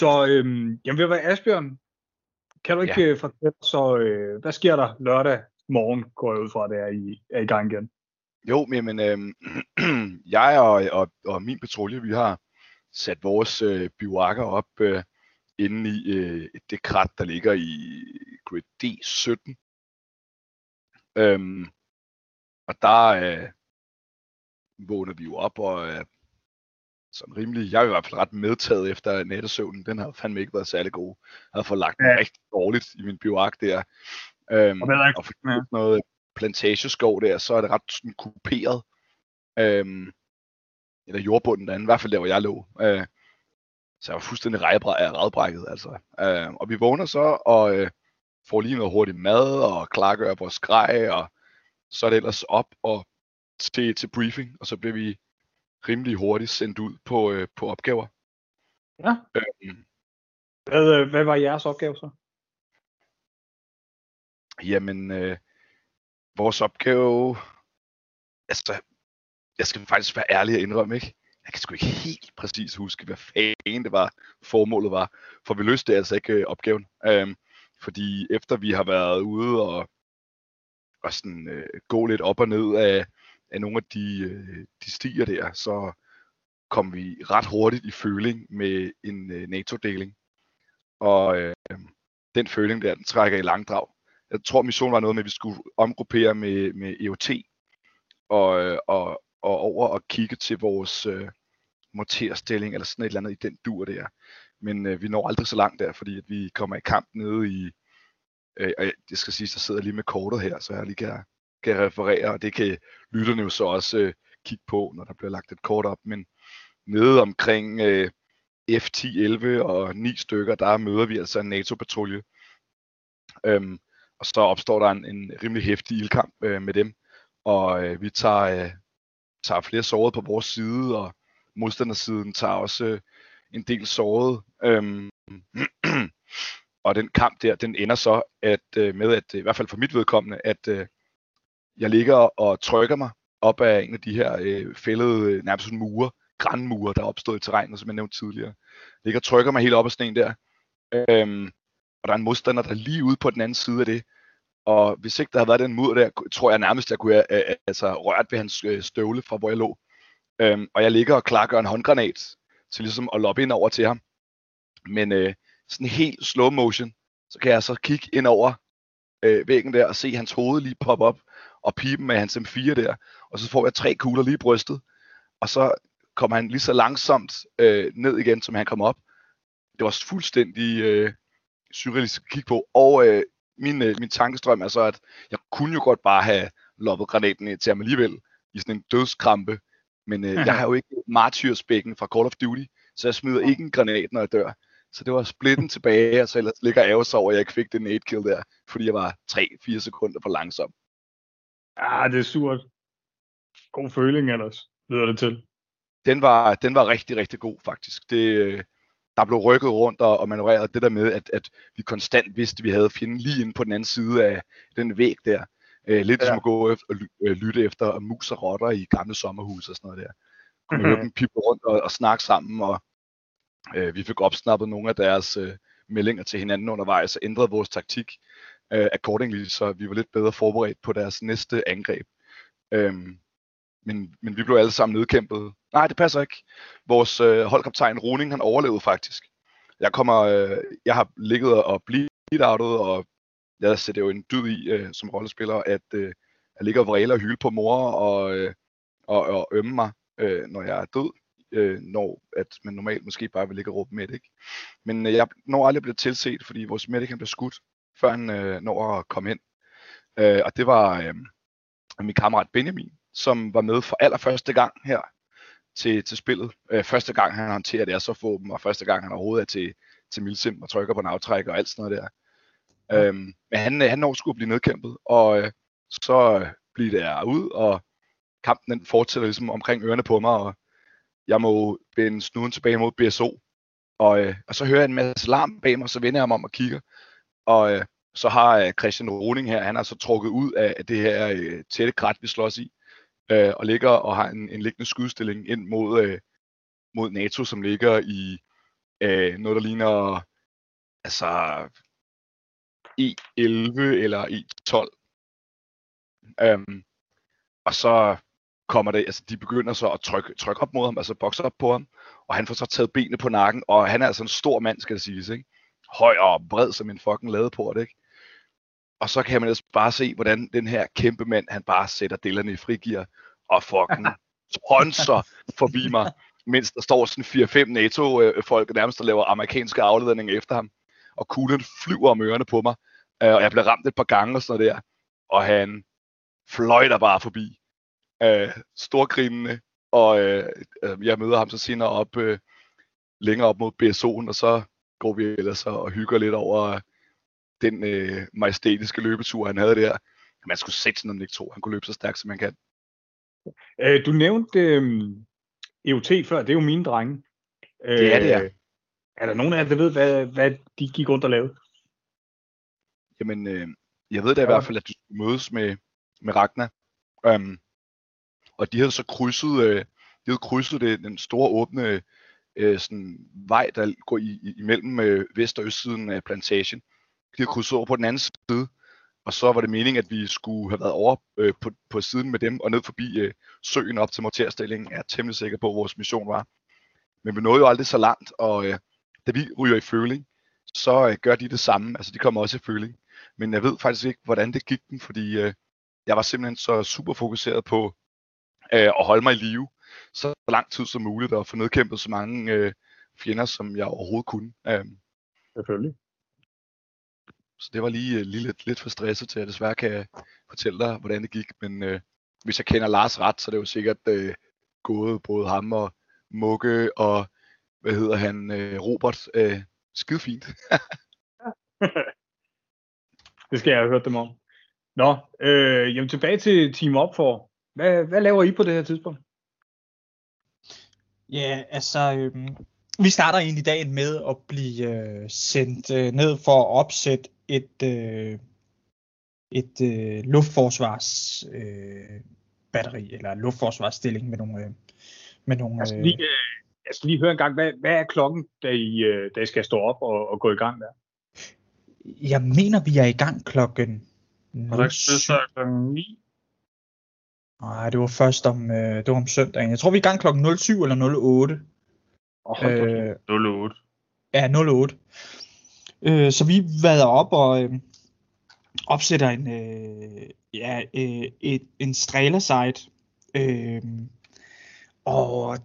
Så øhm, jamen, ved at være Asbjørn, kan du ikke ja. fortælle, så øh, hvad sker der lørdag morgen, går jeg ud fra, at det er i, er i gang igen? Jo, men øh, jeg og, og, og min patrulje, vi har sat vores øh, bivakker op øh, inde i øh, det krat, der ligger i grid D17. Øhm, og der øh, vågner vi jo op og er øh, sådan rimelig, jeg er i hvert fald ret medtaget efter nattesøvnen. Den har fandme ikke været særlig god. Jeg har fået lagt ja. rigtig dårligt i min bivak der. Øhm, og, og for ja. noget plantageskov der, så er det ret sådan kuperet. Øhm, eller jordbunden derinde, i hvert fald der, hvor jeg lå. Øh, så jeg var fuldstændig redbrækket, altså. Øh, og vi vågner så, og øh, får lige noget hurtigt mad, og klargør vores grej, og så er det ellers op og til, til briefing, og så bliver vi rimelig hurtigt sendt ud på, øh, på opgaver. Ja. Øhm, hvad, øh, hvad var jeres opgave så? Jamen, øh, vores opgave, altså, jeg skal faktisk være ærlig og indrømme, ikke? Jeg kan sgu ikke helt præcis huske, hvad fanden det var, formålet var. For vi løste altså ikke øh, opgaven. Øhm, fordi efter vi har været ude og, og sådan, øh, gå lidt op og ned af, af nogle af de, øh, de stiger der, så kom vi ret hurtigt i føling med en øh, NATO-deling. Og øh, den føling der, den trækker i langdrag. Jeg tror, missionen var noget med, at vi skulle omgruppere med, med EOT og, øh, og, og over og kigge til vores øh, morterstilling eller sådan et eller andet i den dur der. Men øh, vi når aldrig så langt der, fordi at vi kommer i kamp nede i, øh, og jeg skal sige, der sidder lige med kortet her, så jeg lige kan, kan referere, og det kan lytterne jo så også øh, kigge på, når der bliver lagt et kort op, men nede omkring øh, F10, 11 og 9 stykker, der møder vi altså en NATO-patrulje. Øhm, og så opstår der en, en rimelig hæftig ildkamp øh, med dem, og øh, vi tager, øh, tager flere sårede på vores side, og modstandersiden tager også øh, en del såret. Øhm, og den kamp der, den ender så at, øh, med, at i hvert fald for mit vedkommende, at øh, jeg ligger og trykker mig op af en af de her øh, fældede, øh, nærmest sådan mure, grænmure, der er opstået i terrænet, som jeg nævnte tidligere. Jeg ligger og trykker mig helt op af sådan en der. Øhm, og der er en modstander, der er lige ude på den anden side af det. Og hvis ikke der havde været den mur der, tror jeg nærmest, jeg kunne have øh, øh, altså, rørt ved hans øh, støvle fra, hvor jeg lå. Øhm, og jeg ligger og klargør en håndgranat til ligesom at loppe ind over til ham. Men øh, sådan helt slow motion, så kan jeg så kigge ind over øh, væggen der og se hans hoved lige poppe op og pipen med hans M4 der. Og så får jeg tre kugler lige i brystet. Og så kommer han lige så langsomt øh, ned igen, som han kom op. Det var fuldstændig øh, surrealistisk at kigge på. Og øh, min, øh, min tankestrøm er så, at jeg kunne jo godt bare have loppet granaten til ham alligevel i sådan en dødskrampe. Men øh, jeg har jo ikke martyrspækken fra Call of Duty, så jeg smider ikke en granat, når jeg dør. Så det var splitten tilbage, og så ellers ligger jeg over, at jeg ikke fik den 8 kill der, fordi jeg var 3-4 sekunder for langsom. Ja, det er surt. God føling ellers, lyder det til. Den var, den var rigtig, rigtig god faktisk. Det, øh, der blev rykket rundt og, og manøvreret det der med, at, at vi konstant vidste, at vi havde fjenden lige inde på den anden side af den væg der. Øh, lidt ja. som at gå efter, og øh, lytte efter mus og rotter i gamle sommerhus og sådan noget der. Kunne mm-hmm. høre dem pippe rundt og, og snakke sammen, og øh, vi fik opsnappet nogle af deres øh, meldinger til hinanden undervejs og ændrede vores taktik øh, accordingly, så vi var lidt bedre forberedt på deres næste angreb. Øhm, men, men vi blev alle sammen nedkæmpet. Nej, det passer ikke. Vores øh, holdkaptajn Roning, han overlevede faktisk. Jeg kommer, øh, jeg har ligget og bleed outet, og jeg sætter jo en dyd i øh, som rollespiller, at øh, jeg ligger og vræler og hyle på mor og, øh, og, og ømme mig, øh, når jeg er død. Øh, når at man normalt måske bare vil ligge og råbe medic. Men øh, jeg når aldrig bliver tilset, fordi vores medic han blev skudt, før han øh, når at komme ind. Øh, og det var øh, min kammerat Benjamin, som var med for allerførste gang her til, til spillet. Øh, første gang han håndterer det er så våben, og første gang han overhovedet er til, til Milsim og trykker på en aftrækker og alt sådan noget der. Ja. Øhm, men han, han når skulle blive nedkæmpet, og øh, så bliver det ud, og kampen den fortsætter ligesom omkring ørerne på mig, og jeg må vende snuden tilbage mod BSO. Og, øh, og så hører jeg en masse larm bag mig, så vender jeg mig om og kigger. Og øh, så har øh, Christian Roning her, han har så trukket ud af, af det her øh, tætte krat, vi slås i øh, og ligger og har en, en liggende skudstilling ind mod, øh, mod NATO, som ligger i øh, noget, der ligner altså E11 eller E12. Øhm, og så kommer det, altså de begynder så at trykke, trykke op mod ham, altså bokse op på ham, og han får så taget benene på nakken, og han er altså en stor mand, skal det siges, ikke? Høj og bred som en fucking ladeport, ikke? Og så kan man altså bare se, hvordan den her kæmpe mand, han bare sætter dillerne i frigear, og fucking tonser forbi mig, mens der står sådan 4-5 NATO-folk nærmest der laver amerikanske afledninger efter ham, og kuglen flyver om ørerne på mig, øh, og jeg bliver ramt et par gange og sådan noget der, og han fløjter bare forbi, øh, storgrinende, og øh, øh, jeg møder ham så senere op, øh, længere op mod BSO'en, og så går vi ellers og hygger lidt over den øh, majestætiske løbetur, han havde der. Man skulle sætte sådan ikke tro, han kunne løbe så stærkt, som han kan. Øh, du nævnte øh, EOT før, det er jo mine drenge. Øh, det er det, ja. Er der nogen af jer, der ved, hvad, hvad de gik rundt og lavede? Jamen, øh, jeg ved da i hvert fald, at du skulle mødes med, med Ragnar. Um, og de havde så krydset, øh, de havde krydset det, den store åbne øh, sådan, vej, der går i, i, imellem øh, vest- og østsiden af plantagen. De har krydset over på den anden side, og så var det meningen, at vi skulle have været over øh, på, på siden med dem og ned forbi øh, søen op til morterstillingen. Jeg er temmelig sikker på, hvor vores mission var. Men vi nåede jo aldrig så langt, og øh, da vi ryger i føling, så øh, gør de det samme. Altså de kommer også i føling. Men jeg ved faktisk ikke, hvordan det gik dem, fordi øh, jeg var simpelthen så super fokuseret på øh, at holde mig i live så lang tid som muligt og få nedkæmpet så mange øh, fjender, som jeg overhovedet kunne. Øh. Selvfølgelig. Så det var lige, øh, lige lidt, lidt for stresset til, at jeg desværre kan fortælle dig, hvordan det gik. Men øh, hvis jeg kender Lars ret, så er det jo sikkert øh, gået både ham og Mugge og, hvad hedder han, øh, Robert, øh, skide fint. det skal jeg have hørt dem om. Nå, øh, jamen tilbage til Team Up for. Hvad, hvad laver I på det her tidspunkt? Ja, altså, øh, vi starter egentlig dagen med at blive øh, sendt øh, ned for at opsætte et, øh, et øh, luftforsvars øh, batteri, eller luftforsvarsstilling med nogle... Øh, med nogle jeg, skal lige, øh, jeg skal lige høre en gang, hvad, hvad er klokken, da I, øh, da I skal stå op og, og gå i gang der? Jeg mener, vi er i gang klokken... Og der klokken 9? Nej, det var først om, øh, det var om søndagen. Jeg tror, vi er i gang klokken 07 eller 08. Oh, øh, 08. Ja, 08. Øh, så vi vader op og øh, opsætter en, øh, ja, øh, et, en strælersite. Øh, og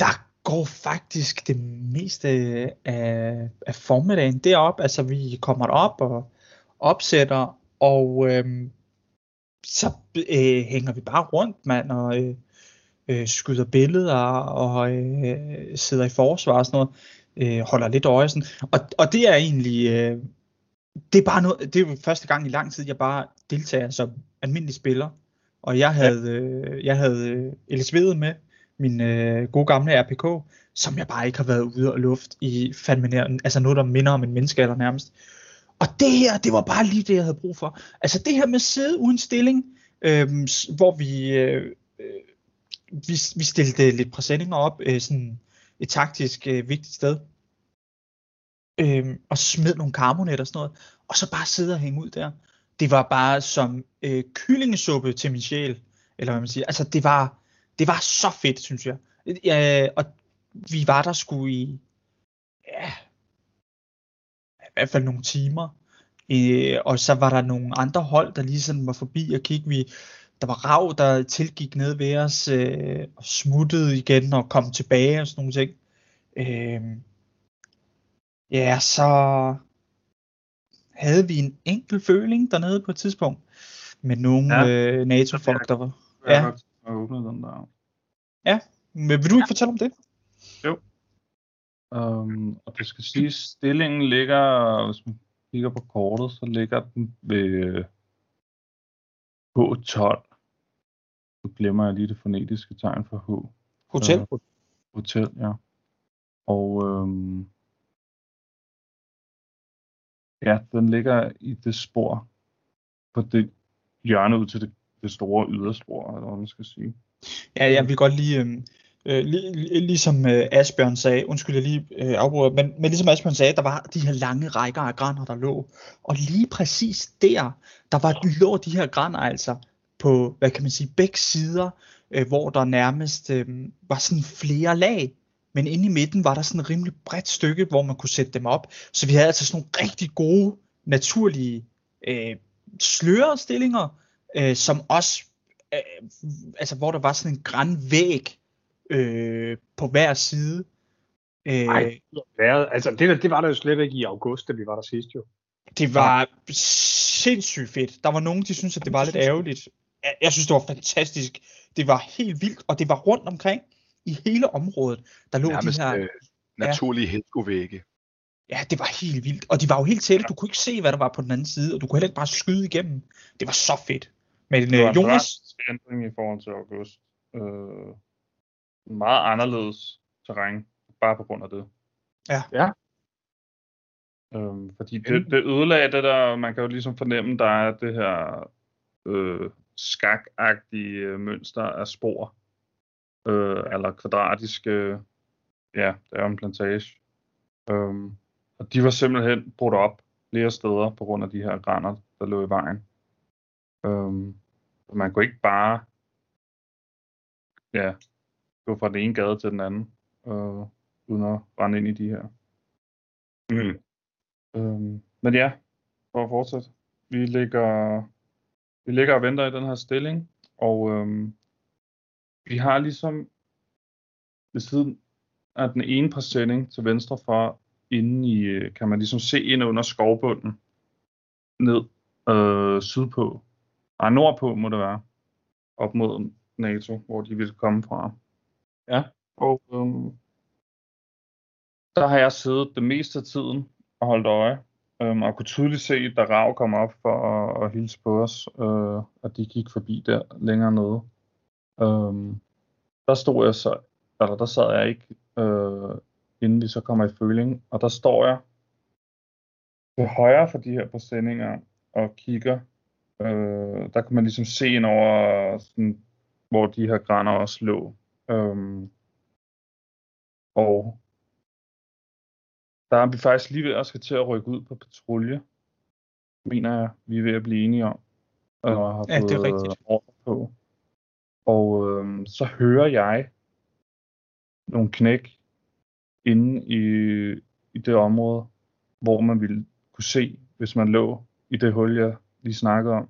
der går faktisk det meste af, af formiddagen derop. Altså vi kommer op og opsætter, og øh, så øh, hænger vi bare rundt, mand, og øh, øh, skyder billeder og øh, sidder i forsvar og sådan noget. Øh, holder lidt øje sådan. Og, og det er egentlig, øh, det er bare noget, det er jo første gang i lang tid, jeg bare deltager som almindelig spiller. Og jeg havde, øh, jeg havde øh, Elisabeth med, min øh, gode gamle RPK, som jeg bare ikke har været ude og luft i fandme nær, altså noget, der minder om en menneskealder nærmest. Og det her, det var bare lige det, jeg havde brug for. Altså det her med at sidde uden stilling, øh, hvor vi, øh, øh, vi, vi stillede lidt præsendinger op, øh, sådan et taktisk øh, vigtigt sted, øh, og smed nogle karmonet og sådan noget, og så bare sidde og hænge ud der. Det var bare som øh, kyllingesuppe til min sjæl, eller hvad man siger. Altså det var, det var så fedt, synes jeg. Øh, og vi var der sgu i, ja, hvert fald nogle timer. Øh, og så var der nogle andre hold, der ligesom var forbi og kigge. Vi, der var rav, der tilgik ned ved os øh, og smuttede igen og kom tilbage og sådan nogle ting. Øh, ja, så havde vi en enkelt føling dernede på et tidspunkt med nogle ja. øh, NATO-folk, der var. Ja. den der. Ja, men vil du ikke ja. fortælle om det? Um, og det skal sige, stillingen ligger, hvis man kigger på kortet, så ligger den ved H12. Så glemmer jeg lige det fonetiske tegn for H. Hotel? Uh, hotel, ja. Og øhm, ja, den ligger i det spor på det hjørne ud til det, det store yderspor, eller hvad man skal sige. Ja, jeg vil godt lige, øh, øh, lig, ligesom øh, Asbjørn sagde, undskyld jeg lige øh, afbryder, men, men ligesom Asbjørn sagde, der var de her lange rækker af graner, der lå. Og lige præcis der, der var lå de her graner altså på, hvad kan man sige, begge sider, øh, hvor der nærmest øh, var sådan flere lag. Men inde i midten var der sådan et rimelig bredt stykke, hvor man kunne sætte dem op. Så vi havde altså sådan nogle rigtig gode, naturlige øh, slørestillinger, øh, som også, øh, altså hvor der var sådan en grænvæg øh, på hver side. Øh, Ej, det, altså det, det var der jo slet ikke i august, da vi var der sidst jo. Det var sindssygt fedt. Der var nogen, de syntes, at det var lidt ærgerligt. Jeg synes, det var fantastisk. Det var helt vildt, og det var rundt omkring i hele området. Der lå Nærmest, de her... Øh, naturlige ja. helskovægge. Ja, det var helt vildt. Og de var jo helt tætte. Du kunne ikke se, hvad der var på den anden side, og du kunne heller ikke bare skyde igennem. Det var så fedt. Men det var øh, Jonas... en ændring i forhold til august. Øh, meget anderledes terræn, bare på grund af det. Ja. ja. Øhm, fordi det, det ødelagde det der, man kan jo ligesom fornemme, der er det her øh, skakagtige øh, mønster af spor, øh, eller kvadratiske, ja, det er en plantage. Øhm, og de var simpelthen brudt op flere steder på grund af de her grænder, der lå i vejen. Øhm, man kunne ikke bare ja, gå fra den ene gade til den anden, øh, uden at rende ind i de her. Mm. Øhm, men ja, for at fortsætte. Vi ligger, vi ligger og venter i den her stilling, og øhm, vi har ligesom ved siden af den ene præsending til venstre for, inde i, kan man ligesom se ind under skovbunden, ned øh, sydpå, nej nordpå må det være, op mod NATO, hvor de vil komme fra. Ja. Og øhm, der har jeg siddet det meste af tiden og holdt øje, øhm, og kunne tydeligt se, da Rav kom op for at, at hilse på os, øh, og de gik forbi der længere nede. Øhm, der stod jeg så, eller der sad jeg ikke, øh, inden vi så kommer i føling, og der står jeg til højre for de her præsendinger og kigger. Øh, der kan man ligesom se ind over, sådan, hvor de her graner også lå. Øhm, og der er vi faktisk lige ved at skal til at rykke ud på patrulje, mener jeg, vi er ved at blive enige om. Og har ja, det er rigtigt. På. Og øhm, så hører jeg nogle knæk inde i, i det område, hvor man ville kunne se, hvis man lå i det hul, jeg lige snakkede om.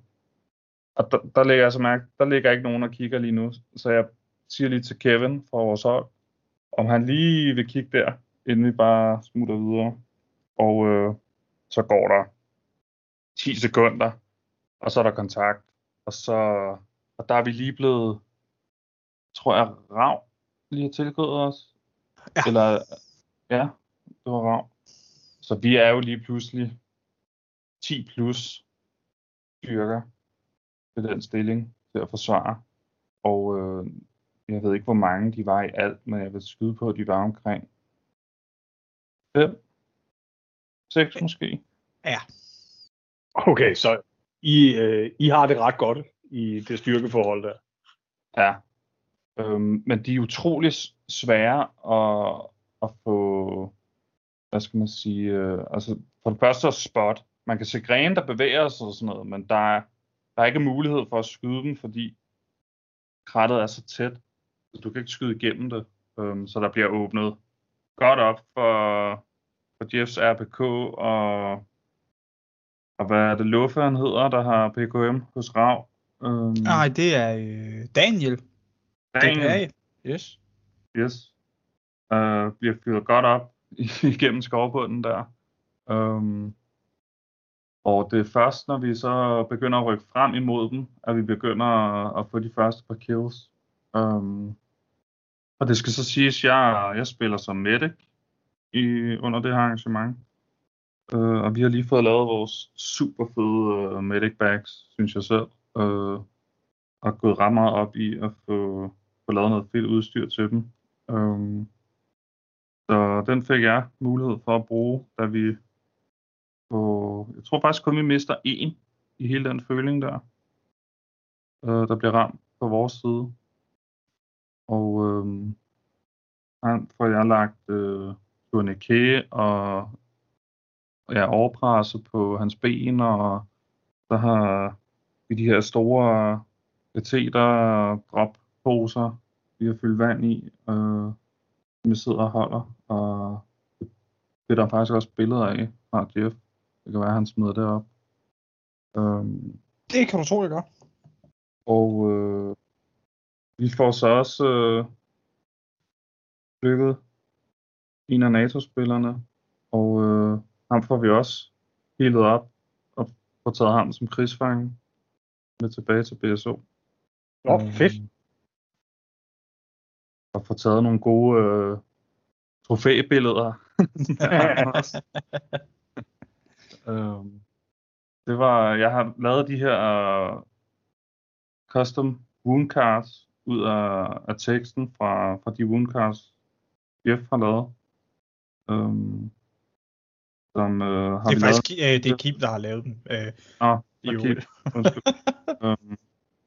Og der, der ligger jeg så mærke, der ligger ikke nogen og kigger lige nu, så jeg siger lige til Kevin fra vores hold, om han lige vil kigge der, inden vi bare smutter videre. Og øh, så går der 10 sekunder, og så er der kontakt, og så og der er vi lige blevet, tror jeg, Rav lige har tilgået os. Ja. Eller, ja, det var Rav. Så vi er jo lige pludselig 10 plus styrker ved den stilling til at forsvare. Og øh, jeg ved ikke, hvor mange de var i alt, men jeg vil skyde på, at de var omkring 5, 6 måske. Ja. Okay, så I, øh, I har det ret godt i det styrkeforhold der. Ja. Øhm, men de er utrolig svære at, at få, hvad skal man sige, øh, altså for det første at spot. Man kan se grene, der bevæger sig og sådan noget, men der er, der er ikke mulighed for at skyde dem, fordi krattet er så tæt, du kan ikke skyde igennem det. Um, så der bliver åbnet godt op for, for Jeffs RPK og, og hvad er det, Luffe, han hedder, der har PKM hos Rav? Nej, det er øh, Daniel. Daniel. Yes. Yes. Uh, bliver fyret godt op igennem skovbunden der. Um, og det er først, når vi så begynder at rykke frem imod dem, at vi begynder at, få de første par kills. Um, og det skal så siges, at jeg, jeg spiller som medic i, under det her arrangement. Uh, og vi har lige fået lavet vores super fede uh, øh, medic bags, synes jeg selv. Uh, og gået ret meget op i at få, få lavet noget fedt udstyr til dem. Um, så den fik jeg mulighed for at bruge, da vi og jeg tror faktisk kun, vi mister en i hele den føling der, øh, der bliver ramt på vores side. Og øh, Han får jeg lagt øh, tourniquet og ja, overpresse på hans ben, og så har vi de her store kateter dropposer, vi har fyldt vand i, øh, som vi sidder og holder, og det er der faktisk også billeder af fra Jeff. Det kan være, at han smider det op. Um, Det kan du tro, jeg gør. og øh, vi får så også øh, lykket en af NATO-spillerne, og øh, ham får vi også healet op og får taget ham som krigsfange med tilbage til BSO. Nå, fedt. Øhm, Og får taget nogle gode øh, trofæbilleder. øhm, det var, jeg har lavet de her uh, custom wound cards ud af, af teksten fra, fra de wound cards, Jeff har lavet. Øhm, som, øh, har Det er faktisk øh, det er Kim, der har lavet dem. Øh, lavet, okay. øvrigt. Undskyld. øhm,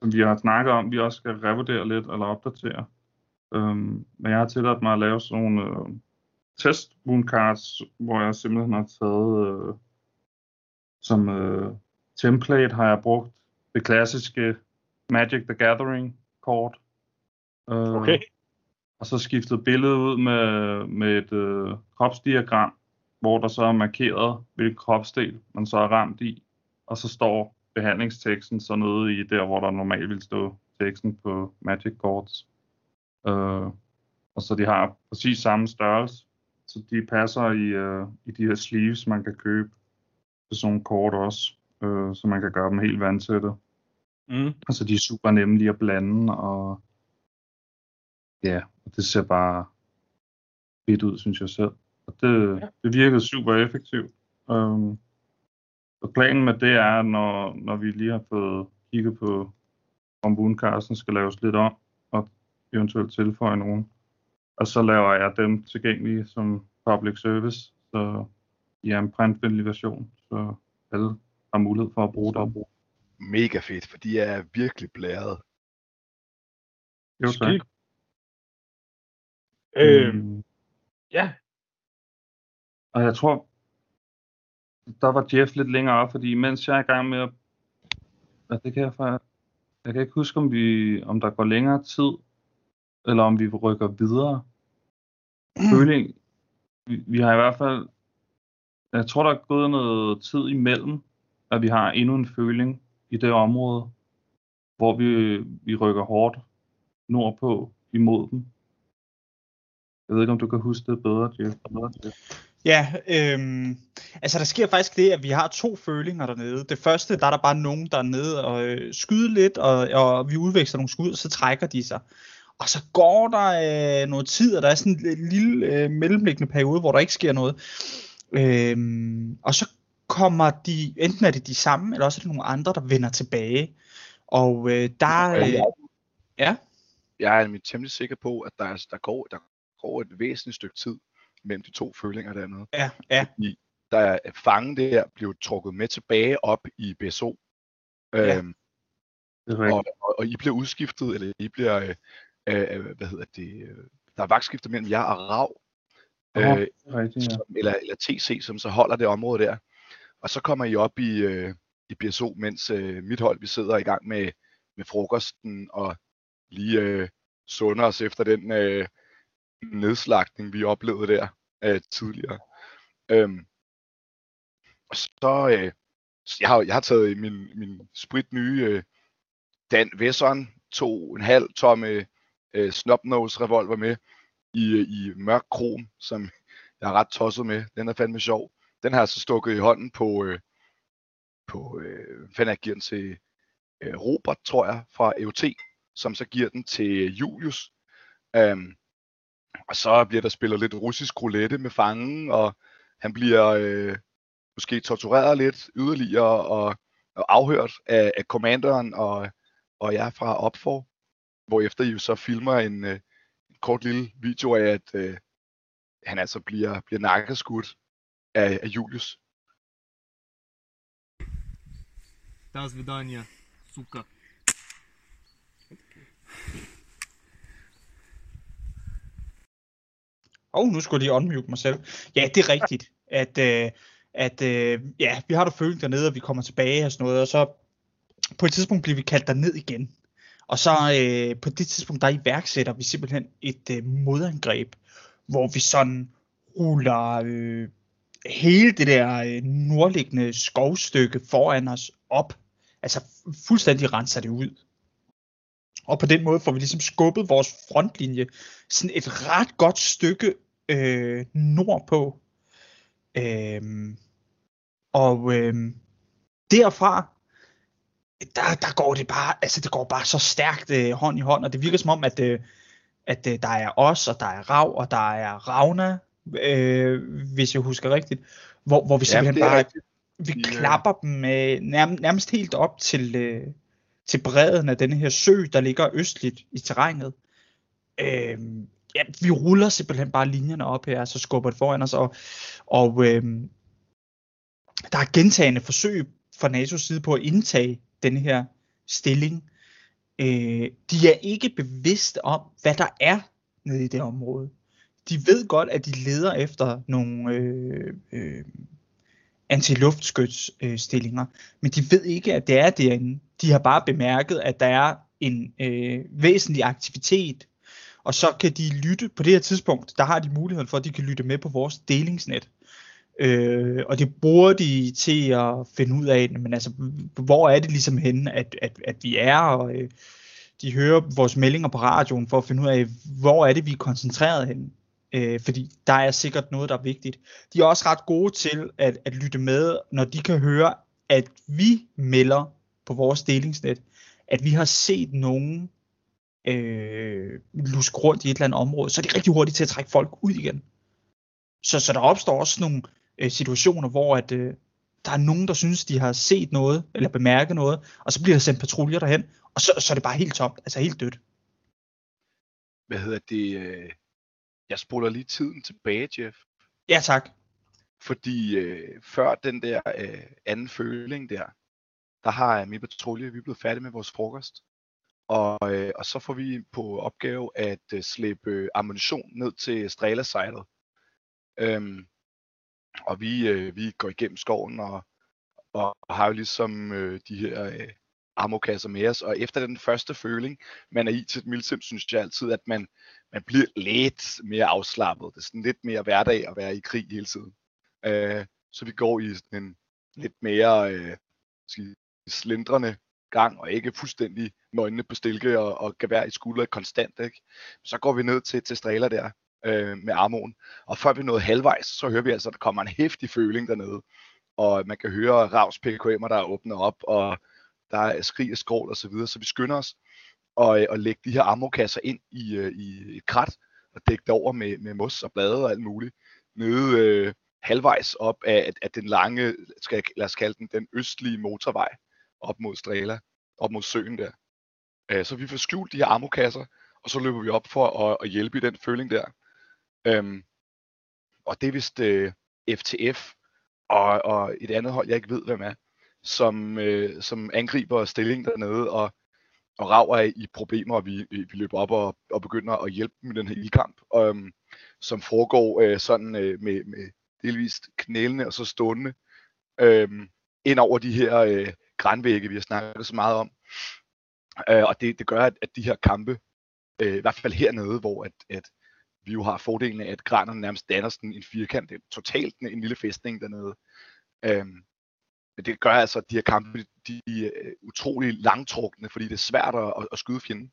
som vi har snakket om, vi også skal revurdere lidt eller opdatere. Øhm, men jeg har tilladt mig at lave sådan nogle øh, test wound cards, hvor jeg simpelthen har taget øh, som øh, template har jeg brugt det klassiske Magic the Gathering kort. Øh, Okay. Og så skiftet billedet ud med, med et øh, kropsdiagram, hvor der så er markeret, hvilken kropsdel man så er ramt i. Og så står behandlingsteksten så nede i der, hvor der normalt vil stå teksten på Magic Cards. Øh, og så de har præcis samme størrelse, så de passer i, øh, i de her sleeves, man kan købe til sådan nogle kort også, øh, så man kan gøre dem helt vandtætte. Mm. Altså de er super nemme lige at blande, og ja, og det ser bare fedt ud, synes jeg selv. Og det, Ja. det virkede super effektivt. Um, og planen med det er, når, når vi lige har fået kigget på, om Woundcasten skal laves lidt om, og eventuelt tilføje nogen, og så laver jeg dem tilgængelige som public service, så i er en printvenlig version, så alle har mulighed for at bruge dem. Mega fedt, for de er virkelig blæret. Jo, tak. Skide. Øh, Mm. ja, Og jeg tror, der var Jeff lidt længere op, fordi mens jeg er i gang med at... Ja, det kan jeg faktisk... Jeg kan ikke huske, om, vi, om der går længere tid, eller om vi rykker videre. Føling, vi, vi har i hvert fald... Jeg tror, der er gået noget tid imellem, at vi har endnu en føling i det område, hvor vi, vi rykker hårdt nordpå imod dem. Jeg ved ikke, om du kan huske det bedre, Jeff. Bedre, Jeff. Ja, øhm, altså der sker faktisk det, at vi har to følinger dernede. Det første, der er der bare nogen, der er nede og øh, skyder lidt, og, og vi udveksler nogle skud, og så trækker de sig. Og så går der øh, noget tid, og der er sådan en lille øh, mellemliggende periode, hvor der ikke sker noget. Øhm, og så kommer de, enten er det de samme, eller også er det nogle andre, der vender tilbage. Og øh, der, øh, ja, Jeg er nemlig temmelig sikker på, at der, er, der, går, der går et væsentligt stykke tid mellem de to følinger dernede. ja, ja, Der er fangen der blev trukket med tilbage op i BSO. Ja. Øhm, Det er og, og, og I bliver udskiftet, eller I bliver, øh, øh, hvad hedder det, øh, der er vagtskifte mellem jer og Rav, øh, er rigtigt, ja. som, eller, eller TC, som så holder det område der. Og så kommer I op i, øh, i BSO, mens øh, mit hold, vi sidder i gang med, med frokosten og lige øh, sunder os efter den øh, nedslagning, vi oplevede der øh, tidligere. Øhm, og så, øh, så jeg, har, jeg har taget min, min sprit nye øh, Dan Wesson, to en halv tomme øh, snopnose revolver med i, øh, i mørk krom, som jeg er ret tosset med. Den er fandme sjov. Den har jeg så stukket i hånden på, øh, på øh, fanden jeg giver den til øh, Robert, tror jeg, fra EOT, som så giver den til Julius. Um, og så bliver der spillet lidt russisk roulette med fangen, og han bliver øh, måske tortureret lidt yderligere og, og afhørt af, af commanderen og, og jeg fra Opfor, hvorefter I jo så filmer en, øh, en kort lille video af, at øh, han altså bliver, bliver nakkeskudt af, af Julius. До свидания, сука. Åh, oh, nu skulle jeg lige unmute mig selv. Ja, det er rigtigt, at, øh, at øh, ja, vi har der føling dernede, og vi kommer tilbage og sådan noget, og så på et tidspunkt bliver vi kaldt derned igen. Og så øh, på det tidspunkt, der iværksætter vi simpelthen et øh, modangreb, hvor vi sådan ruller øh, hele det der øh, nordliggende skovstykke foran os op. Altså fuldstændig renser det ud. Og på den måde får vi ligesom skubbet vores frontlinje sådan et ret godt stykke øh, nordpå. Øhm, og øh, derfra, der, der går det bare, altså det går bare så stærkt øh, hånd i hånd, og det virker som om, at, øh, at øh, der er os, og der er Rav, og der er Ravna, øh, hvis jeg husker rigtigt, hvor, hvor vi simpelthen Jamen, bare, rigtigt. vi øh, klapper dem øh, nærmest, nærmest helt op til, øh, til bredden af denne her sø, der ligger østligt i terrænet. Øh, ja, vi ruller simpelthen bare linjerne op her, så skubber det foran os, og, og øh, der er gentagende forsøg fra NATO's side på at indtage denne her stilling. Øh, de er ikke bevidste om, hvad der er nede i det område. De ved godt, at de leder efter nogle øh, øh, antiluftskytsstillinger, men de ved ikke, at det er derinde. De har bare bemærket, at der er en øh, væsentlig aktivitet, og så kan de lytte på det her tidspunkt, der har de muligheden for, at de kan lytte med på vores delingsnet. Øh, og det bruger de til at finde ud af, men altså, hvor er det ligesom henne, at, at, at vi er, og øh, de hører vores meldinger på radioen for at finde ud af, hvor er det, vi er koncentreret henne. Øh, fordi der er sikkert noget, der er vigtigt. De er også ret gode til at, at lytte med, når de kan høre, at vi melder på vores delingsnet, at vi har set nogen øh, luske rundt i et eller andet område, så er de rigtig hurtigt til at trække folk ud igen. Så, så der opstår også nogle øh, situationer, hvor at, øh, der er nogen, der synes, de har set noget, eller bemærket noget, og så bliver der sendt patruljer derhen, og så, så er det bare helt tomt, altså helt dødt. Hvad hedder det? øh, Jeg spoler lige tiden tilbage, Jeff. Ja tak. Fordi øh, før den der øh, anden føling der, der har øh, min patrulje, vi er blevet færdige med vores frokost. Og, øh, og så får vi på opgave at øh, slæbe øh, ammunition ned til Strela-sejlet. Øhm, og vi, øh, vi går igennem skoven og, og har jo ligesom øh, de her øh, armokasser med os. Og efter den første føling, man er i til et milsim, synes jeg altid, at man, man bliver lidt mere afslappet. Det er sådan lidt mere hverdag at være i krig hele tiden. Øh, så vi går i sådan en lidt mere øh, skal slindrende gang, og ikke fuldstændig nøgne på stilke og, og gevær i skulder konstant. Ikke? Så går vi ned til, til Strela der øh, med armoen, og før vi nåede halvvejs, så hører vi altså, at der kommer en hæftig føling dernede, og man kan høre Ravs PKM'er, der åbner op, og der er skrig og skrål og så videre, så vi skynder os og, og lægge de her armokasser ind i, øh, i et krat, og dække det over med, med mos og blade og alt muligt, nede øh, halvvejs op af, af den lange, skal jeg, lad os kalde den, den østlige motorvej, op mod Strela, op mod søen der. Øh, så vi får skjult de her ammokasser, og så løber vi op for at, at hjælpe i den føling der. Øhm, og det er vist øh, FTF og, og et andet hold, jeg ikke ved, hvem er, som, øh, som angriber stillingen dernede, og, og rager af i problemer, og vi, vi løber op og, og begynder at hjælpe dem i den her ildkamp, øhm, som foregår øh, sådan øh, med, med delvist knælende og så stående øhm, ind over de her øh, grænvægge, vi har snakket så meget om. Øh, og det, det gør, at, at de her kampe, øh, i hvert fald hernede, hvor at, at vi jo har fordelen af, at granerne nærmest danner sådan en firkant, det er totalt en, lille fæstning dernede. Øh, men det gør altså, at de her kampe, de, de er øh, utrolig langtrukne, fordi det er svært at, at skyde fjenden,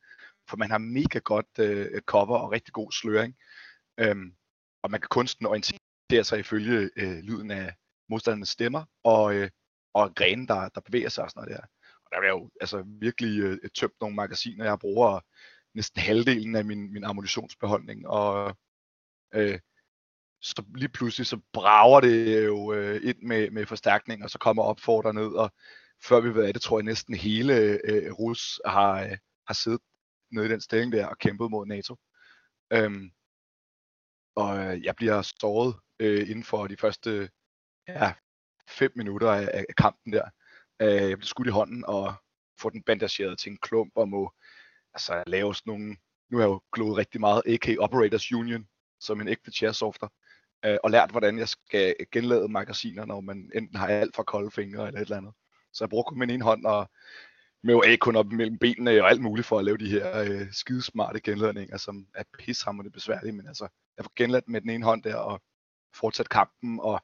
for man har mega godt øh, cover og rigtig god sløring. Øhm, og man kan kunsten orientere sig ifølge øh, lyden af modstandernes stemmer, og, øh, og grene, der, der bevæger sig og sådan noget der. Og der er jo altså virkelig øh, tømt nogle magasiner, jeg bruger næsten halvdelen af min, min ammunitionsbeholdning, og øh, så lige pludselig så brager det jo øh, ind med, med forstærkning, og så kommer opfordrer ned, og før vi ved af det, tror jeg næsten hele øh, Rus har, øh, har siddet nede i den stilling der og kæmpet mod NATO. Øhm, og øh, jeg bliver såret øh, inden for de første ja, fem minutter af, af kampen der. Øh, jeg blev skudt i hånden og få den bandageret til en klump og må altså lave sådan nogle, nu har jeg jo glået rigtig meget AK Operators Union som en ægte chairsofter, øh, og lært, hvordan jeg skal genlade magasiner, når man enten har alt for kolde fingre eller et eller andet. Så jeg bruger kun min ene hånd og med jo kun op mellem benene og alt muligt for at lave de her øh, skidesmarte genladninger, som er pishammerende besværlige, men altså, jeg får genladt med den ene hånd der og fortsat kampen, og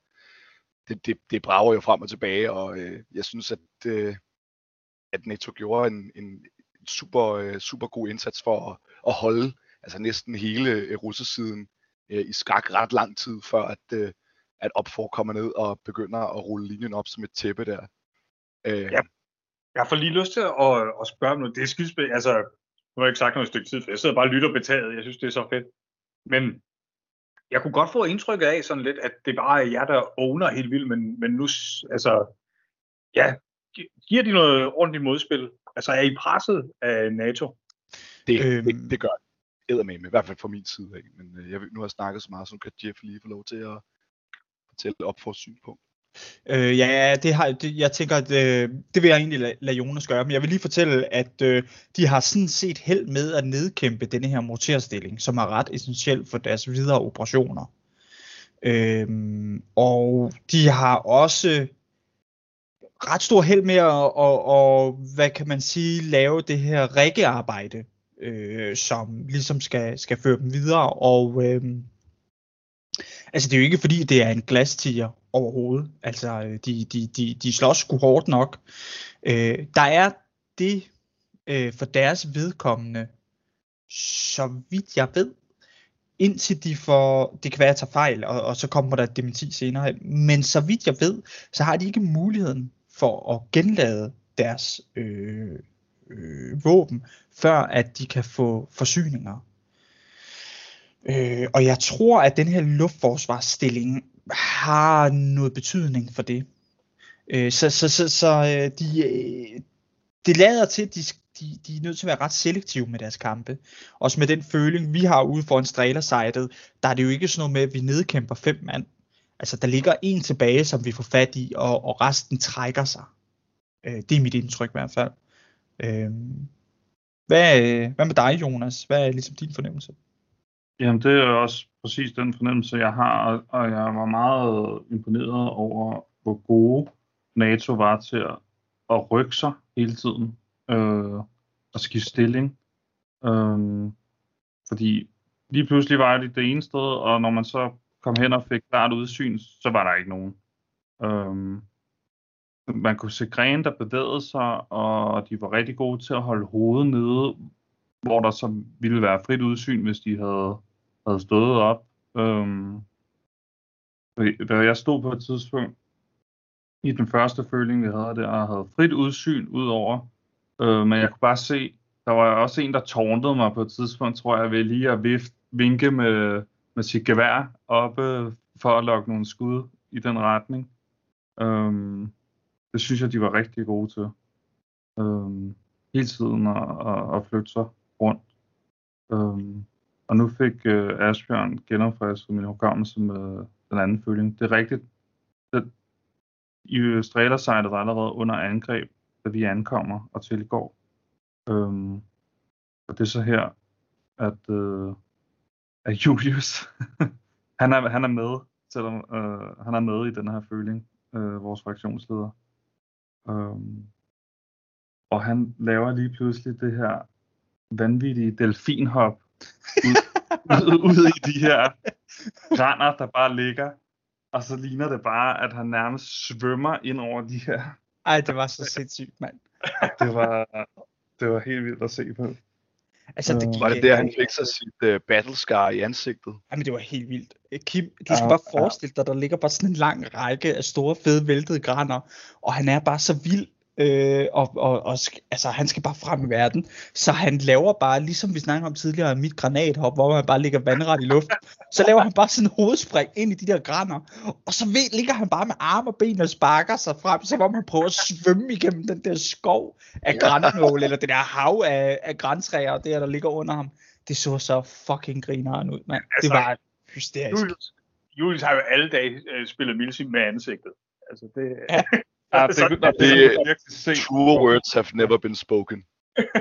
det, det, det brager jo frem og tilbage, og øh, jeg synes, at, øh, at Neto gjorde en, en super, øh, super god indsats for at, at holde altså næsten hele øh, russesiden øh, i skak ret lang tid, før at, øh, at opfor kommer ned og begynder at rulle linjen op som et tæppe der. Øh, ja. Jeg får lige lyst til at, at spørge om noget. Det er skidespil. Altså, nu har jeg ikke sagt noget stykke tid, for jeg sidder bare og lytter betaget. Jeg synes, det er så fedt. Men jeg kunne godt få indtryk af sådan lidt, at det bare er jer, der owner helt vildt, men, men nu, altså, ja, giver de noget ordentligt modspil? Altså, er I presset af NATO? Det, øhm... det, det gør det med, i hvert fald fra min side af. Men øh, jeg, nu har jeg snakket så meget, så kan Jeff lige få lov til at fortælle op for synspunkt. Øh, ja, det har, det, jeg tænker, at øh, det vil jeg egentlig lade, lade Jonas gøre, men jeg vil lige fortælle, at øh, de har sådan set held med at nedkæmpe denne her morterstilling, som er ret essentiel for deres videre operationer. Øh, og de har også ret stor held med at, og, og, hvad kan man sige, lave det her rækkearbejde, øh, som ligesom skal, skal føre dem videre, og øh, altså det er jo ikke fordi, det er en glastiger overhovedet. Altså, øh, de, de, de, de slås sgu hårdt nok. Øh, der er det øh, for deres vedkommende, så vidt jeg ved, indtil de får, det kan være at tage fejl, og, og så kommer der et dementi senere, men så vidt jeg ved, så har de ikke muligheden for at genlade deres øh, øh, våben, før at de kan få forsyninger. Øh, og jeg tror, at den her luftforsvarsstilling har noget betydning for det. Øh, så så, så, så øh, de, øh, det lader til, at de, de, de er nødt til at være ret selektive med deres kampe. Også med den føling, vi har ude for en strælersejtet, der er det jo ikke sådan noget med, at vi nedkæmper fem mand. Altså, der ligger en tilbage, som vi får fat i, og, og resten trækker sig. Øh, det er mit indtryk i hvert fald. Øh, hvad, øh, hvad med dig, Jonas? Hvad er ligesom din fornemmelse? Jamen, det er også præcis den fornemmelse, jeg har, og jeg var meget imponeret over, hvor gode NATO var til at, at rykke sig hele tiden øh, og skifte stilling. Øh, fordi lige pludselig var det det ene sted, og når man så kom hen og fik klart udsyn, så var der ikke nogen. Øh, man kunne se grene, der bevægede sig, og de var rigtig gode til at holde hovedet nede, hvor der så ville være frit udsyn, hvis de havde, havde stået op. Øhm, da jeg stod på et tidspunkt i den første føling, vi havde der, og havde frit udsyn ud over, øh, men jeg kunne bare se, der var også en, der tårnede mig på et tidspunkt, tror jeg, ved lige at vift, vinke med, med sit gevær oppe for at lokke nogle skud i den retning. Øhm, det synes jeg, de var rigtig gode til. Øhm, hele tiden at, at, at flytte sig rundt. Øhm, og nu fik øh, Asbjørn genopfrisket min hukommelse med øh, den anden føling. Det er rigtigt. Det, I øh, Strælersejlet var allerede under angreb, da vi ankommer og tilgår. Øhm, og det er så her, at, øh, at Julius, han, er, han er med, selvom øh, han er med i den her føling, øh, vores fraktionsleder. Øhm, og han laver lige pludselig det her vanvittige delfinhop ud, ud, ud i de her grænder, der bare ligger. Og så ligner det bare, at han nærmest svømmer ind over de her. Ej, det var så sindssygt, mand. det, var, det var helt vildt at se på. Altså, det gik, var det der, han fik sig sit uh, battle scar i ansigtet? Jamen, det var helt vildt. Kim, du skal bare forestille dig, der ligger bare sådan en lang række af store, fede, væltede grænder, og han er bare så vild øh, og, og, og altså, han skal bare frem i verden. Så han laver bare, ligesom vi snakkede om tidligere, mit granathop, hvor man bare ligger vandret i luften, så laver han bare sådan en hovedspring ind i de der grænder, og så ved, ligger han bare med arme og ben og sparker sig frem, så hvor man prøver at svømme igennem den der skov af grænnål, eller det der hav af, af græntræer, der, der ligger under ham. Det så så fucking grineren ud, mand. Altså, det var hysterisk. Julius, Julius har jo alle dage øh, spillet Milsim med ansigtet. Altså, det... Ja. Ja, det, det, det, det, true words have never been spoken.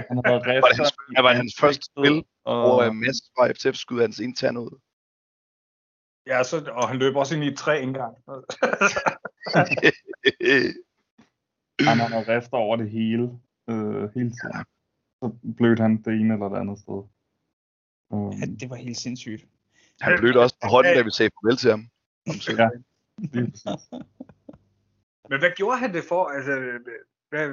Han har været var det hans, var hans første spil, og... hvor uh, Mads fra FTF skudde hans interne ud. Ja, så, og han løb også ind i et træ engang. Han har rift over det hele, øh, hele tiden. Så blødte han det ene eller det andet sted. Um, Ja, det var helt sindssygt. Han blødte også på hånden, da vi sagde farvel til ham. Om søndagen. lige præcis. Men hvad gjorde han det for? Altså, hvad,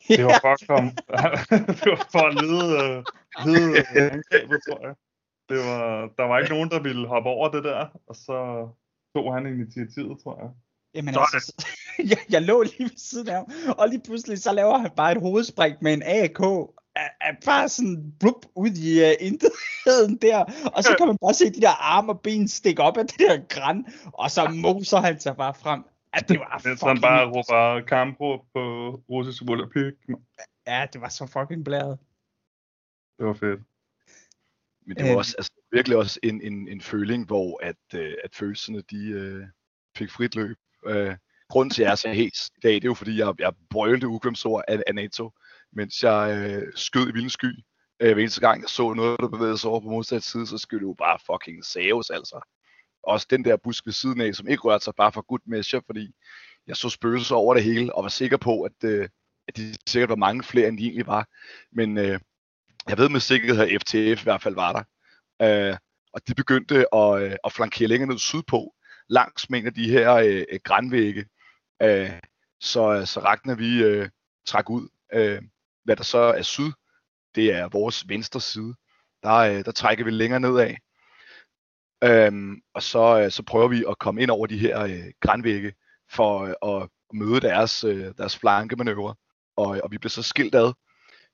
Det var for at komme, det var for at lede, øh, lede øh, angrebet, tror jeg. Det var, der var ikke nogen, der ville hoppe over det der, og så tog han initiativet, tror jeg. Jamen Sådan. altså, jeg, jeg lå lige ved siden af ham, og lige pludselig så laver han bare et hovedspring med en AK, er, er bare sådan blup, ud i uh, intetheden der, og så kan man bare se de der arme og ben stikke op af det der græn, og så moser han sig bare frem. At det var Mens han fucking, bare råber kampråb på russisk Volapyk. ja, det var så fucking blæret. Det var fedt. Men det var Øh. også altså, virkelig også en, en, en føling, hvor at, øh, at følelserne de, øh, fik frit løb. Øh, grunden til, at jeg er så hæs i dag, det er jo fordi, jeg, jeg brølte ukvemsord af, af NATO, mens jeg øh, skød i vildens sky. Øh, hver eneste gang, jeg så noget, der bevægede sig over på modsatte side, så skød det jo bare fucking saves, altså. Også den der busk ved siden af, som ikke rørte sig bare for good measure, fordi jeg så spøgelser over det hele, og var sikker på, at, øh, at de sikkert var mange flere, end de egentlig var. Men øh, jeg ved med sikkerhed, at FTF i hvert fald var der. Øh, og de begyndte at, øh, at flankere længere ned sydpå, langs med en af de her øh, grænvægge. Øh, så, øh, så Ragnar vi øh, trak ud. Øh, hvad der så er syd, det er vores venstre side. Der, øh, der trækker vi længere nedad. Øhm, og så, øh, så prøver vi at komme ind over de her øh, grænvægge for øh, at møde deres, øh, deres flankemanøvre. Og, øh, og vi bliver så skilt ad,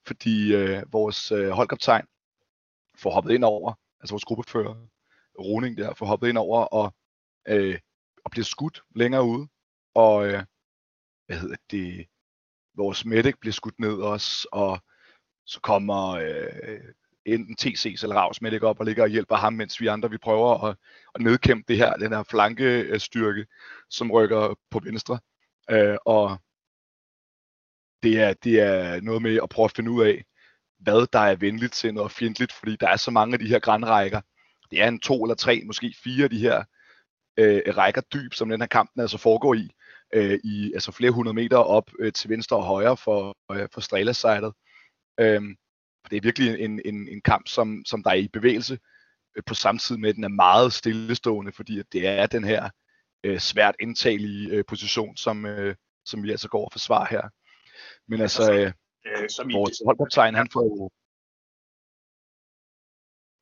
fordi øh, vores øh, holdkaptajn får hoppet ind over, altså vores gruppefører, Roning der, får hoppet ind over og, øh, og bliver skudt længere ude. Og øh, hvad hedder det, vores medic bliver skudt ned også, og så kommer øh, enten TC's eller Ravs medic op og ligger og hjælper ham, mens vi andre vi prøver at, at nedkæmpe det her, den her flankestyrke, som rykker på venstre. Øh, og det er, det er noget med at prøve at finde ud af, hvad der er venligt til og fjendtligt, fordi der er så mange af de her grænrækker. Det er en to eller tre, måske fire af de her øh, rækker dyb, som den her kamp altså foregår i, øh, i altså flere hundrede meter op øh, til venstre og højre for, øh, for Strela-sejlet. Øhm, det er virkelig en, en, en kamp, som, som der er i bevægelse, øh, på samme tid med, at den er meget stillestående, fordi at det er den her øh, svært indtagelige øh, position, som, øh, som vi altså går og forsvarer her. Men altså, øh, øh, som vores holdkaptajn, han får jo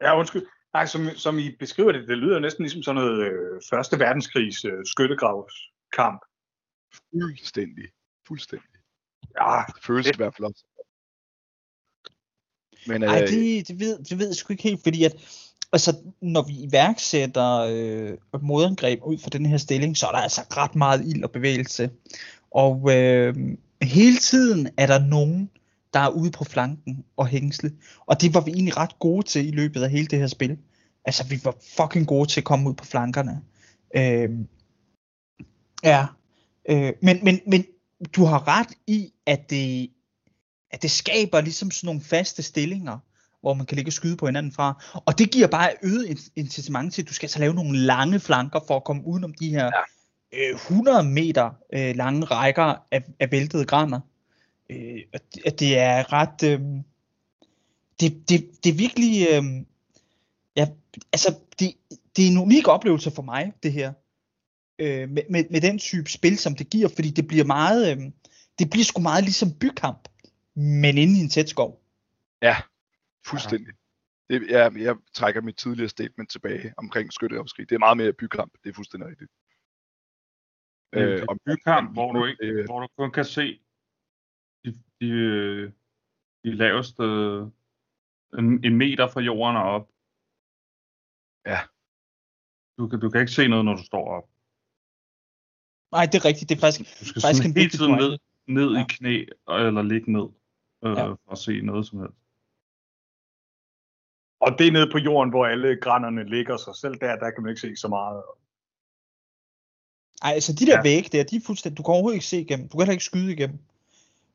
ja, undskyld. Nej, som, som I beskriver det, det lyder næsten ligesom sådan noget øh, Første Verdenskrigs øh, skyttegravskamp. fuldstændig, fuldstændig. Ja, Det føles Det- i hvert fald også. Men øh, Ej, det, det, ved, det ved jeg sgu ikke helt, fordi at, altså, når vi iværksætter øh, modangreb ud fra den her stilling, så er der altså ret meget ild og bevægelse. Og øh, hele tiden er der nogen, der er ude på flanken og hængsle. Og det var vi egentlig ret gode til i løbet af hele det her spil. Altså, vi var fucking gode til at komme ud på flankerne. Øh, ja, øh, men, men, men du har ret i, at det, at det skaber ligesom sådan nogle faste stillinger, hvor man kan ligge og skyde på hinanden fra. Og det giver bare øget in- incitament til, at du skal altså lave nogle lange flanker for at komme udenom de her ja. øh, 100 meter øh, lange rækker af, af væltede grænder. Øh, at, at det er ret... Øh, det, det, det er virkelig... Øh, ja, altså, det, det er en unik oplevelse for mig, det her. Øh, med, med, med den type spil, som det giver, fordi det bliver meget... Øh, det bliver sgu meget ligesom bykamp, men inde i en tæt skov. Ja, fuldstændig. Det, jeg, jeg trækker mit tidligere statement tilbage omkring skytteopskrig. Det er meget mere bykamp. Det er fuldstændig rigtigt. Det en og- bykamp, hvor du, ikke, øh, hvor du kun kan se de, de, øh, de laveste en, en meter fra jorden og op. Ja. Du kan, du kan ikke se noget, når du står op. Nej, det er rigtigt. Det er faktisk, Du skal faktisk sådan en hele tiden ned, ned Ja. i knæ eller ligge ned øh, Ja. for at se noget som helst. og det er nede på jorden, hvor alle grænnerne ligger sig selv der, der kan man ikke se så meget. Ej, altså de der ja. vægge der, de er fuldstændig, du kan overhovedet ikke se igennem. Du kan heller ikke skyde igennem.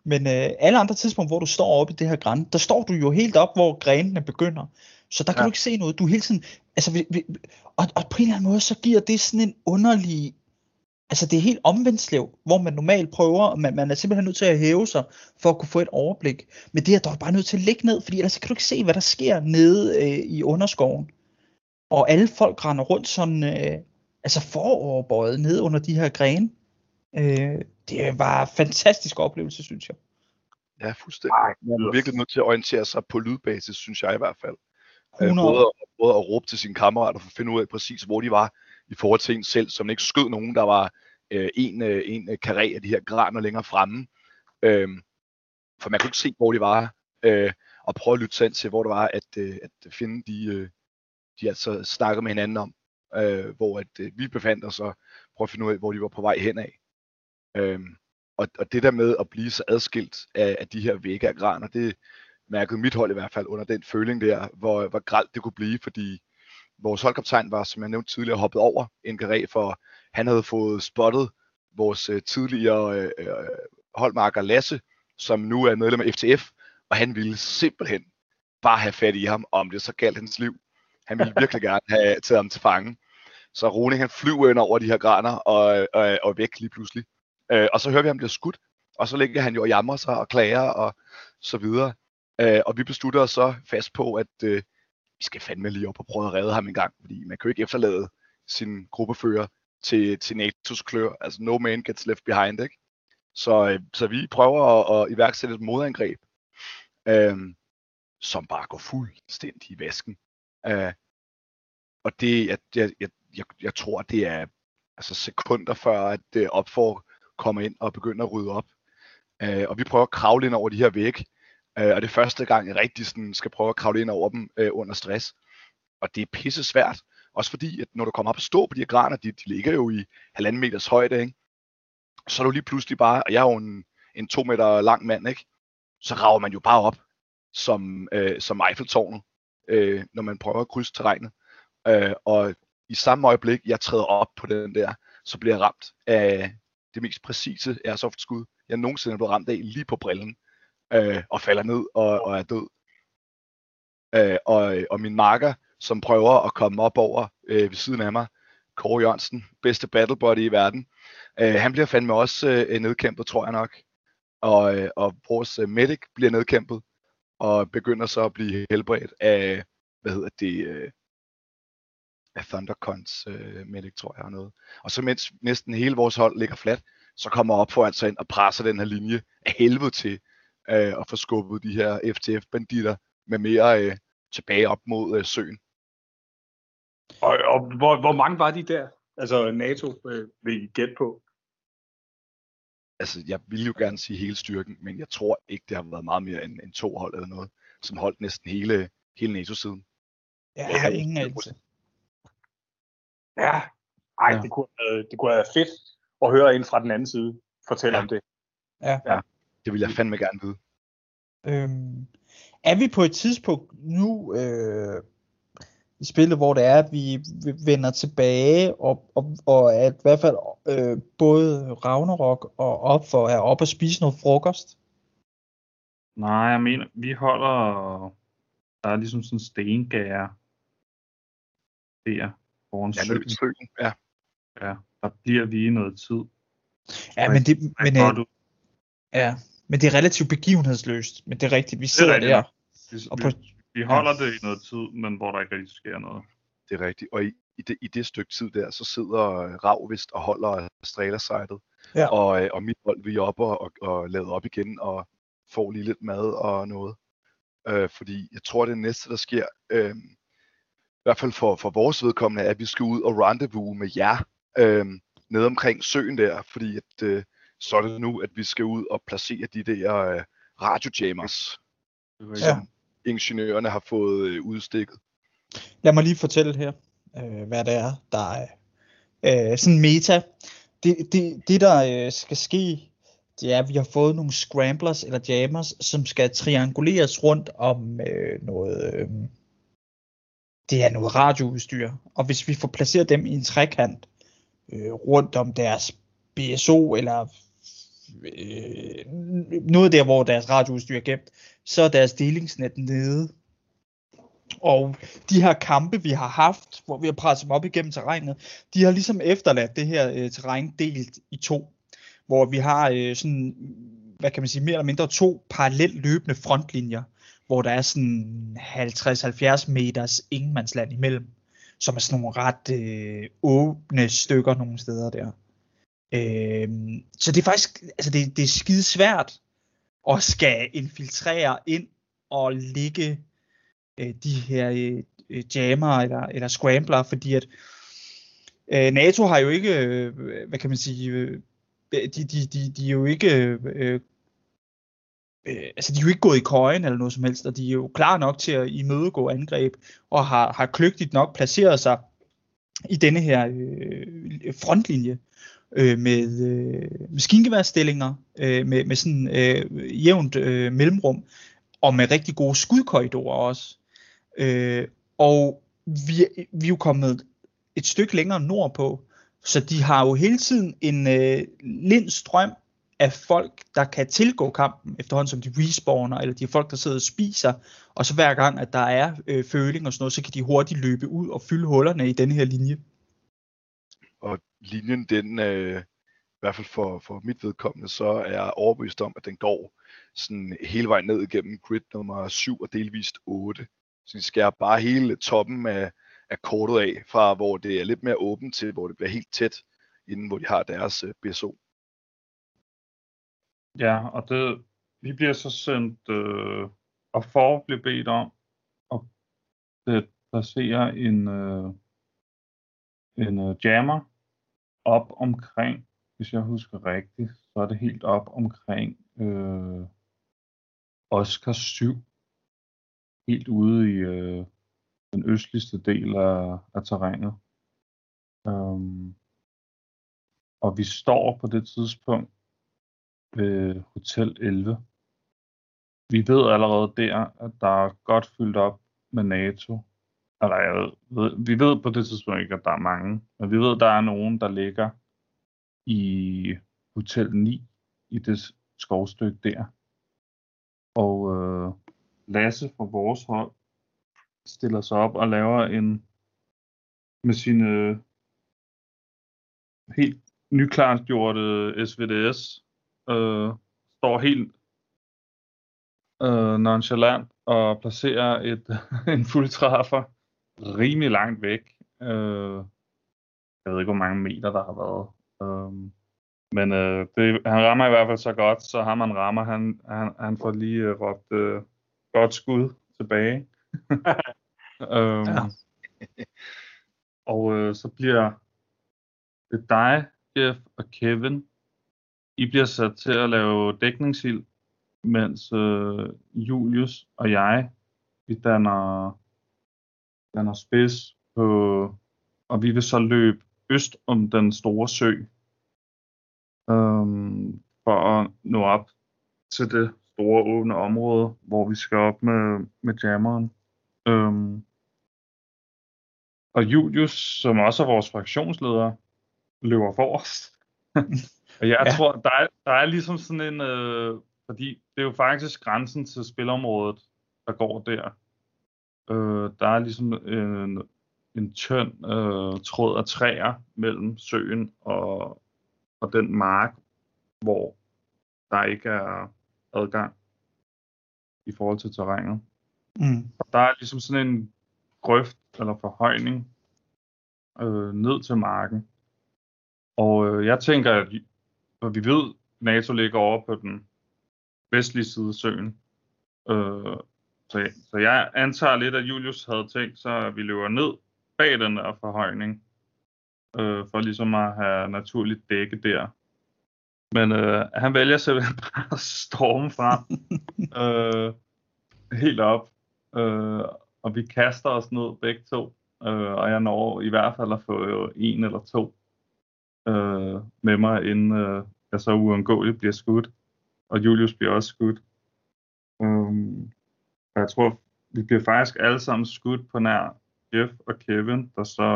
Men øh, alle andre tidspunkter, hvor du står oppe i det her græn, der står du jo helt op, hvor grenene begynder. Så der kan Ja. du ikke se noget. Du er hele tiden, altså, vi, vi, og, og på en eller anden måde, så giver det sådan en underlig, altså det er helt omvendt slev, hvor man normalt prøver, man, man er simpelthen nødt til at hæve sig, for at kunne få et overblik. Men det her, der er du bare nødt til at ligge ned, fordi ellers kan du ikke se, hvad der sker nede øh, i underskoven. Og alle folk render rundt sådan, øh, altså foroverbøjet ned under de her grene. Øh, det var en fantastisk oplevelse, synes jeg. Ja, fuldstændig. Man er virkelig nødt til at orientere sig på lydbasis, synes jeg i hvert fald. Øh, 100. både, både at råbe til sine kammerater for at finde ud af præcis, hvor de var i forhold til en selv, som ikke skød nogen, der var øh, en, øh, en øh, karé af de her graner længere fremme. Øh, for man kunne ikke se, hvor de var, øh, og prøve at lytte sig til, hvor det var, at, øh, at finde de, øh, de altså snakkede med hinanden om, øh, hvor at, øh, vi befandt os, og prøve at finde ud af, hvor de var på vej hen af. Øhm, og, og det der med at blive så adskilt af, af de her vægge af graner, det mærkede mit hold i hvert fald under den føling der, hvor, hvor gralt det kunne blive, fordi vores holdkaptajn var, som jeg nævnte tidligere, hoppet over en karé, for han havde fået spottet vores øh, tidligere øh, øh, holdmarker Lasse, som nu er medlem af FTF, og han ville simpelthen bare have fat i ham, om det så galt hans liv. Han ville virkelig gerne have taget ham til fange. Så Rune han flyver ind over de her graner og, og, og væk lige pludselig. Øh, og så hører vi ham blive skudt, og så ligger han jo og jammer sig og klager og så videre. Øh, og vi beslutter os så fast på, at øh, vi skal fandme lige op og prøve at redde ham en gang, fordi man kan jo ikke efterlade sin gruppefører til, til NATO's klør. Altså no man gets left behind, ikke? Så, øh, så vi prøver at, at iværksætte et modangreb, øh, som bare går fuldstændig i vasken. Øh, og det, jeg, jeg, jeg, jeg, jeg tror, det er altså sekunder før, at øh, opfor kommer ind og begynder at rydde op. Øh, og vi prøver at kravle ind over de her vægge, øh, og det er første gang, jeg rigtig sådan skal prøve at kravle ind over dem øh, under stress. Og det er pisse svært, også fordi, at når du kommer op og stå på de her graner, de, de ligger jo i halvanden meters højde, ikke? så er du lige pludselig bare, og jeg er jo en, en to meter lang mand, ikke? så rager man jo bare op som, øh, som Eiffeltårnet, øh, når man prøver at krydse terrænet. Øh, og i samme øjeblik, jeg træder op på den der, så bliver jeg ramt af det mest præcise airsoft-skud, jeg nogensinde er blevet ramt af lige på brillen, øh, og falder ned og, og er død. Øh, og, og min marker, som prøver at komme op over øh, ved siden af mig, Kåre Jørgensen, bedste battlebody i verden, øh, han bliver fandme også øh, nedkæmpet, tror jeg nok. Og, øh, og vores øh, medic bliver nedkæmpet, og begynder så at blive helbredt af, hvad hedder det, øh, af Thundercons øh, medic, tror jeg, og noget. Og så mens næsten hele vores hold ligger fladt, så kommer op for altså ind og presser den her linje af helvede til øh, at få skubbet de her FTF-banditter med mere øh, tilbage op mod øh, søen. Og, og hvor, hvor mange var de der? Altså NATO øh, vil I gætte på? Altså, jeg ville jo gerne sige hele styrken, men jeg tror ikke, det har været meget mere end, end to hold eller noget, som holdt næsten hele, hele NATO-siden. Ja, jeg har ingen anelse. Ja. Ej, Ja. ja. Det, kunne, have- det kunne været fedt at høre en fra den anden side fortælle Ja. om det. Det vil jeg fandme gerne vide. Øhm, er vi på et tidspunkt nu øh, i spillet, hvor det er, at vi vender tilbage, og, og, og at i hvert fald øh, både Ragnarok og Opfor er oppe og spise noget frokost? Nej, jeg mener, vi holder... Der er ligesom sådan en stengære der foran er søen. Ja, Ja, der bliver vi i noget tid. Ja, men det, men, Men, øh, du, ja, men det er relativt begivenhedsløst, men det er rigtigt, vi er sidder rigtigt der. vi, Og vi, på, vi holder det i noget tid, men hvor der ikke rigtig sker noget. det er rigtigt. Og i, i, det, i det stykke tid der, så sidder øh, Rav vist og holder Strela-sejtet. Ja. Og, øh, og mit hold, vi er oppe og, og, og lavet op igen og får lige lidt mad og noget. Øh, fordi jeg tror, det næste, der sker, øh, i hvert fald for, for vores vedkommende, er, at vi skal ud og rendezvous med jer øh, nede omkring søen der, fordi at, øh, så er det nu, at vi skal ud og placere de der øh, radiojammers, Ja. ingeniørerne har fået øh, udstikket. Lad mig lige fortælle her, øh, hvad det er, der er øh, sådan meta. Det, det, det der øh, skal ske, det er, at vi har fået nogle scramblers eller jammers, som skal trianguleres rundt om øh, noget, øh, det er noget radioudstyr. Og hvis vi får placeret dem i en trekant øh, rundt om deres BSO eller øh, noget der, hvor deres radioudstyr er gemt, så er deres delingsnet nede. Og de her kampe, vi har haft, hvor vi har presset dem op igennem terrænet, de har ligesom efterladt det her øh, terræn delt i to. Hvor vi har øh, sådan, hvad kan man sige, mere eller mindre to parallelt løbende frontlinjer, hvor der er sådan 50-70 meters ingenmandsland imellem, som er sådan nogle ret øh, åbne stykker nogle steder der. Øh, så det er faktisk, altså det, det er skide svært at skal infiltrere ind og ligge øh, de her øh, jammer eller, eller scrambler, fordi at øh, NATO har jo ikke, øh, hvad kan man sige, øh, de, de, de, de er jo ikke øh, øh, altså de er jo ikke gået i køjen eller noget som helst, og de er jo klar nok til at imødegå angreb, og har, har kløgtigt nok placeret sig i denne her øh, frontlinje øh, med øh, maskingeværstillinger, øh, med, med sådan øh, jævnt øh, mellemrum, og med rigtig gode skudkorridorer også. Øh, og vi, vi er jo kommet et stykke længere nordpå, så de har jo hele tiden en øh, lind strøm af folk, der kan tilgå kampen, efterhånden som de respawner, eller de er folk, der sidder og spiser, og så hver gang, at der er øh, føling og sådan noget, så kan de hurtigt løbe ud og fylde hullerne i denne her linje. Og linjen, den, øh, i hvert fald for, for mit vedkommende, så er jeg overbevist om, at den går sådan hele vejen ned igennem grid nummer 7 og delvist 8. Så de skærer bare hele toppen af, af kortet af, fra hvor det er lidt mere åbent til, hvor det bliver helt tæt, inden hvor de har deres øh, BSO. Ja, og det, vi bliver så sendt, øh, og for bliver bedt om at øh, placere en, øh, en øh, jammer op omkring, hvis jeg husker rigtigt, så er det helt op omkring øh, Oscar 7, helt ude i øh, den østligste del af, af terrænet. Um, og vi står på det tidspunkt ved Hotel 11. Vi ved allerede der, at der er godt fyldt op med NATO. Eller jeg ved, vi ved på det tidspunkt ikke, at der er mange, men vi ved, at der er nogen, der ligger i Hotel 9 i det skovstykke der. Og øh, Lasse fra vores hold stiller sig op og laver en med sine helt nyklartgjorte SVDS øh, står helt øh, nonchalant og placerer et, en fuldtræffer rimelig langt væk. Øh, jeg ved ikke, hvor mange meter der har været. Øh, men øh, det, han rammer i hvert fald så godt, så ham han rammer, han, han, han får lige øh, råbt øh, godt skud tilbage. øhm, ja. og øh, så bliver det dig, Jeff og Kevin, i bliver sat til at lave dækningsild, mens øh, Julius og jeg, vi danner, danner spids på, og vi vil så løbe øst om den store sø, øhm, for at nå op til det store åbne område, hvor vi skal op med, med jammeren. Øhm, og Julius, som også er vores fraktionsleder, løber forrest. og jeg ja. tror, der er, der er ligesom sådan en, øh, fordi det er jo faktisk grænsen til spilområdet, der går der. Øh, der er ligesom en, en tynd øh, tråd af træer mellem søen og, og den mark, hvor der ikke er adgang i forhold til terrænet. Mm. Og der er ligesom sådan en grøft eller forhøjning øh, ned til marken. Og øh, jeg tænker, at for vi ved, NATO ligger over på den vestlige side af søen. Øh, så, så jeg antager lidt, at Julius havde tænkt sig, at vi løber ned bag den der forhøjning, øh, for ligesom at have naturligt dække der. Men øh, han vælger simpelthen bare at storme frem. øh, helt op. Øh, og vi kaster os ned begge to. Øh, og jeg når i hvert fald at få en eller to øh, med mig, inden øh, jeg så uundgåeligt bliver skudt. Og Julius bliver også skudt. Og jeg tror, vi bliver faktisk alle sammen skudt på nær Jeff og Kevin, der så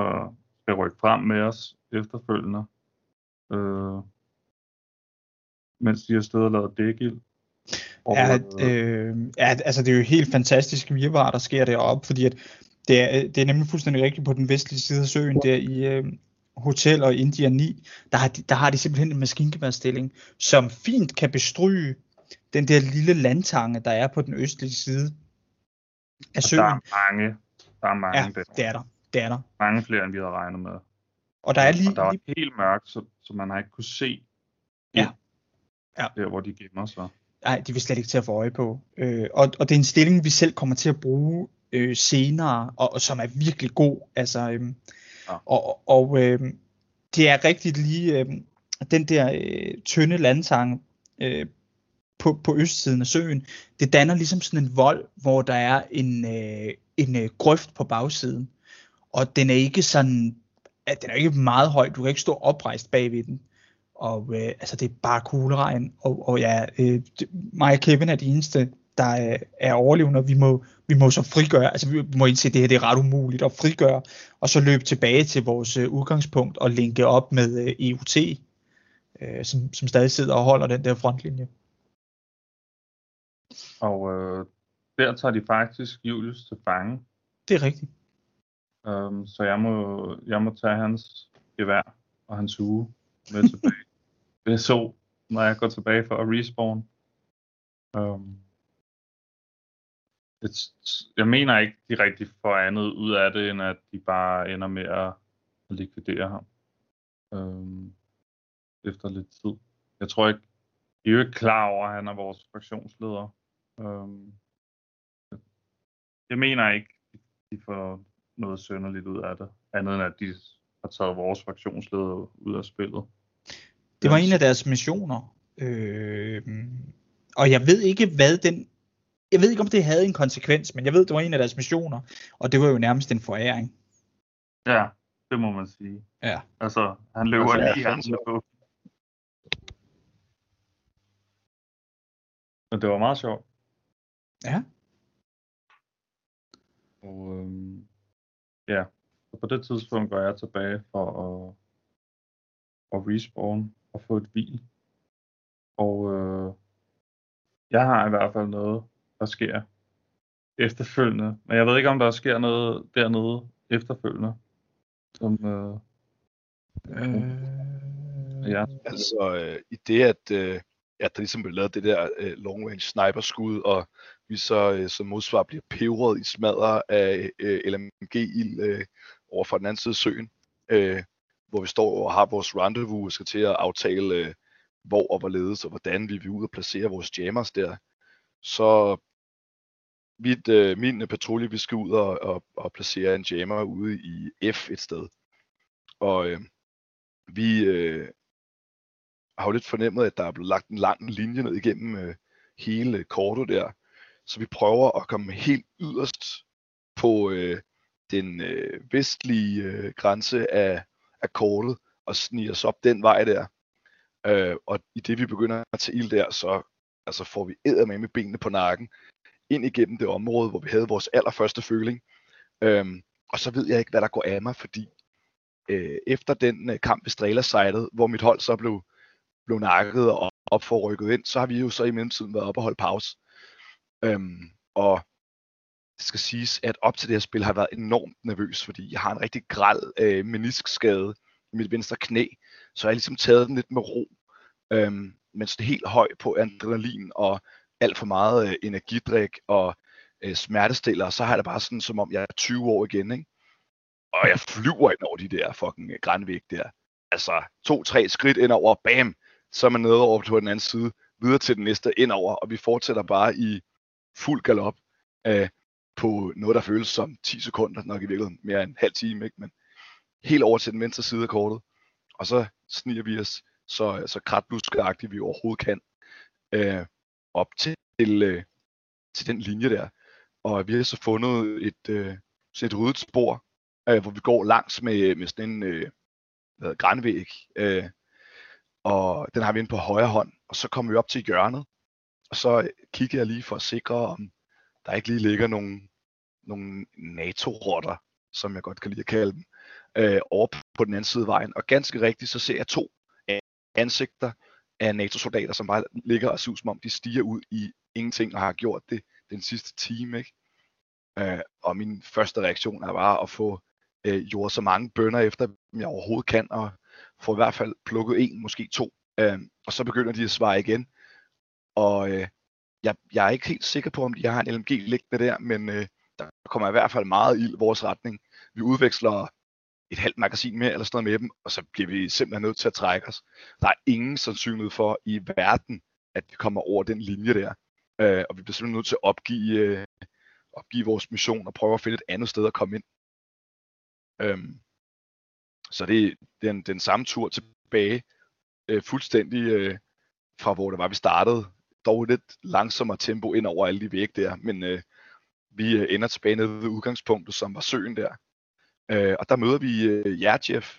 skal rykke frem med os efterfølgende. Øh, mens de har stået og lavet dækild. Ja, øh, ja, altså det er jo helt fantastisk virvar, der sker deroppe, fordi at det er, det er nemlig fuldstændig rigtigt på den vestlige side af søen, der i øh, Hotel og India 9, der har, de, der har de simpelthen en maskingeværstilling, som fint kan bestryge den der lille landtange, der er på den østlige side af og der søen. er mange, der er mange, Ja, det er der. Det er der. mange flere, end vi havde regnet med. Og der er lige, og der var lige helt mørkt, så, så man har ikke kunne se Ja. Ja. der, hvor de gemmer sig. Nej, de vil slet ikke til at få øje på. Øh, og, og det er en stilling, vi selv kommer til at bruge øh, senere, og, og som er virkelig god. Altså, øhm, Ja. Og, og øhm, det er rigtigt lige øhm, den der øh, tynde landtang øh, på, på østsiden af søen. Det danner ligesom sådan en vold, hvor der er en, øh, en øh, grøft på bagsiden. Og den er ikke sådan, at den er ikke meget høj. Du kan ikke stå oprejst bagved den. Og øh, altså det er bare kugleregn. Og, og ja, øh, det, mig og Kevin er de eneste, der er, er overlevende, og vi må, vi må så frigøre, altså vi må indse, at det her det er ret umuligt at frigøre, og så løbe tilbage til vores øh, udgangspunkt og linke op med øh, EUT, øh, som, som stadig sidder og holder den der frontlinje. Og øh, der tager de faktisk Julius til fange. Det er rigtigt. Um, så jeg må, jeg må tage hans gevær og hans uge med tilbage. det er så, når jeg går tilbage for at respawn. Um, et, jeg mener ikke, de rigtig får andet ud af det, end at de bare ender med at likvidere ham. Um, efter lidt tid. Jeg tror ikke, de er jo ikke klar over, at han er vores fraktionsleder. Um, jeg mener ikke, de får noget sønderligt ud af det. Andet end at de har taget vores fraktionsleder ud af spillet. Det var en af deres missioner. Øh, og jeg ved ikke, hvad den... Jeg ved ikke, om det havde en konsekvens, men jeg ved, det var en af deres missioner. Og det var jo nærmest en foræring. Ja, det må man sige. Ja. Altså, han løber Altså, ja, lige fandme hans på. Men det var meget sjovt. Ja. Og øhm, ja, så på det tidspunkt går jeg tilbage for at, at respawn og få et hvil. Og øh, jeg har i hvert fald noget, der sker efterfølgende. Men jeg ved ikke, om der sker noget dernede efterfølgende. Som, øh, Øh, ja, Altså, øh, i det, at, øh, at der ligesom blev lavet det der øh, long range sniper-skud, og vi så øh, som modsvar bliver peberet i smadret af øh, LMG-ild øh, over for den anden side af søen, øh, hvor vi står og har vores rendezvous og skal til at aftale, øh, hvor og hvorledes og hvordan vi vil ud og placere vores jammers der. Så mit, øh, min øh, patrulje, vi skal ud og, og, og placere en jammer ude i F et sted. Og øh, vi øh, har jo lidt fornemmet, at der er blevet lagt en lang linje ned igennem øh, hele kortet der. Så vi prøver at komme helt yderst på øh, den øh, vestlige øh, grænse af, af kortet og sniger os op den vej der. Øh, og i det vi begynder at tage ild der, så altså får vi æder med med benene på nakken ind igennem det område, hvor vi havde vores allerførste føling. Øhm, og så ved jeg ikke, hvad der går af mig, fordi øh, efter den øh, kamp ved Strela hvor mit hold så blev, blev nakket og op for rykket ind, så har vi jo så i mellemtiden været op og holdt pause. Øhm, og det skal siges, at op til det her spil har jeg været enormt nervøs, fordi jeg har en rigtig græld øh, meniskskade i mit venstre knæ, så jeg har ligesom taget den lidt med ro, øhm, men er helt høj på adrenalin og alt for meget øh, energidrik og øh, smertestiller, så har jeg det bare sådan, som om jeg er 20 år igen, ikke? Og jeg flyver ind over de der fucking øh, grænvæg der. Altså, to-tre skridt ind over, bam, så er man nede over på den anden side, videre til den næste ind over, og vi fortsætter bare i fuld galop øh, på noget, der føles som 10 sekunder, nok i virkeligheden mere end en halv time, ikke? men helt over til den venstre side af kortet, og så sniger vi os så, så kratbluskeagtigt vi overhovedet kan øh, op til, øh, til den linje der. Og vi har så fundet et, øh, sådan et ryddet spor, øh, hvor vi går langs med, med sådan en øh, hvad hedder, grænvæg. Øh, og den har vi inde på højre hånd. Og så kommer vi op til hjørnet. Og så kigger jeg lige for at sikre, om der ikke lige ligger nogle, nogle NATO-rotter, som jeg godt kan lide at kalde dem, øh, over på den anden side af vejen. Og ganske rigtigt, så ser jeg to ansigter af NATO-soldater, som bare ligger og ser som om de stiger ud i ingenting og har gjort det den sidste time. Ikke? Øh, og min første reaktion er bare at få øh, gjort så mange bønder efter, som jeg overhovedet kan, og få i hvert fald plukket en, måske to. Øh, og så begynder de at svare igen. Og øh, jeg, jeg er ikke helt sikker på, om de har en LMG liggende der, men øh, der kommer i hvert fald meget ild i vores retning. Vi udveksler et halvt magasin med, eller sådan noget med dem, og så bliver vi simpelthen nødt til at trække os. Der er ingen sandsynlighed for i verden, at vi kommer over den linje der. Øh, og vi bliver simpelthen nødt til at opgive, øh, opgive vores mission og prøve at finde et andet sted at komme ind. Øhm, så det er den, den samme tur tilbage, øh, fuldstændig øh, fra hvor det var, vi startede. Dog lidt langsommere tempo ind over alle de vægge der, men øh, vi øh, ender tilbage nede ved udgangspunktet, som var søen der. Øh, og der møder vi øh, jer, Jeff.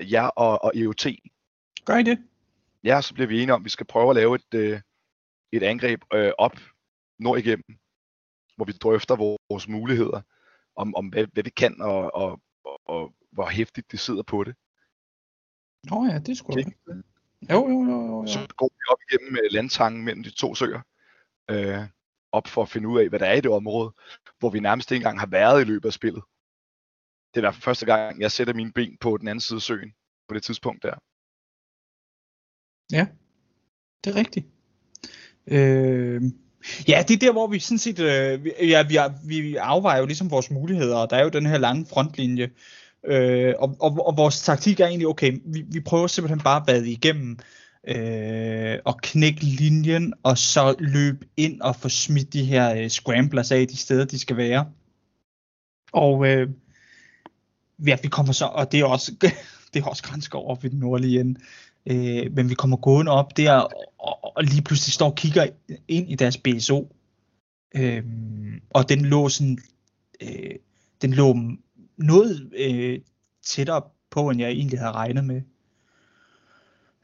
Jer og, og EOT. Gør I det? Ja, så bliver vi enige om, at vi skal prøve at lave et, øh, et angreb øh, op nord igennem, hvor vi drøfter vores muligheder, om, om hvad, hvad vi kan, og, og, og, og hvor hæftigt det sidder på det. Nå ja, det skulle okay. Jo, jo, jo, jo, jo. Så går vi op igennem øh, landtangen mellem de to søer, øh, op for at finde ud af, hvad der er i det område, hvor vi nærmest ikke engang har været i løbet af spillet. Det er i hvert fald første gang, jeg sætter mine ben på den anden side af søen, på det tidspunkt der. Ja, det er rigtigt. Øh, ja, det er der, hvor vi sådan set, øh, ja, vi, vi afvejer jo ligesom vores muligheder, og der er jo den her lange frontlinje, øh, og, og, og vores taktik er egentlig, okay, vi, vi prøver simpelthen bare at vade igennem, øh, og knække linjen, og så løbe ind og få smidt de her øh, scramblers af de steder, de skal være. Og øh, ja, vi kommer så, og det er også, det er også grænskov op ved den nordlige ende, øh, men vi kommer gående op der, og, og, og lige pludselig står og kigger ind i deres BSO, øh, og den lå sådan, øh, den lå noget øh, tættere på, end jeg egentlig havde regnet med.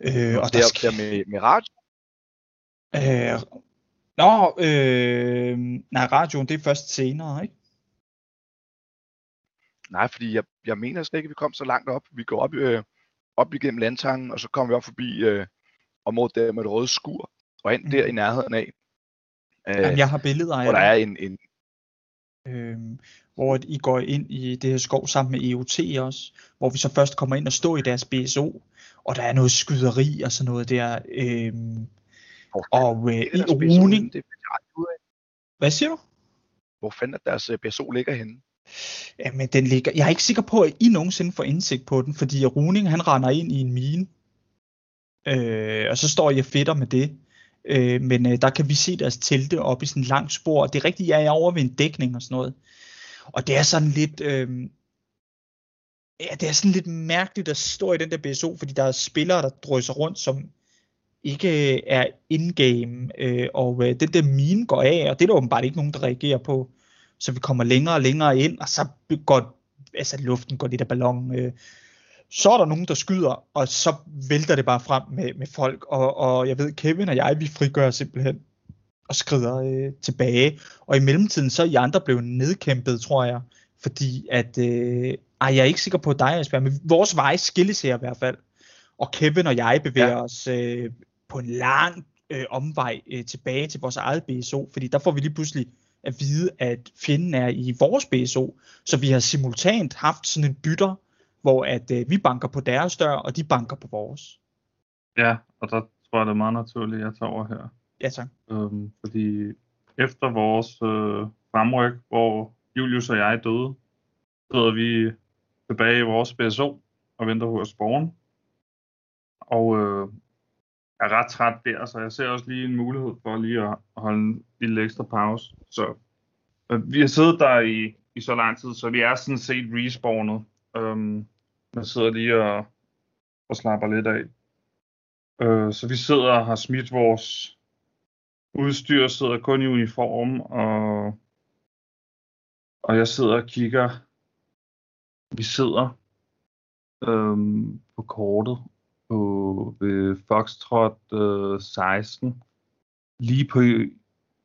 Øh, og der, der, sk- der med, med radio, Øh, nå, øh, nej, radioen, det er først senere, ikke? nej, fordi jeg, jeg mener slet ikke, at vi kom så langt op. Vi går op, øh, op igennem landtangen, og så kommer vi op forbi øh, området der med det røde skur, og ind der Mhm. i nærheden af, øh, Jamen, jeg har billeder af hvor der er en, en øh, hvor I går ind i det her skov sammen med EOT også, hvor vi så først kommer ind og står i deres BSO, og der er noget skyderi og sådan noget der. Øh, hvor og øh, i hvad siger du? Hvor fanden er deres øh, BSO ligger henne? Jamen, den ligger, jeg er ikke sikker på, at I nogensinde får indsigt på den, fordi Runing, han render ind i en mine, øh, og så står jeg fedter med det. Øh, men øh, der kan vi se deres telte op i sådan en lang spor. Det er rigtigt, jeg er over ved en dækning og sådan noget. Og det er sådan lidt... Øh, ja, det er sådan lidt mærkeligt at stå i den der BSO, fordi der er spillere, der drysser rundt, som ikke øh, er in-game, øh, og øh, den der mine går af, og det er der åbenbart ikke nogen, der reagerer på. Så vi kommer længere og længere ind, og så går altså, luften går lidt af ballonen. Øh. Så er der nogen, der skyder, og så vælter det bare frem med, med folk, og, og jeg ved, Kevin og jeg, vi frigør simpelthen og skrider øh, tilbage. Og i mellemtiden, så er I andre blevet nedkæmpet, tror jeg, fordi at, øh, ej, jeg er ikke sikker på dig, Asbjørn, men vores veje skilles her i hvert fald. Og Kevin og jeg bevæger ja. os øh, på en lang øh, omvej øh, tilbage til vores eget BSO, fordi der får vi lige pludselig at vide, at fjenden er i vores BSO, så vi har simultant haft sådan en bytter, hvor at øh, vi banker på deres dør, og de banker på vores. Ja, og der tror jeg, det er meget naturligt, at jeg tager over her. Ja, tak. Øhm, fordi efter vores øh, fremryk, hvor Julius og jeg døde, sidder vi tilbage i vores BSO og venter på at spawn. Og øh, er ret træt der, så jeg ser også lige en mulighed for lige at holde en lille ekstra pause. Så øh, vi har siddet der i, i så lang tid, så vi er sådan set respawnet. Øhm, man sidder lige og, og slapper lidt af. Øh, så vi sidder og har smidt vores udstyr, sidder kun i uniform, og, og jeg sidder og kigger. Vi sidder øhm, på kortet på ved Foxtrot øh, 16. Lige på,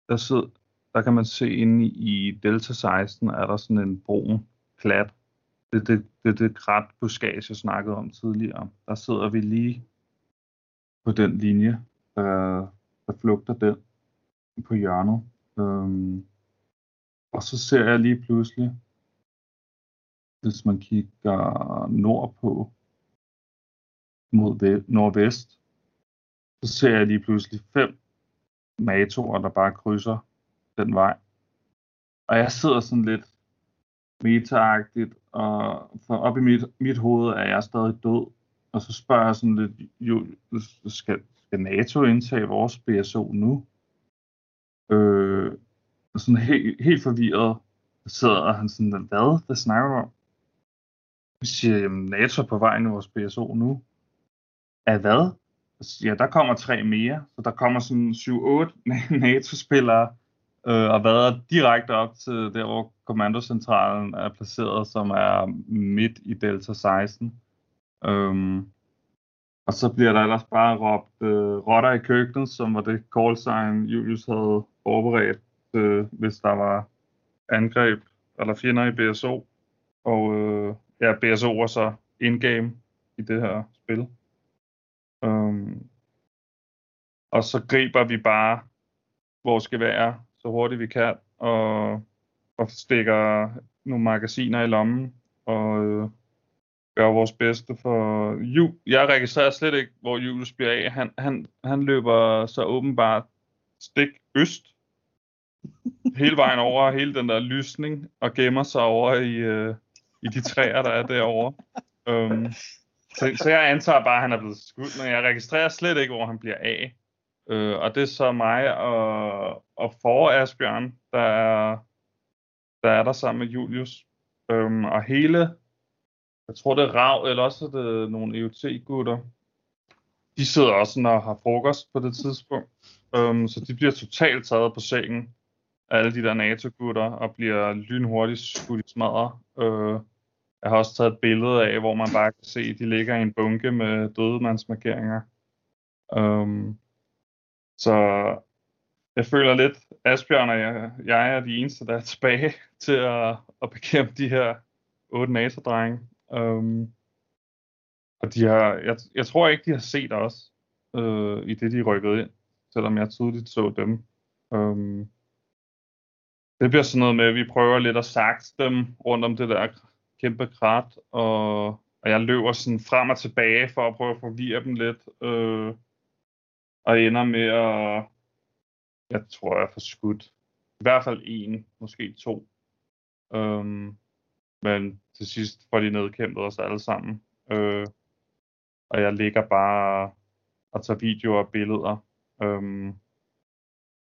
der, sidder, der kan man se inde i Delta 16, er der sådan en brun klat. Det er det, det, det krat buskage, jeg snakkede om tidligere. Der sidder vi lige på den linje, der, der flugter den på hjørnet. Øhm, og så ser jeg lige pludselig, hvis man kigger nordpå mod ve- nordvest, så ser jeg lige pludselig fem NATO'er, der bare krydser den vej. Og jeg sidder sådan lidt metaagtigt, og for op i mit, mit hoved er jeg stadig død. Og så spørger jeg sådan lidt, jo, skal, skal NATO indtage vores BSO nu? Øh, og sådan helt, helt forvirret sidder han sådan, hvad? Hvad snakker du om? Jeg siger, jamen NATO er på vej i vores BSO nu. Af hvad? Ja, der kommer tre mere, så der kommer sådan 7-8 NATO-spillere øh, og været direkte op til der, hvor kommandocentralen er placeret, som er midt i Delta 16. Øhm, og så bliver der ellers bare råbt øh, rotter i køkkenet, som var det call sign, Julius havde forberedt, øh, hvis der var angreb eller fjender i BSO. Og øh, ja, BSO er så in-game i det her spil. Um, og så griber vi bare vores gevær så hurtigt vi kan, og, og stikker nogle magasiner i lommen, og øh, gør vores bedste for Ju. Jeg registrerer slet ikke, hvor Julius bliver af. Han, han, han løber så åbenbart stik øst, hele vejen over hele den der lysning, og gemmer sig over i, øh, i de træer, der er derovre. Um, så, så jeg antager bare, at han er blevet skudt, men jeg registrerer slet ikke, hvor han bliver af. Øh, og det er så mig og, og for Asbjørn, der er, der er der sammen med Julius. Øhm, og hele, jeg tror det er Rav, eller også er det nogle EUT-gutter, de sidder også og har frokost på det tidspunkt. Øhm, så de bliver totalt taget på sengen alle de der NATO-gutter, og bliver lynhurtigt skudt i smadret. Øh, jeg har også taget et billede af, hvor man bare kan se, at de ligger i en bunke med dødemandsmarkeringer. Øh, så jeg føler lidt, Asbjørn og jeg, jeg er de eneste, der er tilbage til at, at bekæmpe de her otte NATO-drenge. Um, og de har, jeg, jeg tror ikke, de har set os øh, i det, de rykkede ind, selvom jeg tydeligt så dem. Um, det bliver sådan noget med, at vi prøver lidt at sakse dem rundt om det der kæmpe krat, og, og jeg løber sådan frem og tilbage for at prøve at forvirre dem lidt, øh, og ender med at, jeg tror jeg får skudt, i hvert fald en, måske to, øhm, men til sidst får de nedkæmpet os alle sammen, øh, og jeg ligger bare og tager videoer og billeder, øhm,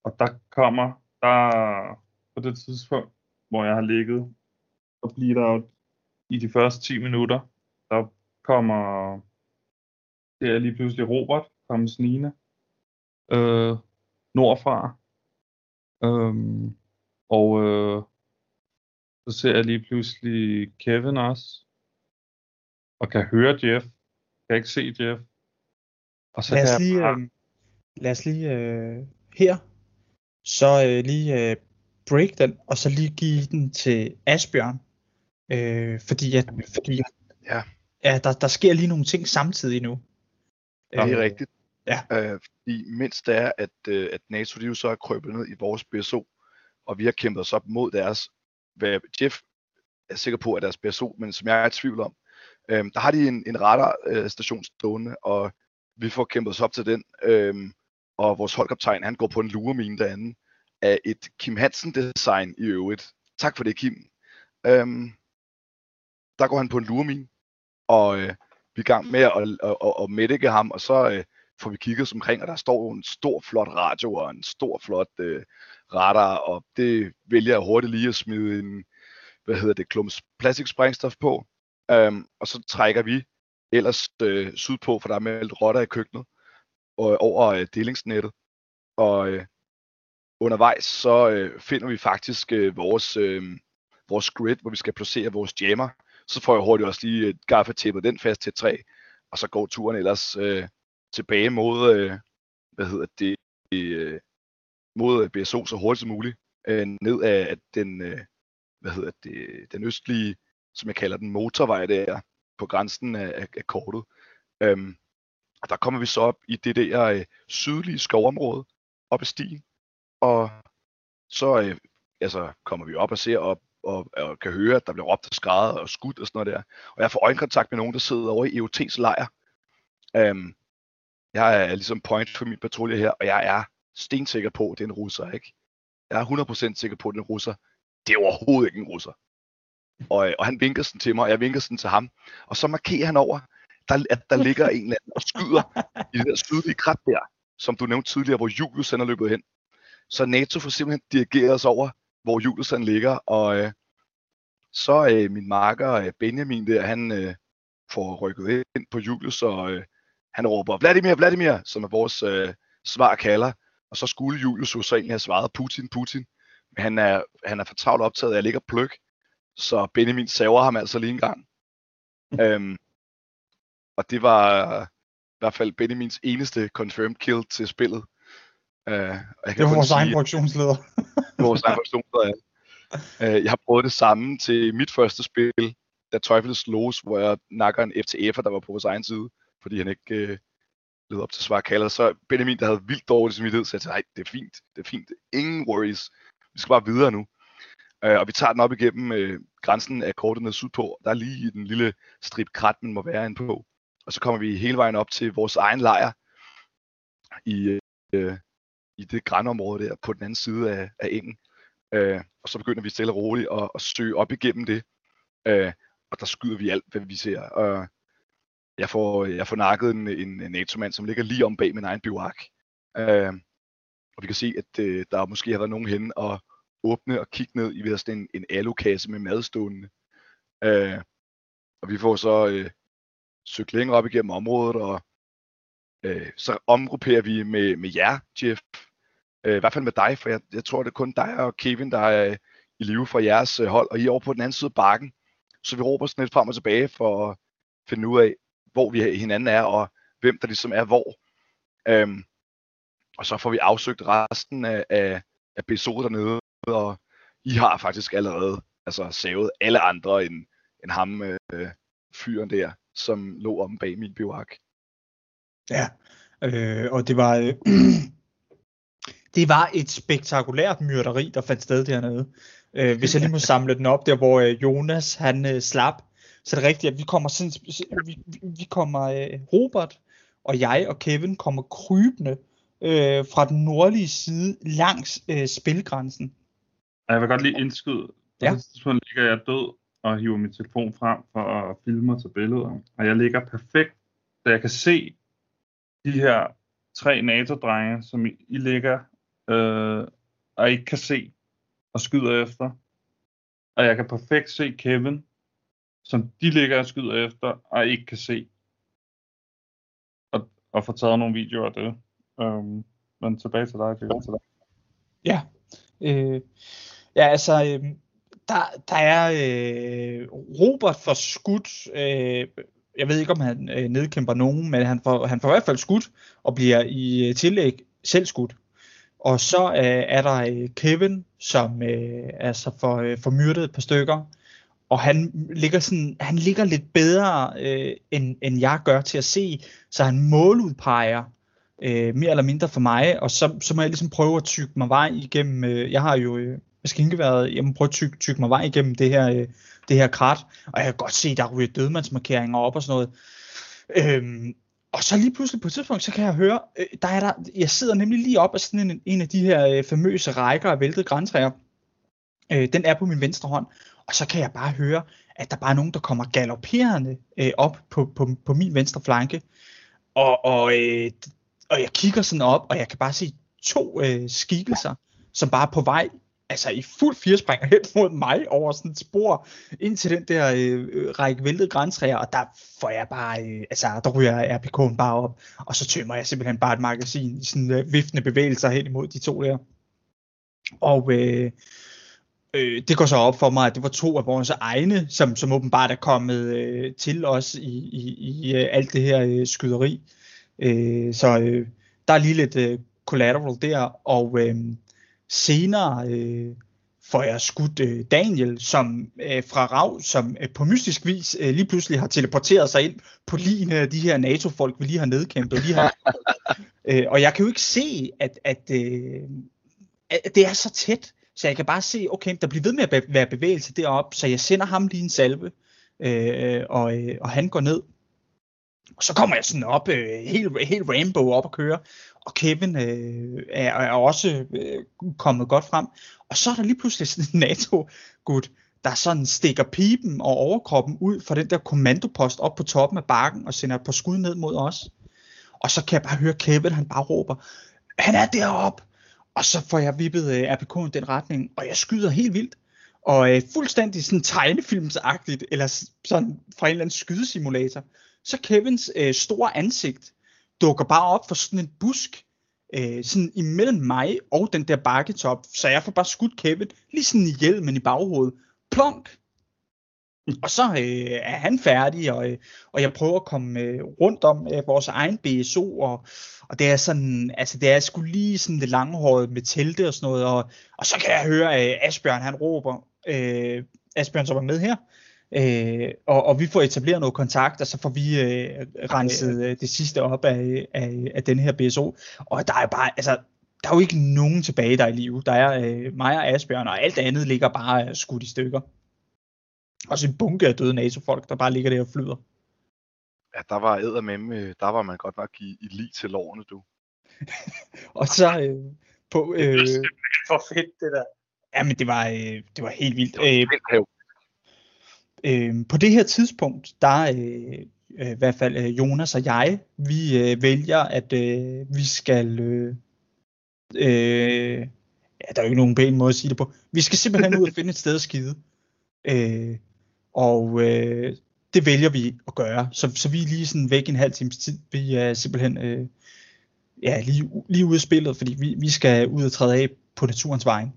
og der kommer, der på det tidspunkt, hvor jeg har ligget og bleed out i de første 10 minutter, der kommer det er lige pludselig Robert komme snigende øh, nordfra. Øhm, og øh, så ser jeg lige pludselig Kevin også, og kan høre Jeff. Kan ikke se Jeff. Og så lad, os lige, bare... øh, lad os lige øh, her, så øh, lige øh, break den, og så lige give den til Asbjørn. Øh, fordi at, fordi, ja. Ja, der, der sker lige nogle ting samtidig nu. Ja, det er øh, rigtigt. Ja. Øh, fordi mindst det er, at, øh, at NATO de jo så er krøbet ned i vores BSO, og vi har kæmpet os op mod deres, hvad Jeff er sikker på, at deres BSO, men som jeg er i tvivl om, øh, der har de en, en radarstation øh, stående, og vi får kæmpet os op til den, øh, og vores holdkaptajn, han går på en luremine derinde, af et Kim Hansen design i øvrigt. Tak for det, Kim. Øhm, der går han på en luremine, og øh, vi er i gang med at, at, at, at medikke ham, og så øh, får vi kigget os omkring, og der står jo en stor, flot radio og en stor, flot øh, radar, og det vælger jeg hurtigt lige at smide en, hvad hedder det, klums plastiksprængstof på, øhm, og så trækker vi ellers øh, sydpå, for der er meldt rotter i køkkenet, og over øh, delingsnettet, og øh, undervejs så øh, finder vi faktisk øh, vores, øh, vores grid, hvor vi skal placere vores jammer, så får jeg hurtigt også lige et gaffetæppet den fast til træ, og så går turen ellers øh, tilbage mod, øh, hvad hedder det, øh, mod øh, BSO så hurtigt som muligt, øh, ned af den, øh, hvad hedder det, den østlige, som jeg kalder den motorvej der, på grænsen af, af, af kortet. Øhm, Og der kommer vi så op i det der øh, sydlige skovområde, op ad stien. Og så øh, altså, kommer vi op og ser op, og, og kan høre, at der bliver råbt og skrevet og skudt og sådan noget der. Og jeg får øjenkontakt med nogen, der sidder over i EOT's lejr. Øhm, jeg er ligesom point for min patrulje her, og jeg er stensikker på, at det er en russer, ikke? Jeg er 100% sikker på, at det er en russer. Det er overhovedet ikke en russer. Og, øh, og han vinker sådan til mig, og jeg vinker sådan til ham. Og så markerer han over, der, at der ligger en eller anden og skyder i det der sydlige krat der, som du nævnte tidligere, hvor Julius han er løbet hen. Så NATO får simpelthen dirigeret os over, hvor Julius han ligger, og øh, så øh, min marker øh, Benjamin der, han øh, får rykket ind på Julius, og øh, han råber, Vladimir, Vladimir, som er vores øh, svar kalder, og så skulle Julius jo så egentlig have svaret Putin, Putin, men han er, han er for travlt optaget af at ligge og pløk, så Benjamin saver ham altså lige en gang. øhm, og det var i hvert fald Benjamins eneste confirmed kill til spillet. Uh, jeg kan det var vores egen produktionsleder. vores egen produktionsleder, ja. Uh, jeg har prøvet det samme til mit første spil, da Teufel Slows, hvor jeg nakker en FTF'er, der var på vores egen side, fordi han ikke uh, led op til svar kalder. Så Benjamin, der havde vildt dårligt jeg sagde, nej, det er fint, det er fint, ingen worries, vi skal bare videre nu. Uh, og vi tager den op igennem uh, grænsen af kortet sydpå. Der er lige den lille strip krat, man må være inde på. Og så kommer vi hele vejen op til vores egen lejr i, uh, i det grænområde der på den anden side af, af engen. Øh, og så begynder vi stille og roligt at, at søge op igennem det. Øh, og der skyder vi alt, hvad vi ser. Og jeg får, jeg får nakket en, en, en NATO-mand, som ligger lige om bag min egen bivark. Øh, og vi kan se, at øh, der måske har været nogen henne og åbne og kigge ned i sådan en, en alukasse med madstående. Øh, og vi får så øh, søgt længere op igennem området, og øh, så omgrupperer vi med, med jer, Jeff. Øh, I hvert fald med dig, for jeg, jeg tror, det er kun dig og Kevin, der er øh, i live fra jeres øh, hold, og I er over på den anden side af bakken. Så vi råber sådan lidt frem og tilbage for at finde ud af, hvor vi hinanden er, og hvem der ligesom er hvor. Øhm, og så får vi afsøgt resten af, af, af episoder dernede, og I har faktisk allerede altså, savet alle andre end, end ham, øh, fyren der, som lå om bag min bivak. Ja, øh, og det var, øh, det var et spektakulært myrderi, der fandt sted dernede. Øh, hvis jeg lige må samle den op, der hvor øh, Jonas han øh, slap, så er det rigtigt, at vi kommer, sådan, vi, vi kommer øh, Robert og jeg og Kevin kommer krybende øh, fra den nordlige side langs øh, spilgrænsen. Jeg vil godt lige indskyde. Ja. Så ligger jeg død og hiver min telefon frem for at filme og tage billeder. Og jeg ligger perfekt, så jeg kan se de her tre NATO-drenge, som I, I ligger øh, og ikke kan se og skyder efter. Og jeg kan perfekt se Kevin, som de ligger og skyder efter og ikke kan se. Og, og få taget nogle videoer af det. Um, men tilbage til dig, tilbage til dig. Ja. Øh, ja, altså, øh, der, der er øh, Robert for skudt. Øh, jeg ved ikke, om han øh, nedkæmper nogen, men han får, han får i hvert fald skudt og bliver i øh, tillæg selv skudt. Og så øh, er der øh, Kevin, som øh, altså får, øh, får myrdet et par stykker. Og han ligger, sådan, han ligger lidt bedre, øh, end, end jeg gør til at se, så han måludpeger øh, mere eller mindre for mig, og så, så må jeg ligesom prøve at tykke mig vej igennem, øh, jeg har jo øh, maskingeværet, jeg må prøve at tykke, tykke mig vej igennem det her, øh, det her krat, og jeg kan godt se, der ryger dødmandsmarkeringer op og sådan noget. Øhm, og så lige pludselig på et tidspunkt, så kan jeg høre, øh, der er der, jeg sidder nemlig lige op af sådan en, en af de her øh, famøse rækker af væltede græntræer. Øh, den er på min venstre hånd, og så kan jeg bare høre, at der bare er nogen, der kommer galopperende øh, op på, på, på min venstre flanke. Og, og øh, og jeg kigger sådan op, og jeg kan bare se to øh, skikkelser, som bare er på vej, altså i fuld firespring hen mod mig over sådan et spor, ind til den der øh, øh, række væltede græntræer, og der får jeg bare, øh, altså der ryger RPK'en bare op, og så tømmer jeg simpelthen bare et magasin i sådan øh, viftende bevægelser hen imod de to der. Og øh, øh, det går så op for mig, at det var to af vores egne, som, som åbenbart er kommet øh, til os i, i, i øh, alt det her øh, skyderi. Øh, så øh, der er lige lidt øh, collateral der, og øh, senere, øh, får jeg skudt øh, Daniel som øh, fra Rav, som øh, på mystisk vis øh, lige pludselig har teleporteret sig ind på lige af de her NATO-folk, vi lige har nedkæmpet. Lige har, øh, og jeg kan jo ikke se, at, at, øh, at det er så tæt, så jeg kan bare se, okay, der bliver ved med at be- være bevægelse deroppe, så jeg sender ham lige en salve, øh, og, øh, og han går ned. Og så kommer jeg sådan op, øh, helt, helt rainbow op og køre, og Kevin øh, er, er også øh, kommet godt frem. Og så er der lige pludselig sådan en NATO-gut, der sådan stikker pipen og overkroppen ud fra den der kommandopost op på toppen af bakken og sender et par skud ned mod os. Og så kan jeg bare høre Kevin, han bare råber, han er deroppe! Og så får jeg vippet øh, RPK'en den retning, og jeg skyder helt vildt. Og øh, fuldstændig sådan tegnefilmsagtigt, eller sådan fra en eller anden skydesimulator. Så Kevins øh, store ansigt dukker bare op for sådan en busk, øh, sådan imellem mig og den der bakketop, så jeg får bare skudt Kevin, lige sådan i hjelmen i baghovedet. Plonk! Og så øh, er han færdig, og, øh, og jeg prøver at komme øh, rundt om øh, vores egen BSO, og, og det er sådan, altså det er sgu lige sådan det langhårede med telte og sådan noget, og, og så kan jeg høre, at øh, Asbjørn han råber, øh, Asbjørn som er med her, øh, og, og vi får etableret noget kontakt, og så får vi øh, renset øh, det sidste op af, af, af den her BSO, og der er bare, altså, der er jo ikke nogen tilbage, der er i live. Der er øh, mig og Asbjørn, og alt andet ligger bare øh, skudt i stykker. Og så en bunke af døde NATO-folk, der bare ligger der og flyder. Ja, der var æder med, der var man godt nok i, i lige til lårene, du. Og så øh, på... Øh, For fedt, det der. ja, men det var, øh, det var helt vildt. Det var Øh, vildt hav øh, på det her tidspunkt, der øh, øh, i hvert fald øh, Jonas og jeg, vi øh, vælger, at øh, vi skal... Øh, øh, ja, der er jo ikke nogen pæn måde at sige det på. Vi skal simpelthen ud og finde et sted at skide. Øh, og øh, det vælger vi at gøre. Så, så vi er lige sådan væk en halv times tid. Vi er simpelthen øh, ja, lige, lige ude af spillet, fordi vi, vi skal ud og træde af på naturens vej.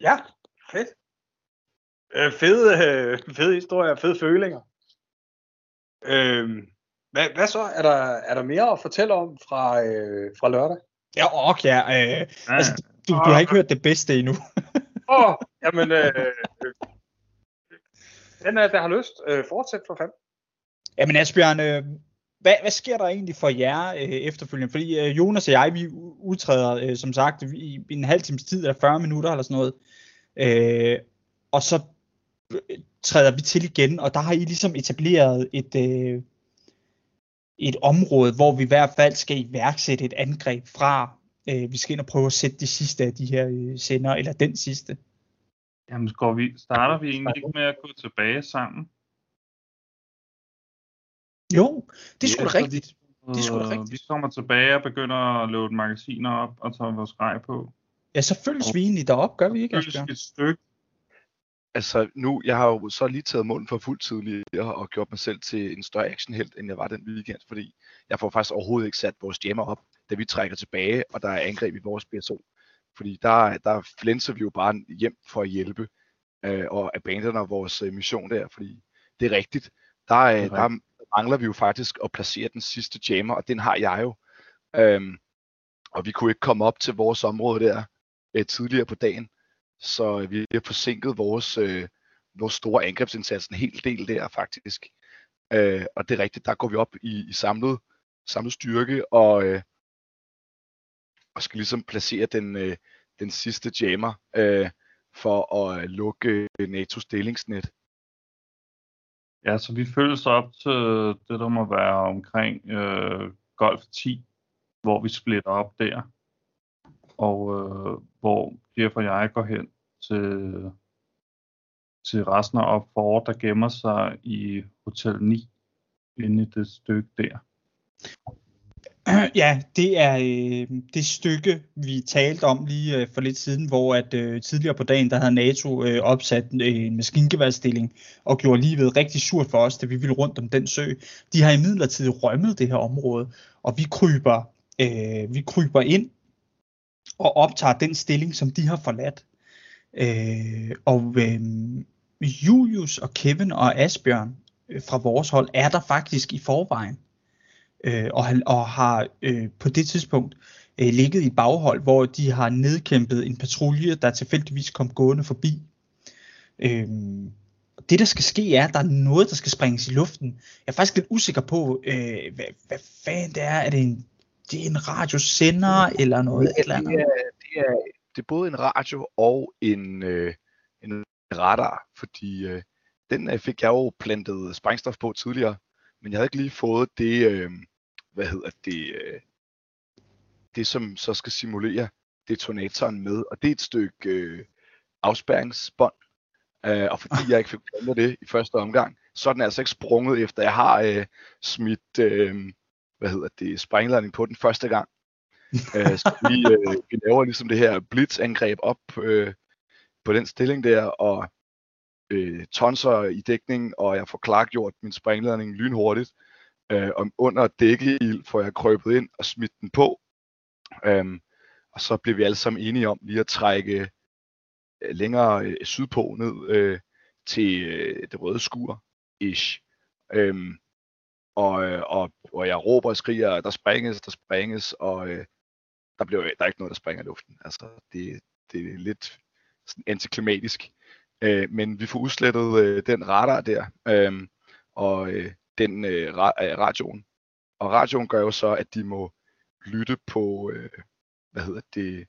Ja, fedt. Øh, fede, øh, fede historier, fede følinger. Øh, hvad, hvad så? Er der, er der mere at fortælle om fra, øh, fra lørdag? Ja, og ja, øh, Ja, altså, du, du har ikke hørt det bedste endnu. Åh, oh, jamen, øh, øh, den er, der har lyst. Øh, fortsæt for fanden. Jamen Asbjørn, øh, hvad, hvad sker der egentlig for jer øh, efterfølgende? Fordi øh, Jonas og jeg, vi udtræder, øh, som sagt, i, i en halv times tid, eller 40 minutter eller sådan noget. Øh, og så træder vi til igen, og der har I ligesom etableret et, øh, et område, hvor vi i hvert fald skal iværksætte et angreb fra. Øh, vi skal ind og prøve at sætte de sidste af de her øh, sender, eller den sidste. Jamen, går vi, starter vi egentlig ikke med at gå tilbage sammen? Jo, det er sgu da rigtigt. Det er sgu da øh, rigtigt. Vi kommer tilbage og begynder at loade magasiner op og tage vores grej på. Ja, så følges vi egentlig derop, gør vi ikke, Asbjørn? et stykke. Altså nu, jeg har jo så lige taget munden for fuld tidligere og gjort mig selv til en større actionhelt, end jeg var den weekend, fordi jeg får faktisk overhovedet ikke sat vores jammer op, da vi trækker tilbage, og der er angreb i vores BSO. Fordi der, der flænser vi jo bare hjem for at hjælpe, øh, og abandoner vores øh, mission der, fordi det er rigtigt. Der, øh, er der mangler vi jo faktisk at placere den sidste jammer, og den har jeg jo. Øhm, og vi kunne ikke komme op til vores område der øh, tidligere på dagen, så øh, vi har forsinket vores, øh, vores store angrebsindsats en hel del der faktisk. Øh, og det er rigtigt, der går vi op i, i samlet, samlet styrke og, øh, og skal ligesom placere den, øh, den sidste jammer øh, for at øh, lukke øh, NATO's delingsnet. Ja, så vi følges op til det, der må være omkring øh, Golf 10, hvor vi splitter op der. Og øh, hvor Jeff og jeg går hen til, til resten af op for, der gemmer sig i Hotel 9, inde i det stykke der. Ja, det er øh, det stykke, vi talte om lige øh, for lidt siden, hvor at øh, tidligere på dagen, der havde NATO øh, opsat øh, en maskingeværstilling og gjorde livet rigtig surt for os, da vi ville rundt om den sø. De har imidlertid rømmet det her område, og vi kryber, øh, vi kryber ind og optager den stilling, som de har forladt. Øh, og øh, Julius og Kevin og Asbjørn øh, fra vores hold er der faktisk i forvejen øh, og, og har øh, på det tidspunkt øh, ligget i baghold, hvor de har nedkæmpet en patrulje, der tilfældigvis kom gående forbi. Øhm, det der skal ske er, at der er noget, der skal springes i luften. Jeg er faktisk lidt usikker på, øh, hvad, hvad fanden det er. Er det en, det er en radiosender eller noget? Det, eller andet? er, det, er, det er både en radio og en, øh, en radar, fordi øh, den øh, fik jeg jo plantet sprængstof på tidligere, men jeg havde ikke lige fået det, øh, hvad hedder det, øh, det som så skal simulere detonatoren med, og det er et stykke øh, afspærringsbånd, øh, og fordi jeg ikke fik plantet det i første omgang, så er den altså ikke sprunget efter jeg har øh, smidt, øh, hvad hedder det, sprængladning på den første gang øh, så vi, øh, vi laver ligesom det her blitzangreb op øh, på den stilling der, og øh, tonser i dækning, og jeg får klargjort min sprængladning lynhurtigt. Øh, og under dækkeild får jeg krøbet ind og smidt den på. Øhm, og så bliver vi alle sammen enige om lige at trække øh, længere øh, sydpå ned øh, til øh, det røde skur. Ish. Øhm, og, øh, og, og jeg råber og skriger, der springes, der springes, og øh, der, bliver, der er ikke noget, der springer i luften. Altså, det, det er lidt sådan antiklimatisk. Øh, men vi får udslettet øh, den radar der, øh, og øh, den øh, ra- øh, radioen. Og radioen gør jo så, at de må lytte på, øh, hvad hedder det,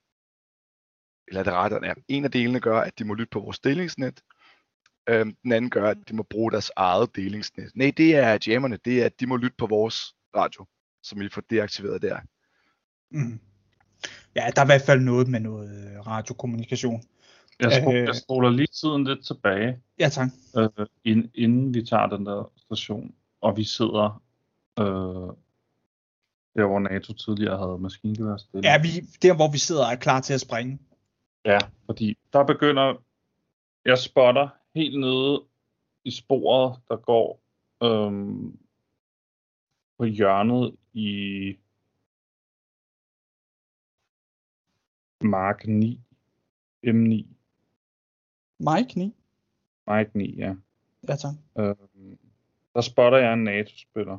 eller det radaren er. En af delene gør, at de må lytte på vores delingsnet. Øh, den anden gør, at de må bruge deres eget delingsnet. Nej, det er jammerne. Det er, at de må lytte på vores radio, som vi får deaktiveret der. Mm. Ja, der er i hvert fald noget med noget øh, radiokommunikation. Jeg, spol- Øh. jeg spoler lige tiden lidt tilbage, Ja, tak. øh, inden, inden vi tager den der station, og vi sidder øh, der, hvor NATO tidligere havde maskingevær stille. Ja, vi, der hvor vi sidder er klar til at springe. Ja, fordi der begynder, jeg spotter helt nede i sporet, der går øhm, på hjørnet i Mark 9, M9, Mike 9. Mike 9, ja. Ja, tak. Øhm, der spotter jeg en NATO-spiller,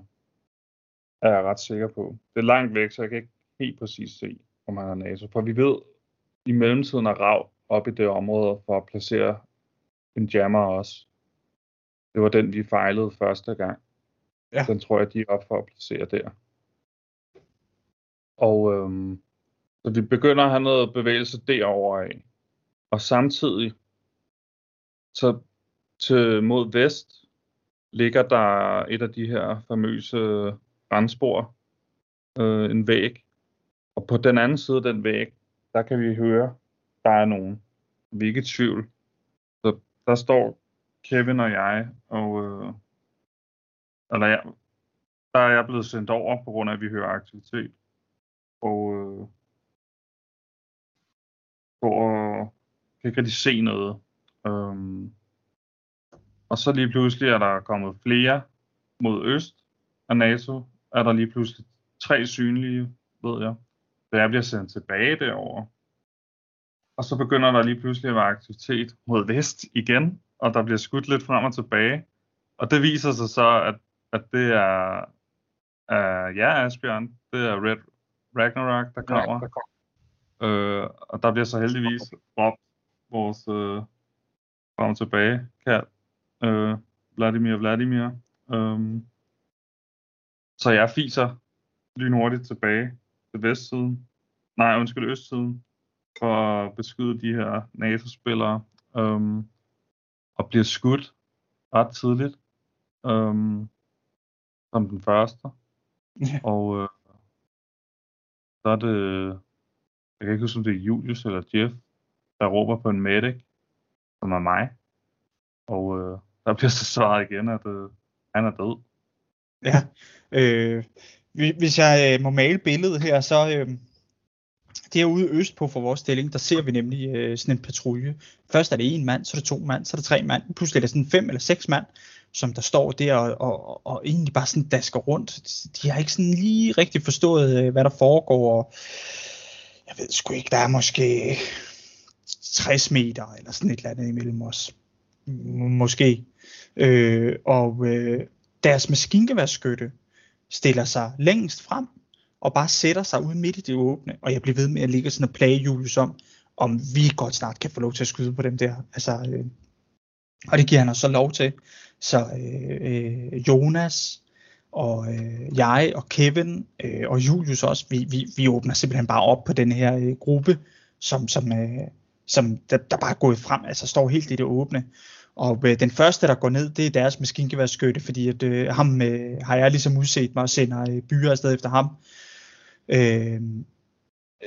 er jeg ret sikker på. Det er langt væk, så jeg kan ikke helt præcis se, om han er NATO. For vi ved, i mellemtiden er Rav op i det område for at placere en jammer også. Det var den, vi fejlede første gang. Ja. Den tror jeg, de er op for at placere der. Og øhm, så vi begynder at have noget bevægelse derovre af. Og samtidig, så til mod vest, ligger der et af de her famøse brandspor, øh, en væg. Og på den anden side af den væg, der kan vi høre, der er nogen. Vi er ikke i tvivl. Så der står Kevin og jeg, og øh, eller jeg, der er jeg blevet sendt over, på grund af, at vi hører aktivitet. Og øh, øh, og kan ikke rigtig se noget. Øhm, og så lige pludselig er der kommet flere mod øst af NATO. Er der lige pludselig tre synlige, ved jeg. Så jeg bliver sendt tilbage derover. Og så begynder der lige pludselig at være aktivitet mod vest igen, og der bliver skudt lidt frem og tilbage. Og det viser sig så, at, at det er, uh, ja, Asbjørn, det er Red Ragnarok, der kommer. Ja, der kommer. Øh, og der bliver så heldigvis råbt vores øh, frem tilbage kald, øh, Vladimir Vladimir. Um, så jeg fiser lynhurtigt tilbage til vestsiden, nej undskyld østsiden, for at beskyde de her NATO-spillere, um, og bliver skudt ret tidligt, um, som den første. Og øh, så er det, jeg kan ikke huske, om det er Julius eller Jeff, der råber på en medic, som er mig. Og øh, der bliver så svaret igen, at øh, han er død. Ja. Øh, hvis jeg øh, må male billedet her, så øh, derude østpå for vores stilling, der ser vi nemlig øh, sådan en patrulje. Først er det en mand, så er det to mand, så er det tre mand. Pludselig er det sådan fem eller seks mand, som der står der og, og, og egentlig bare sådan dasker rundt. De har ikke sådan lige rigtig forstået, øh, hvad der foregår. Og jeg ved sgu ikke, der er måske 60 meter eller sådan et eller andet imellem os. Måske. Øh, og øh, deres maskingeværskytte stiller sig længst frem og bare sætter sig ude midt i det åbne, og jeg bliver ved med at ligge sådan og plage Julius om, om vi godt snart kan få lov til at skyde på dem der. Altså, øh, og det giver han os så lov til. Så øh, øh, Jonas og øh, jeg og Kevin øh, og Julius også, vi, vi, vi åbner simpelthen bare op på den her øh, gruppe, som, som, øh, som der, der bare er gået frem, altså står helt i det åbne. Og øh, den første, der går ned, det er deres maskingeværsskytte, fordi at, øh, ham øh, har jeg ligesom udset mig og sender øh, byer afsted efter ham. Øh,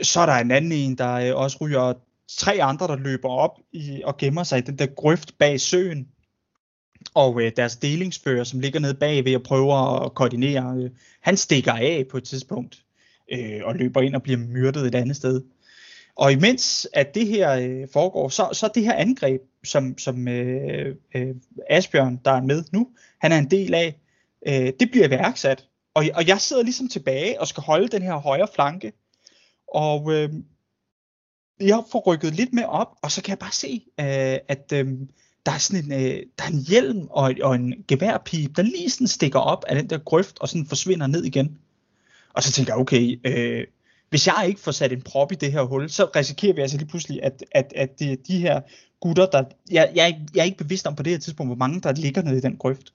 så er der en anden en, der øh, også ryger tre andre, der løber op i, og gemmer sig i den der grøft bag søen. Og øh, deres delingsfører, som ligger nede bagved og prøver at koordinere, øh, han stikker af på et tidspunkt øh, og løber ind og bliver myrdet et andet sted. Og imens at det her øh, foregår, så, så det her angreb, som, som øh, øh, Asbjørn, der er med nu, han er en del af, øh, det bliver værksat. Og, og jeg sidder ligesom tilbage og skal holde den her højre flanke. Og øh, jeg får rykket lidt med op, og så kan jeg bare se, øh, at øh, der er sådan en, øh, der er en hjelm og, og en geværpipe, der lige sådan stikker op af den der grøft, og sådan forsvinder ned igen. Og så tænker jeg, okay, øh, hvis jeg ikke får sat en prop i det her hul, så risikerer vi altså lige pludselig, at, at, at de, de her gutter, der, jeg, jeg, jeg er ikke bevidst om på det her tidspunkt, hvor mange der ligger nede i den grøft.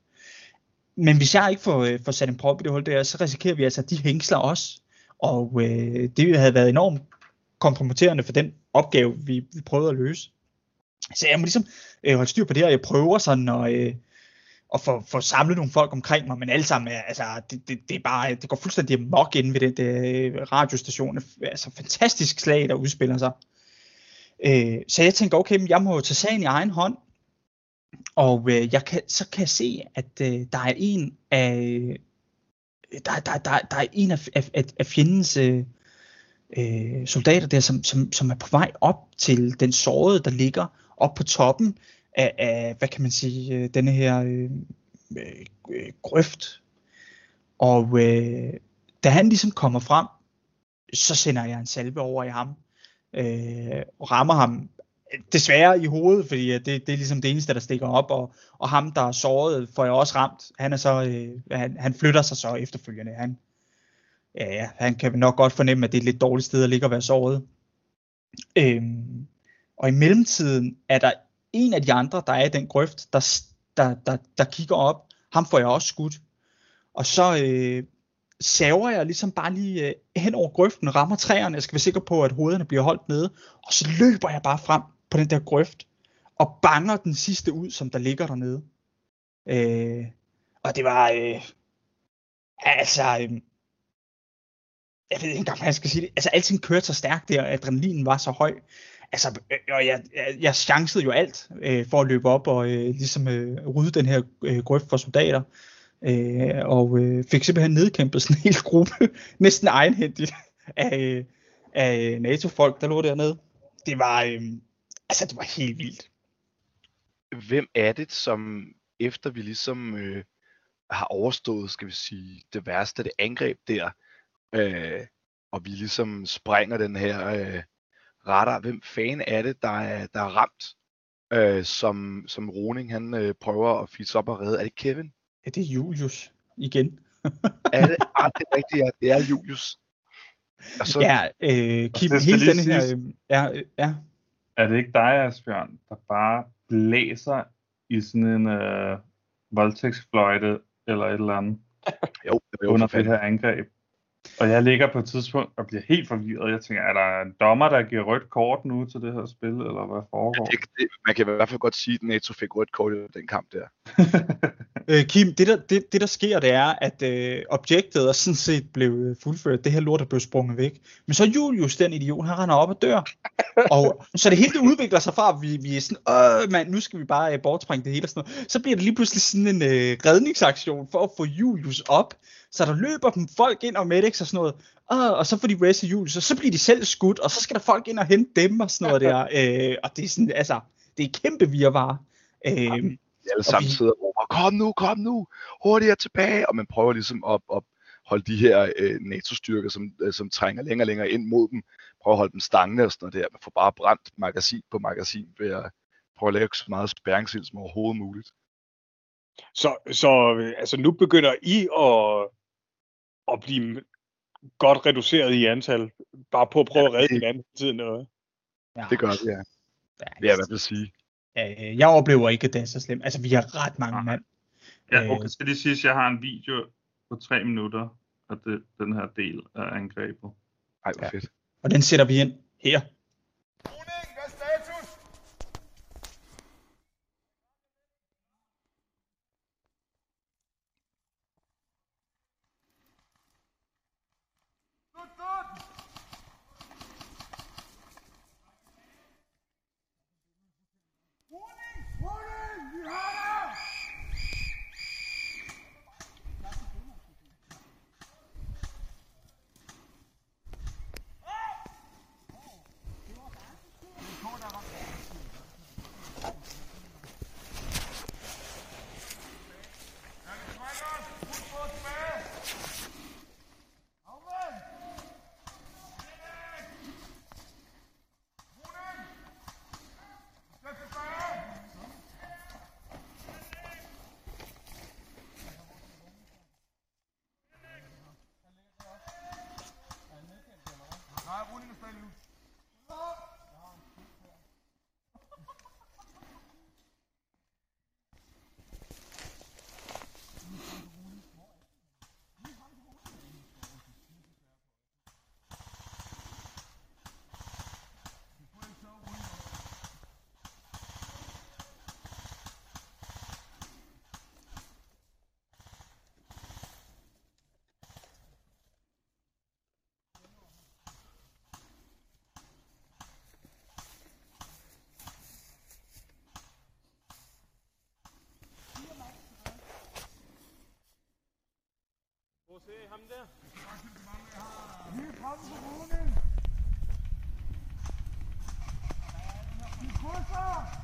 Men hvis jeg ikke får, øh, får sat en prop i det hul der, så risikerer vi altså, at de hængsler os. Og øh, det havde været enormt kompromitterende for den opgave, vi, vi prøvede at løse. Så jeg må ligesom øh, holde styr på det, og jeg prøver sådan at, øh, at få, få samlet nogle folk omkring mig, men alle sammen, er, altså, det, det, det, er bare, det går fuldstændig mok ind ved den der radiostation. Altså fantastisk slag, der udspiller sig. Øh, så jeg tænker, okay, men jeg må tage sagen i egen hånd, og øh, jeg kan, så kan jeg se, at øh, der er en af der, der, der, der er en af, af, af fjendens øh, øh, soldater der, som, som, som er på vej op til den sårede, der ligger op på toppen af, af hvad kan man sige, øh, denne her øh, øh, grøft. Og øh, da han ligesom kommer frem, så sender jeg en salve over i ham, øh, og rammer ham øh, desværre i hovedet, fordi øh, det, det er ligesom det eneste, der stikker op, og, og ham, der er såret, får jeg også ramt. Han er så, øh, han, han flytter sig så efterfølgende. Han, ja, ja, han kan nok godt fornemme, at det er et lidt dårligt sted at ligge og være såret. Øhm, og i mellemtiden er der en af de andre, der er i den grøft, der, der, der, der kigger op. Ham får jeg også skudt. Og så øh, saver jeg ligesom bare lige øh, hen over grøften, rammer træerne. Jeg skal være sikker på, at hovederne bliver holdt nede. Og så løber jeg bare frem på den der grøft, og banger den sidste ud, som der ligger dernede. Øh, og det var, øh, altså, øh, jeg ved ikke engang, hvad jeg skal sige det. Altså, alting kørte så stærkt der, adrenalinen var så høj. Altså, øh, og jeg, jeg, jeg chancede jo alt øh, for at løbe op og øh, ligesom øh, rydde den her øh, grøft for soldater. Øh, og øh, fik simpelthen nedkæmpet sådan en hel gruppe, næsten egenhændigt, af, øh, af NATO-folk, der lå dernede. Det var, øh, altså, det var helt vildt. Hvem er det, som efter vi ligesom øh, har overstået, skal vi sige, det værste, det angreb der, øh, og vi ligesom sprænger den her øh, radar, hvem fan er det, der er, der er ramt, øh, som, som Roning han øh, prøver at fisse op og redde? Er det Kevin? Ja, det er Julius igen. er det? Ah, det er rigtigt, ja. Det er Julius. Og så, ja, øh, Kim, hele den her... Øh, ja, øh, ja. Er det ikke dig, Asbjørn, der bare blæser i sådan en øh, voldtægtsfløjte eller et eller andet? jo, det er jo under det her angreb. Og jeg ligger på et tidspunkt og bliver helt forvirret. Jeg tænker, er der en dommer, der giver rødt kort nu til det her spil, eller hvad foregår? Ja, det, det, man kan i hvert fald godt sige, at NATO fik rødt kort i den kamp der. øh, Kim, det der, det, det der sker, det er, at øh, objektet er sådan set blev øh, fuldført. Det her lort er blevet sprunget væk. Men så Julius, den idiot, han render op og dør. og så det hele det udvikler sig fra, at vi, vi er sådan, øh, mand, nu skal vi bare øh, bortspringe det hele og sådan noget. Så bliver det lige pludselig sådan en øh, redningsaktion for at få Julius op. Så der løber dem folk ind og medics og sådan noget. Og, og så får de race Julius, og så bliver de selv skudt, og så skal der folk ind og hente dem og sådan noget der. Øh, og det er sådan, altså, det er kæmpe virvar. Øh, Jamen, alle sammen vi... sidder og råber, kom nu, kom nu, hurtigere tilbage. Og man prøver ligesom at, at holde de her øh, NATO-styrker, som, øh, som trænger længere og længere ind mod dem, prøve at holde dem stangende og sådan noget der. Man får bare brændt magasin på magasin ved at prøve at lave så meget spærringsild som overhovedet muligt. Så, så altså nu begynder I at, at blive godt reduceret i antal. Bare på at prøve at redde hinanden tiden. Og... Ja, Det gør vi, ja. ja, Det er jeg i hvert fald sige. Øh, jeg oplever ikke, at det er så slemt. Altså, vi har ret mange Nej. mand. Ja, Øh. okay, skal lige sige, at jeg har en video på tre minutter af det, den her del af angrebet. Ej, hvor Ja. fedt. Og den sætter vi ind her. haben wir. Hier kommen Drohnen. Die Kurser!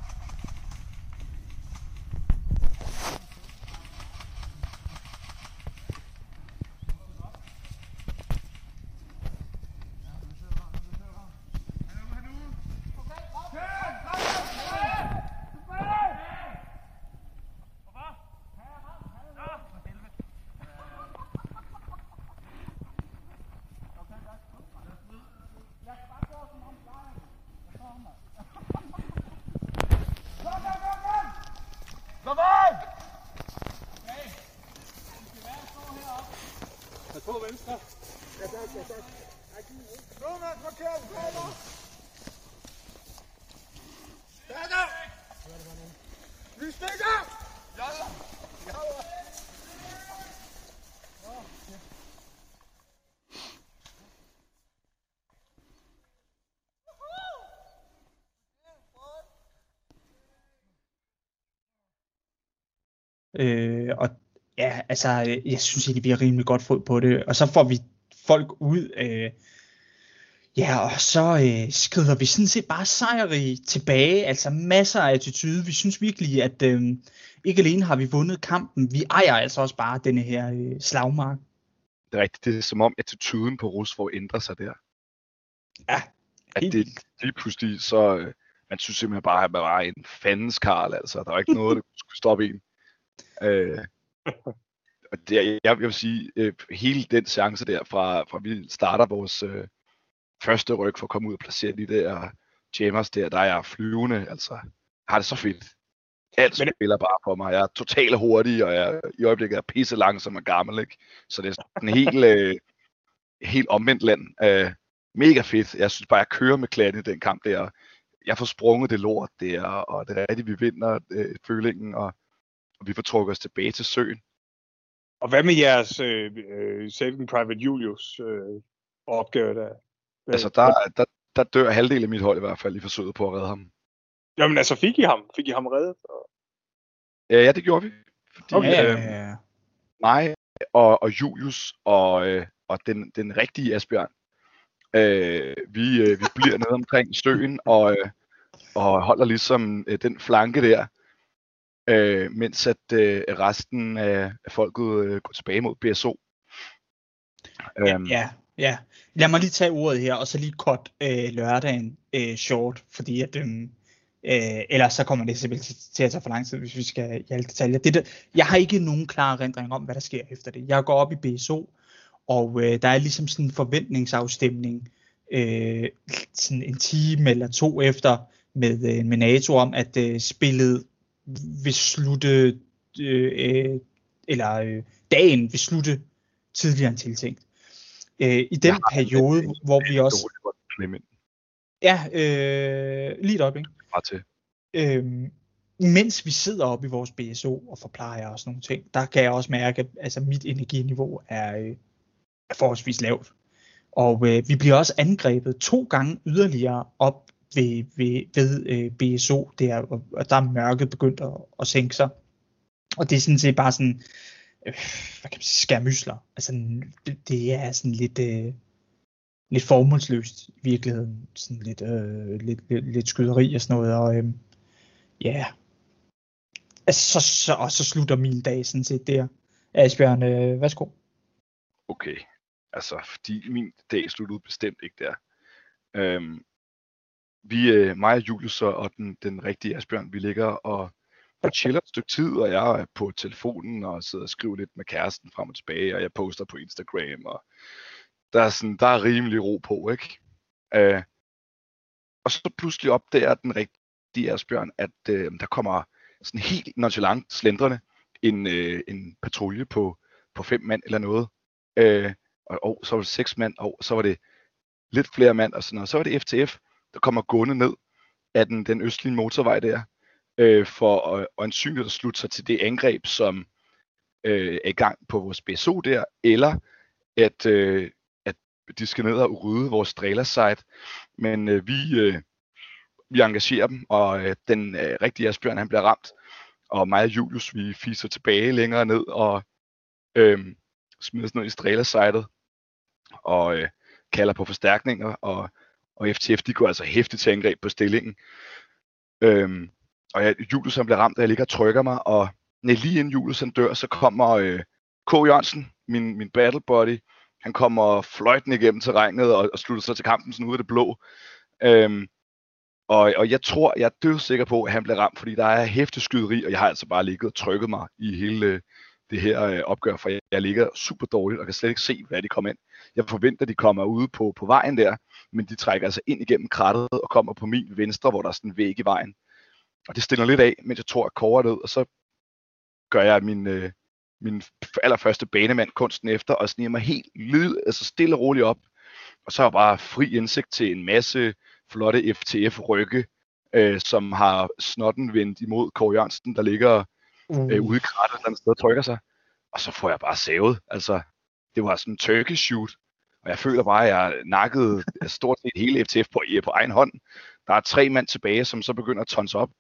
Øh, og ja, altså, jeg synes egentlig, vi har rimelig godt fod på det. Og så får vi folk ud. Øh, ja, og så øh, skrider vi sådan set bare sejrige tilbage. Altså masser af attitude. Vi synes virkelig, at øh, ikke alene har vi vundet kampen, vi ejer altså også bare denne her øh, slagmark. Det er rigtigt. Det er som om attituden på Rus får ændre sig der. Ja, At det lige pludselig så... Øh, man synes simpelthen bare, at man var en fandens karl, altså. Der var ikke noget, der skulle stoppe en. Øh, og det, jeg, jeg vil sige, øh, hele den chance der, fra, fra vi starter vores øh, første ryg for at komme ud og placere de der jammers der, der er flyvende, altså. Har det så fedt. Alt Men- spiller bare for mig. Jeg er totalt hurtig, og jeg i øjeblikket er pisse langsom og gammel, ikke? Så det er sådan helt, øh, helt omvendt land. Øh, mega fedt. Jeg synes bare, jeg kører med klatten i den kamp der. Jeg får sprunget det lort der, og det er rigtigt, vi vinder øh, følingen, og, og vi får trukket os tilbage til søen. Og hvad med jeres øh, øh, Saving Private Julius øh, opgave der? Altså, der, der, der dør halvdelen af mit hold i hvert fald i forsøget på at redde ham. Jamen altså, fik I ham? Fik I ham reddet? Og... Ja, ja det gjorde vi. Fordi, Okay. Ja, øh, ja. mig og, og Julius og, øh, og den, den rigtige Asbjørn, øh, vi, øh, vi bliver nede omkring søen og, øh, og holder ligesom øh, den flanke der, øh, mens at øh, resten af, folket øh, går tilbage mod BSO. Ja, Øhm, ja, ja. Lad mig lige tage ordet her, og så lige kort øh, lørdagen øh, short, fordi at, øhm, øh, ellers så kommer det simpelthen til, til at tage for lang tid, hvis vi skal i alle detaljer. Det, der, jeg har ikke nogen klar erindring om, hvad der sker efter det. Jeg går op i BSO, og øh, der er ligesom sådan en forventningsafstemning, øh, sådan en time eller to efter med, øh, med NATO om, at øh, spillet vil slutte, øh, øh, eller øh, dagen vil slutte tidligere end tiltænkt. Øh, I den periode, hvor vi også... Ja, øh, lige et øjeblik. Bare til. Øhm, mens vi sidder oppe i vores BSO og forplejer og sådan nogle ting, der kan jeg også mærke, at altså, mit energiniveau er, øh, er forholdsvis lavt. Og øh, vi bliver også angrebet to gange yderligere op ved, ved, ved øh, BSO, der, og, og der er mørket begyndt at, at sænke sig. Og det er sådan set bare sådan, øh, hvad kan man sige, skærmysler. Altså, det, det er sådan lidt, øh, lidt formålsløst i virkeligheden. Sådan lidt, øh, lidt, lidt, lidt skyderi og sådan noget. Og øh, ja, yeah. altså, så, så, og så slutter min dag sådan set der. Asbjørn, øh, værsgo. Okay, altså, fordi min dag sluttede bestemt ikke der. Øhm, vi, øh, mig og Julius og den, den rigtige Asbjørn, vi ligger og, og chiller et stykke tid, og jeg er på telefonen og sidder og skriver lidt med kæresten frem og tilbage, og jeg poster på Instagram, og der er, sådan, der er rimelig ro på, ikke? Øh, og så pludselig opdager den rigtige Asbjørn, at øh, der kommer sådan helt nonchalant slendrende en, øh, en patrulje på, på fem mand eller noget. Øh, og, og så var det seks mand, og så var det lidt flere mand, og sådan noget. Så var det FTF, kommer gående ned af den, den østlige motorvej der, øh, for at ansynligt at slutte sig til det angreb, som øh, er i gang på vores BSO der, eller at, øh, at de skal ned og rydde vores site. Men øh, vi, øh, vi engagerer dem, og øh, den øh, rigtige Asbjørn, han bliver ramt, og mig og Julius, vi fiser tilbage længere ned, og øh, smider sådan noget i stralersejtet, og øh, kalder på forstærkninger, og, og FTF, de går altså hæftigt til angreb på stillingen. Øhm, og jeg, Julius han bliver ramt, og jeg ligger og trykker mig, og nej, lige inden Julius han dør, så kommer øh, K. Jørgensen, min, min battle buddy, han kommer fløjten igennem terrænet og, og slutter sig til kampen sådan ud af det blå. Øhm, og, og jeg tror, jeg er sikker på, at han bliver ramt, fordi der er hæftig skyderi, og jeg har altså bare ligget og trykket mig i hele øh, det her øh, opgør, for jeg, jeg ligger super dårligt og kan slet ikke se, hvad de kommer ind. Jeg forventer, at de kommer ude på, på vejen der, men de trækker altså ind igennem krattet og kommer på min venstre, hvor der er sådan en væg i vejen. Og det stiller lidt af, mens jeg tror, at koger ned, og så gør jeg min, øh, min allerførste banemand kunsten efter, og sniger mig helt lyd, altså stille og roligt op. Og så er jeg bare fri indsigt til en masse flotte FTF-rykke, øh, som har snotten vendt imod Kåre Jørgensen, der ligger uh. øh, ude i krattet et sted og trykker sig. Og så får jeg bare savet. Altså, det var sådan en turkey shoot. Og jeg føler bare, at jeg nakkede stort set hele FTF på, på egen hånd. Der er tre mand tilbage, som så begynder at tonse op.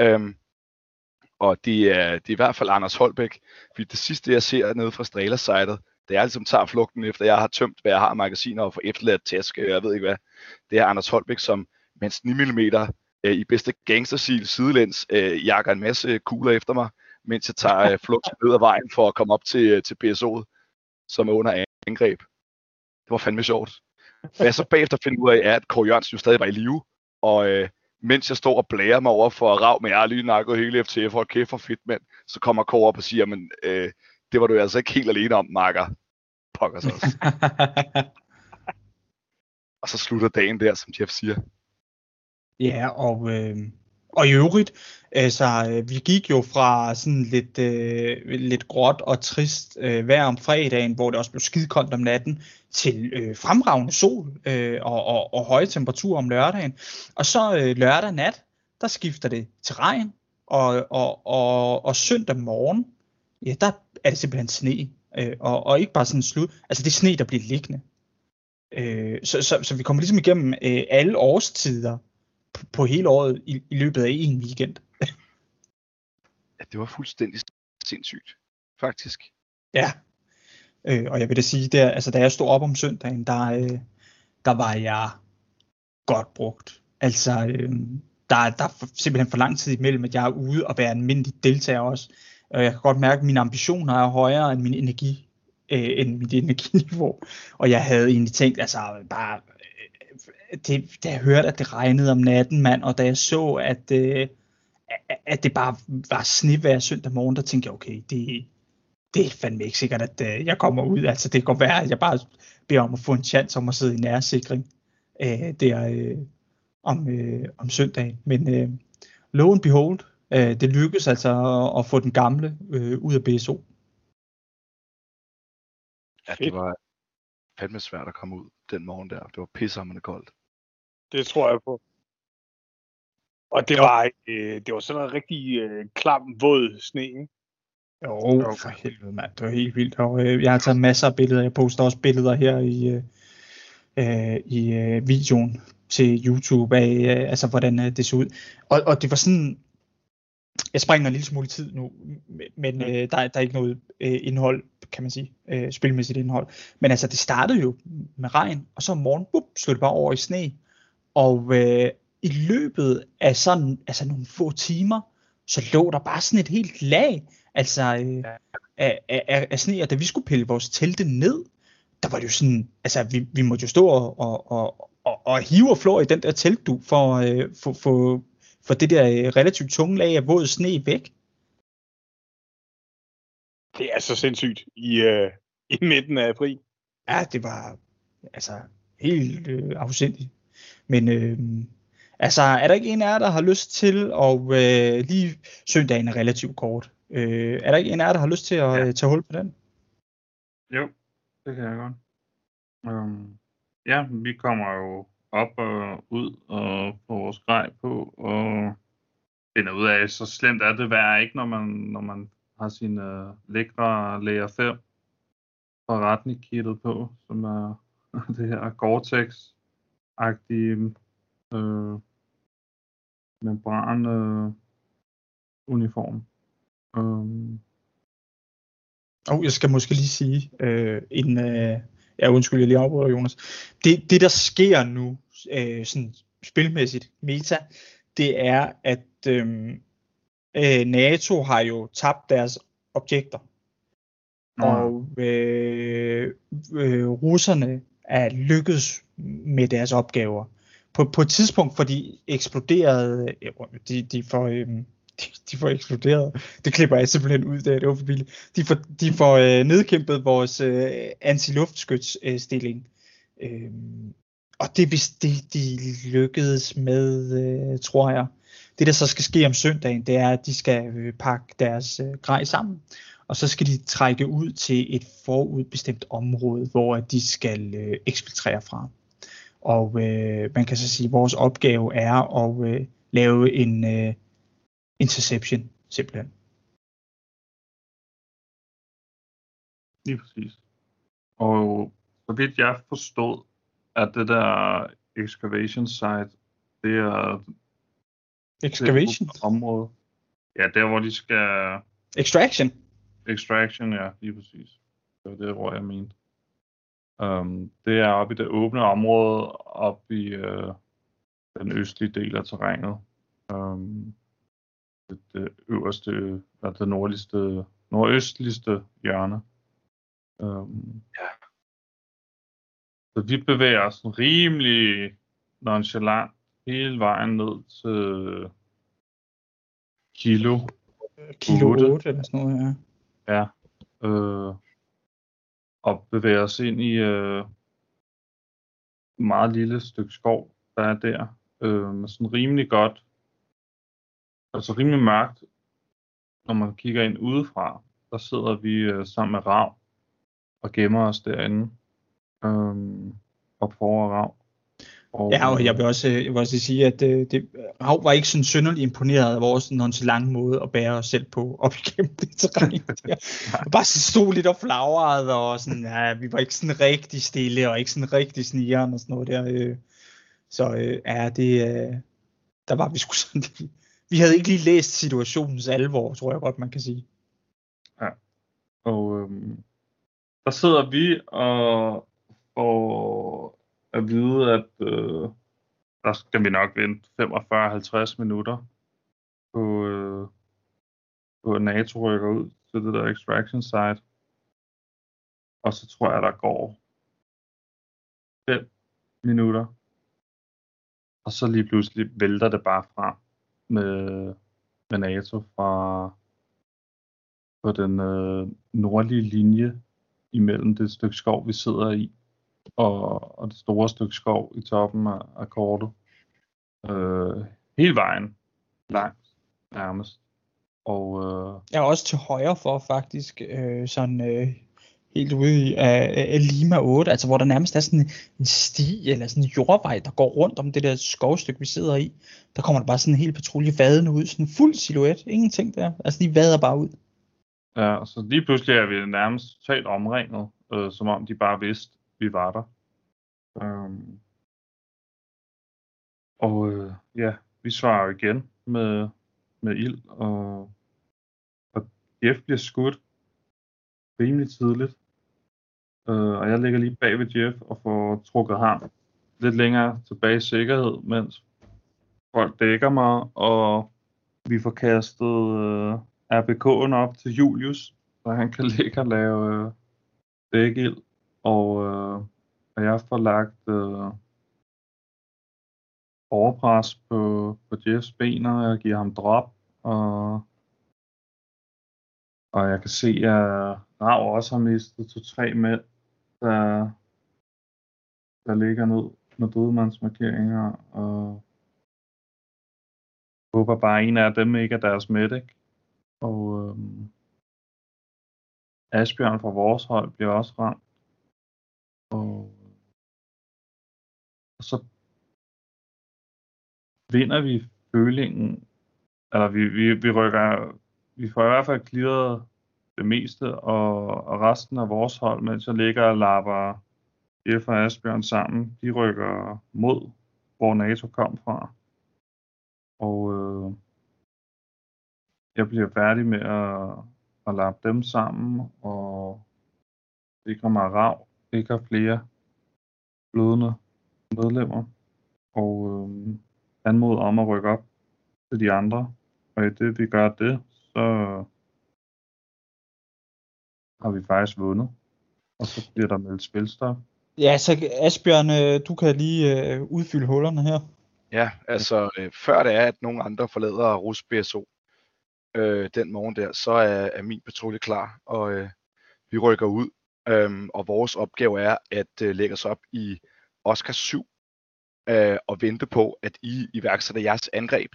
Øhm, og det er, det er i hvert fald Anders Holbæk. Fordi det sidste, jeg ser nede fra Strela-sitet, det er ligesom tager flugten efter, jeg har tømt, hvad jeg har af magasiner og får efterladt tæsk, jeg ved ikke hvad. Det er Anders Holbæk, som en 9 mm øh, i bedste gangstersil sidelæns øh, jakker en masse kugler efter mig, mens jeg tager øh, flugt ned ad vejen for at komme op til, øh, til PSO'et, som er under angreb. Det var fandme sjovt. Hvad jeg så bagefter finder ud af, er, at Kåre Jørgensen jo stadig var i live, og øh, mens jeg står og blærer mig over for rav, men jeg har lige nakket hele FTF, og kæft for fedt mand, så kommer Kåre op og siger, men øh, det var du altså ikke helt alene om, Marker. Pokker så også. og så slutter dagen der, som Jeff siger. Ja, og, øh, og i øvrigt, altså, vi gik jo fra sådan lidt, øh, lidt gråt og trist øh, vejr om fredagen, hvor det også blev skidekoldt om natten, til øh, fremragende sol øh, og, og, og høje temperaturer om lørdagen. Og så øh, lørdag nat, der skifter det til regn, og, og, og, og søndag morgen, ja, der er det simpelthen sne. Øh, og, og ikke bare sådan slut, altså det er sne, der bliver liggende. Øh, så, så, så vi kommer ligesom igennem øh, alle årstider på, på hele året i, i løbet af en weekend. ja, det var fuldstændig sindssygt, faktisk. Ja, øh, og jeg vil da sige, der, altså, da jeg stod op om søndagen, der, øh, der var jeg godt brugt. Altså, øh, der, der er simpelthen for lang tid imellem, at jeg er ude og være en almindelig deltager også. Og jeg kan godt mærke, at mine ambitioner er højere end min energi, øh, end mit energiniveau. Og jeg havde egentlig tænkt, altså bare det, da jeg hørte, at det regnede om natten, mand, og da jeg så, at, øh, at det bare var snevejr søndag morgen, der tænkte jeg, okay, det, det er fandme ikke sikkert, at øh, jeg kommer ud. Altså, det kan godt være, at jeg bare beder om at få en chance om at sidde i nærsikring øh, der øh, om, øh, om søndagen. Men øh, lo and behold, øh, det lykkedes altså at, at få den gamle øh, ud af BSO. Ja, det var fandme svært at komme ud den morgen der. Det var pissehammerende koldt. Det tror jeg på. Og det var, øh, det var sådan noget rigtig øh, klam, våd sne, ikke? Jo, for helvede mand, det var helt vildt. Og, øh, jeg har taget masser af billeder. Jeg poster også billeder her i, øh, øh, i øh, videoen til YouTube af, øh, altså hvordan øh, det så ud. Og, og det var sådan, jeg springer en lille smule tid nu, men øh, der, der er ikke noget øh, indhold, kan man sige, øh, spilmæssigt indhold. Men altså, det startede jo med regn, og så om morgenen, bup, slog det bare over i sne. Og øh, i løbet af sådan, altså nogle få timer, så lå der bare sådan et helt lag, altså øh, af, af, af, sne, og da vi skulle pille vores telte ned, der var det jo sådan, altså vi, vi måtte jo stå og, og, og, og, og hive og flå i den der teltdu, for, øh, for, for, for det der øh, relativt tunge lag af våd sne væk. Det er så sindssygt i, øh, i midten af april. Ja, det var altså helt øh, afsindigt. Men øh, altså, er der ikke en af jer, der har lyst til at øh, lige søndagen er relativt kort. Øh, er der ikke en af jer, der har lyst til at Ja. ja. tage hul på den? Jo, det kan jeg godt. Um, ja, vi kommer jo op og ud og får vores grej på, og finder ud af, så slemt er det vejr ikke, når man, når man har sin uh, lækre Layer 5 forretning-kittet på, som er det her Gore-Tex-agtige øh, membran øh, uniform. Um, Og jeg skal måske lige sige, øh, inden, øh, ja undskyld, jeg lige afbryder Jonas. Det, det der sker nu, øh, sådan spilmæssigt, meta, det er, at øh, øh, NATO har jo tabt deres objekter. Og øh, øh, russerne er lykkedes med deres opgaver. På, på et tidspunkt, for de eksploderede, de, de får, øhm, de, de får eksploderet, det klipper jeg simpelthen ud, det, det var for billigt. De får, de får øh, nedkæmpet vores øh, antiluftskytsstilling. Øh, og det er vist det, de lykkedes med, øh, tror jeg. Det, der så skal ske om søndagen, det er, at de skal øh, pakke deres øh, grej sammen, og så skal de trække ud til et forudbestemt område, hvor de skal øh, eksfiltrere fra. Og øh, man kan så sige, at vores opgave er at øh, lave en øh, interception, simpelthen. Lige præcis. Og så vidt jeg forstod, at det der excavation site, det er Excavation? det område. Ja, der hvor de skal Extraction? Extraction, ja, lige præcis. Det var det, hvor jeg mente. Um, det er oppe i det åbne område, oppe i uh, den østlige del af terrænet. Um, det, det øverste, eller det nordligste, nordøstligste hjørne. Um, Ja. Så vi bevæger os sådan rimelig nonchalant hele vejen ned til Kilo Kilo Otte. 8 eller sådan noget, ja. Ja. Øh, og bevæger os ind i øh, meget lille stykke skov, der er der. Øh, sådan rimelig godt, altså rimelig mørkt, når man kigger ind udefra. Der sidder vi øh, sammen med Rav og gemmer os derinde. Øh, op for Rav. Og, Ja, og jeg vil også, jeg vil også sige, at øh, det, Hav var ikke sådan synderligt imponeret af vores nonchalant måde at bære os selv på op igennem det terræn. der. Bare så stod lidt og flagrede, og sådan, ja, vi var ikke sådan rigtig stille, og ikke sådan rigtig snigeren og sådan noget der. Øh. Så øh, ja, det, der var vi sgu sådan lidt, vi havde ikke lige læst situationens alvor, tror jeg godt, man kan sige. Og øhm, der sidder vi og får at vide, at øh, der skal vi nok vente 45-50 minutter på, øh, på NATO rykker ud til det der extraction site. Og så tror jeg, der går 5 minutter. Og så lige pludselig vælter det bare fra med, med NATO fra på den øh, nordlige linje imellem det stykke skov, vi sidder i, og, og det store stykke skov i toppen af, af kortet. Øh, hele vejen langt nærmest. Og øh, Jeg er også til højre for faktisk, øh, sådan øh, helt ude i af, af Lima 8, altså hvor der nærmest er sådan en sti eller sådan en jordvej, der går rundt om det der skovstykke, vi sidder i. Der kommer der bare sådan en hel patrulje vadende ud, sådan en fuld silhuet, ingenting der. Altså de vader bare ud. ja, så lige pludselig er vi nærmest totalt omringet, øh, som om de bare vidste, vi var der. Um, og øh, ja, vi svarer jo igen med, med ild, og, og Jeff bliver skudt rimelig tidligt. Øh, og jeg ligger lige bag ved Jeff og får trukket ham lidt længere tilbage i sikkerhed, mens folk dækker mig, og vi får kastet øh, RBK'en op til Julius, så han kan ligge og lave øh, dækild, og, øh, og jeg får lagt øh, overpres på, på Jeffs ben, og jeg giver ham drop, og, og jeg kan se, at Rav også har mistet to-tre mænd, der, der ligger ned med dødemandsmarkeringer, og jeg håber bare, at en af dem ikke er deres medic. Og øhm, Asbjørn fra vores hold bliver også ramt. Og, og så vinder vi følingen, eller vi, vi, vi rykker, vi får i hvert fald klidret det meste, og, og resten af vores hold, mens jeg ligger og lapper F og Asbjørn sammen, de rykker mod, hvor NATO kom fra. Og øh, jeg bliver færdig med at, at lappe dem sammen, og det kommer rav, ikke har flere blødende medlemmer, og øh, anmode om at rykke op til de andre. Og i det vi gør det, så har vi faktisk vundet. Og så bliver der meldt spilstop. Ja, så Asbjørn, øh, du kan lige øh, udfylde hullerne her. Ja, altså øh, før det er, at nogen andre forlader Rus BSO øh, den morgen der, så er, er min patrulje klar, og øh, vi rykker ud. Øhm, og vores opgave er at øh, lægge os op i Oscar 7 øh, og vente på, at I iværksætter jeres angreb.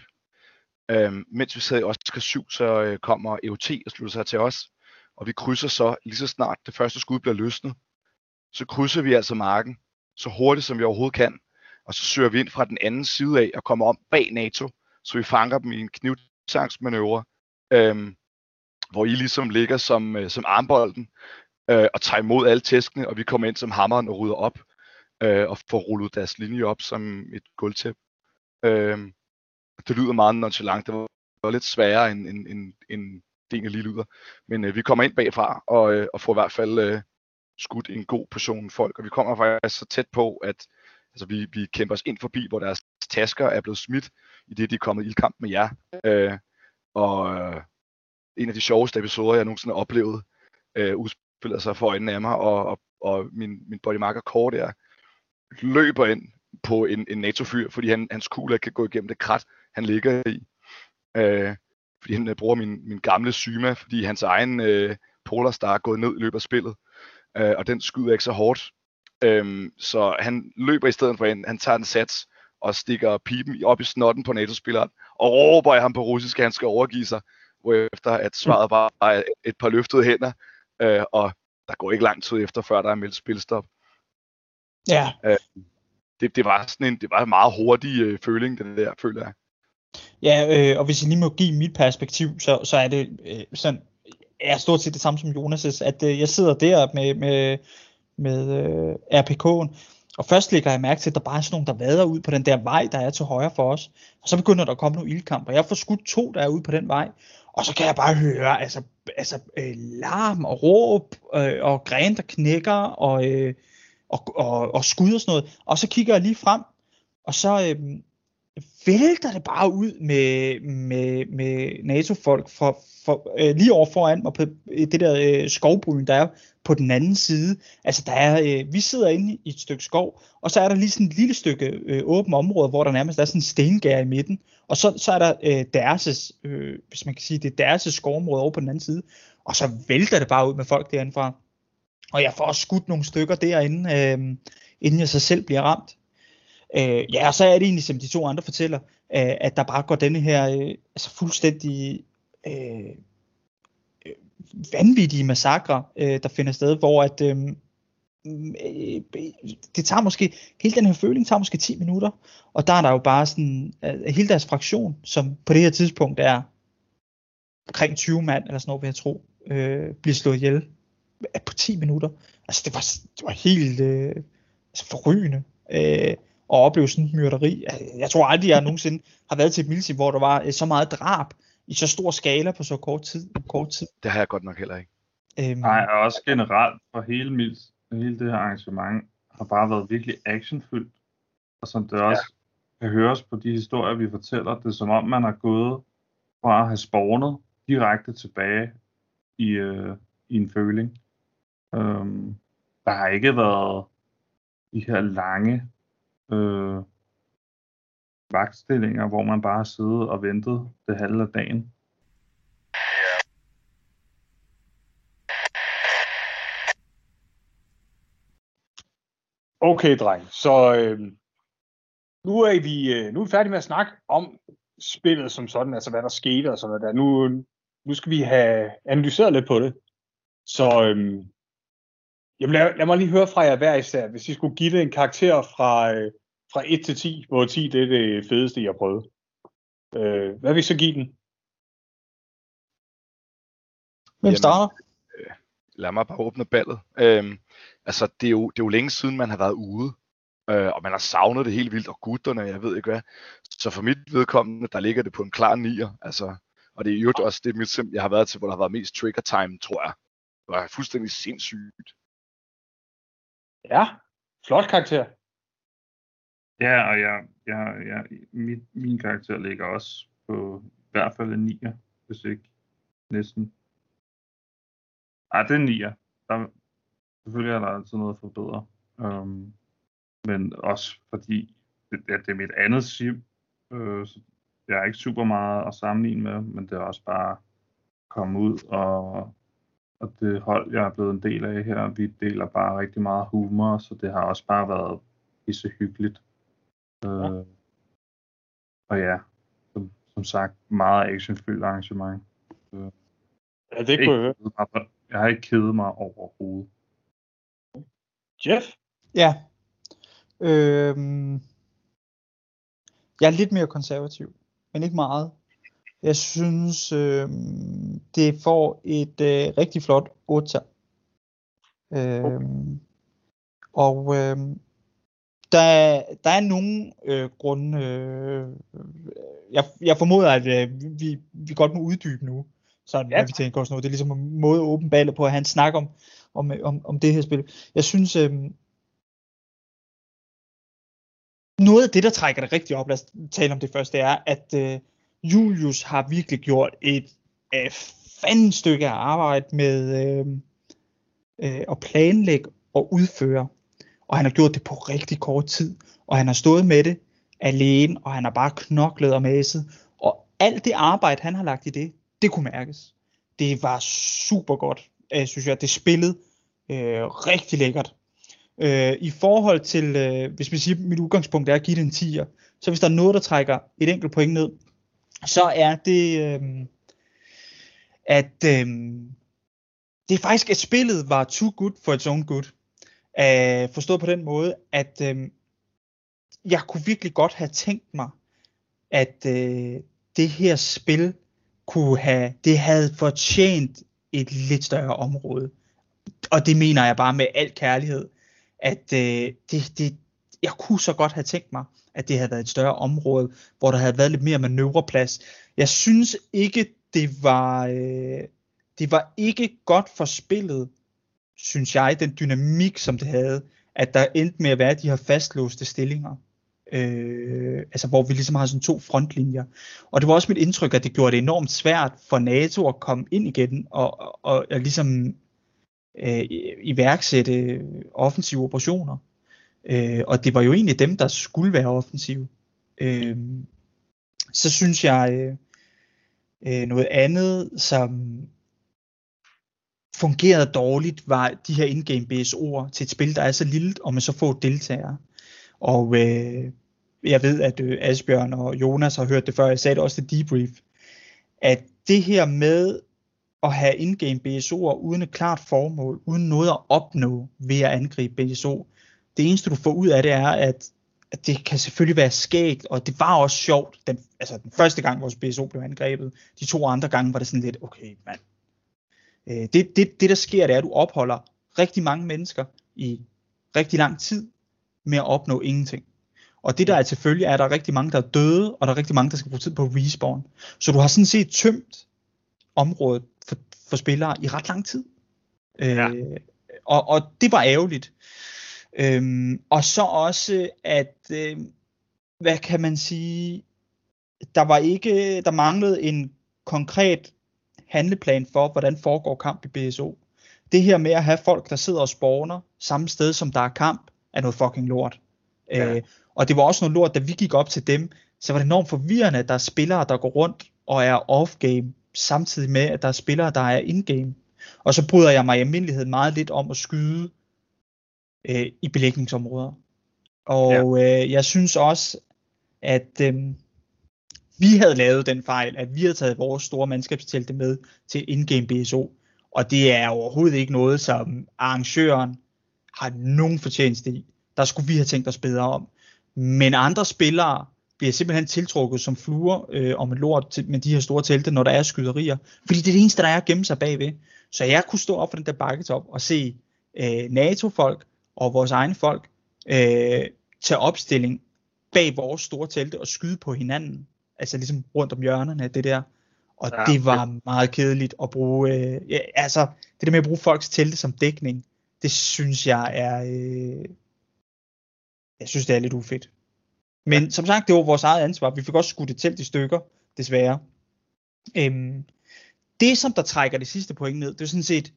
Øhm, mens vi sidder i Oscar 7, så øh, kommer EOT og slutter sig til os, og vi krydser så lige så snart det første skud bliver løsnet, så krydser vi altså marken så hurtigt som vi overhovedet kan, og så søger vi ind fra den anden side af og kommer om bag NATO, så vi fanger dem i en knivtangsmanøvre, øhm, hvor I ligesom ligger som, øh, som armbolden øh, og tager imod alle tæskene, og vi kommer ind som hammeren og rydder op øh, og får rullet deres linje op som et gulvtæppe. Øh, det lyder meget nonchalant. Det var, det var lidt sværere end, end, end, end det egentlig lige lyder. Men øh, vi kommer ind bagfra og, øh, og får i hvert fald øh, skudt en god portion folk, og vi kommer faktisk så tæt på, at altså, vi, vi kæmper os ind forbi, hvor deres tasker er blevet smidt, i det de er kommet i kamp med jer. Øh, og øh, en af de sjoveste episoder, jeg nogensinde har oplevet, øh, udspiller sig for øjnene af mig, og, og, og min, min bodymarker Kåre der løber ind på en, en NATO-fyr, fordi han, hans kugle kan gå igennem det krat, han ligger i. Øh, fordi han øh, bruger min, min gamle Syma, fordi hans egen øh, Polarstar er gået ned i løbet af spillet, øh, og den skyder ikke så hårdt. Øh, så han løber i stedet for en, han tager en sats og stikker pipen op i snotten på NATO-spilleren, og råber jeg ham på russisk, at han skal overgive sig, hvorefter at svaret bare er et par løftede hænder, øh, og der går ikke lang tid efter, før der er meldt spilstop. Ja, Det, det var sådan en, det var en meget hurtig øh, føling, det der, føler jeg. ja øh, og hvis jeg lige må give mit perspektiv, så, så er det øh, sådan, er stort set det samme som Jonas' at øh, jeg sidder der med, med, med øh, RPK'en, og først lægger jeg mærke til, at der bare er sådan nogle, der vader ud på den der vej, der er til højre for os. Og så begynder der at komme nogle ildkamp, og jeg får skudt to, der er ude på den vej. Og så kan jeg bare høre altså, altså øh, larm og råb, øh, og gren, der knækker, og, øh, og, og, og skud og sådan noget. Og så kigger jeg lige frem, og så øh, vælter det bare ud med, med, med NATO-folk for, for, øh, lige over foran mig på det der øh, skovbryn, der er på den anden side. Altså der er, øh, vi sidder inde i et stykke skov, og så er der lige sådan et lille stykke øh, åbent område, hvor der nærmest er sådan en stengær i midten. Og så, så er der øh, deres, øh, hvis man kan sige, det er deres skovområde over på den anden side. og så vælter det bare ud med folk derindefra. Og jeg får også skudt nogle stykker derinde, øh, inden jeg så selv bliver ramt. Øh, ja, og så er det egentlig, som de to andre fortæller, øh, at der bare går denne her øh, altså fuldstændig øh vanvittige massakre, øh, der finder sted, hvor at øhm, øh, det tager måske, hele den her føling tager måske 10 minutter, og der er der jo bare sådan, øh, hele deres fraktion, som på det her tidspunkt er omkring 20 mand, eller sådan noget, vil jeg tro, øh, bliver slået ihjel øh, på 10 minutter. Altså det var, det var helt øh, altså forrygende øh, at opleve sådan en myrderi. Altså, jeg tror aldrig, jeg nogensinde har været til et militær, hvor der var øh, så meget drab i så stor skala på så kort tid. Kort tid. Det har jeg godt nok heller ikke. Øhm, Nej, og også generelt for hele, Mils, hele det her arrangement har bare været virkelig actionfyldt. Og som det også ja. kan høres på de historier, vi fortæller, det er som om, man har gået fra at have spawnet direkte tilbage i, øh, i en føling. Øhm, der har ikke været de her lange øh, vagtstillinger, hvor man bare har og ventede det halve af dagen. Okay, dreng. Så øh, nu er vi øh, nu er vi færdige med at snakke om spillet som sådan, altså hvad der skete og sådan noget der. Nu, nu skal vi have analyseret lidt på det. Så øh, Jamen lad, lad mig lige høre fra jer hver især, hvis I skulle give det en karakter fra, øh, fra 1 til 10, hvor 10 det er det fedeste, I har prøvet. Øh, hvad vil I så give den? Hvem starter? Øh, lad mig bare åbne ballet. Øhm, altså, det er, jo, det er jo længe siden, man har været ude, øh, og man har savnet det helt vildt, og gutterne, jeg ved ikke hvad. Så for mit vedkommende, der ligger det på en klar nier, altså, og det er jo også det mit sim, jeg har været til, hvor der har været mest trigger time, tror jeg. Det var fuldstændig sindssygt. Ja, flot karakter. Ja, og jeg, jeg, jeg, min, min karakter ligger også på i hvert fald en 9'er, hvis ikke næsten. Ej, det er en 9'er. Der, selvfølgelig er der altid noget at forbedre. Um, men også fordi, det, det er mit andet sim, øh, så jeg er ikke super meget at sammenligne med, men det er også bare komme ud og og det hold, jeg er blevet en del af her, vi deler bare rigtig meget humor, så det har også bare været pisse hyggeligt. Ja. Øh, og ja, som, som sagt, meget actionfyldt arrangement. Øh, ja, det kunne jeg høre. Jeg har ikke kedet mig overhovedet. Jeff? Ja. Øhm, jeg er lidt mere konservativ, men ikke meget. Jeg synes, øh, det får et øh, rigtig flot 8. Øh, og øh, der, der er nogle øh, grunde, øh, jeg, jeg formoder, at øh, vi, vi godt må uddybe nu, sådan ja. vi tænker os nu. Det er ligesom en måde at åbne baller på, at han snakker om, om, om, om det her spil. Jeg synes, øh, noget af det, der trækker det rigtig op, lad os tale om det først, det er, at øh, Julius har virkelig gjort et øh, fanden stykke arbejde med øh, øh, at planlægge og udføre. Og han har gjort det på rigtig kort tid. Og han har stået med det alene, og han har bare knoklet og mæsset. Og alt det arbejde, han har lagt i det, det kunne mærkes. Det var super godt, jeg synes jeg. Det spillede øh, rigtig lækkert. Øh, I forhold til, øh, hvis vi siger, at mit udgangspunkt er at give det en 10'er, så hvis der er noget, der trækker et enkelt point ned, så er det, øh, at øh, det er faktisk, at spillet var too good for its own good. Øh, forstået på den måde, at øh, jeg kunne virkelig godt have tænkt mig, at øh, det her spil kunne have, det havde fortjent et lidt større område. Og det mener jeg bare med al kærlighed, at øh, det, det, jeg kunne så godt have tænkt mig, at det havde været et større område, hvor der havde været lidt mere manøvreplads. Jeg synes ikke, det var, øh, det var ikke godt for spillet, synes jeg, den dynamik, som det havde, at der endte med at være de her fastlåste stillinger. Øh, altså hvor vi ligesom har sådan to frontlinjer. Og det var også mit indtryk, at det gjorde det enormt svært for NATO at komme ind igen og, og, og, og ligesom øh, iværksætte offensive operationer. Øh, og det var jo egentlig dem, der skulle være offensive. Øh, så synes jeg øh, øh noget andet, som fungerede dårligt, var de her in-game BSO'er til et spil, der er så lille, og med så få deltagere. Og øh, jeg ved, at øh, Asbjørn og Jonas har hørt det før, jeg sagde det også til debrief, at det her med at have in-game BSO'er uden et klart formål, uden noget at opnå ved at angribe BSO, det eneste du får ud af det er, at, at det kan selvfølgelig være skægt, og det var også sjovt, den, altså den første gang vores BSO blev angrebet, de to andre gange var det sådan lidt, okay mand, øh, det, det, det der sker, det er, at du opholder rigtig mange mennesker i rigtig lang tid med at opnå ingenting. Og det der er selvfølgelig, er, at der er rigtig mange, der er døde, og der er rigtig mange, der skal bruge tid på respawn. Så du har sådan set tømt området for, for spillere i ret lang tid. Ja. Øh, og, og det var ærgerligt. Øhm, og så også, at, øh, hvad kan man sige, der var ikke, der manglede en konkret handleplan for, hvordan foregår kamp i BSO. Det her med at have folk, der sidder og spawner samme sted, som der er kamp, er noget fucking lort. Ja. Øh, og det var også noget lort, da vi gik op til dem, så var det enormt forvirrende, at der er spillere, der går rundt og er off-game, samtidig med, at der er spillere, der er in-game. Og så bryder jeg mig i almindelighed meget lidt om at skyde øh, i belægningsområder. Og ja. øh, jeg synes også, at øh, vi havde lavet den fejl, at vi havde taget vores store mandskabstelte med til in-game BSO. Og det er overhovedet ikke noget, som arrangøren har nogen fortjeneste i. Der skulle vi have tænkt os bedre om. Men andre spillere bliver simpelthen tiltrukket som fluer øh, om et lort til, med de her store telte, når der er skyderier. Fordi det er det eneste, der er at gemme sig bagved. Så jeg kunne stå op for den der bakketop og se øh, NATO-folk og vores egne folk øh, tage opstilling bag vores store telte og skyde på hinanden. Altså ligesom rundt om hjørnerne, det der. Og ja, det var ja. meget kedeligt at bruge, øh, ja, altså det der med at bruge folks telte som dækning, det synes jeg er, øh, jeg synes det er lidt ufedt. Men ja. som sagt, det var vores eget ansvar. Vi fik også skudt et telt i stykker, desværre. Øhm, det, som der trækker det sidste point ned, det er sådan set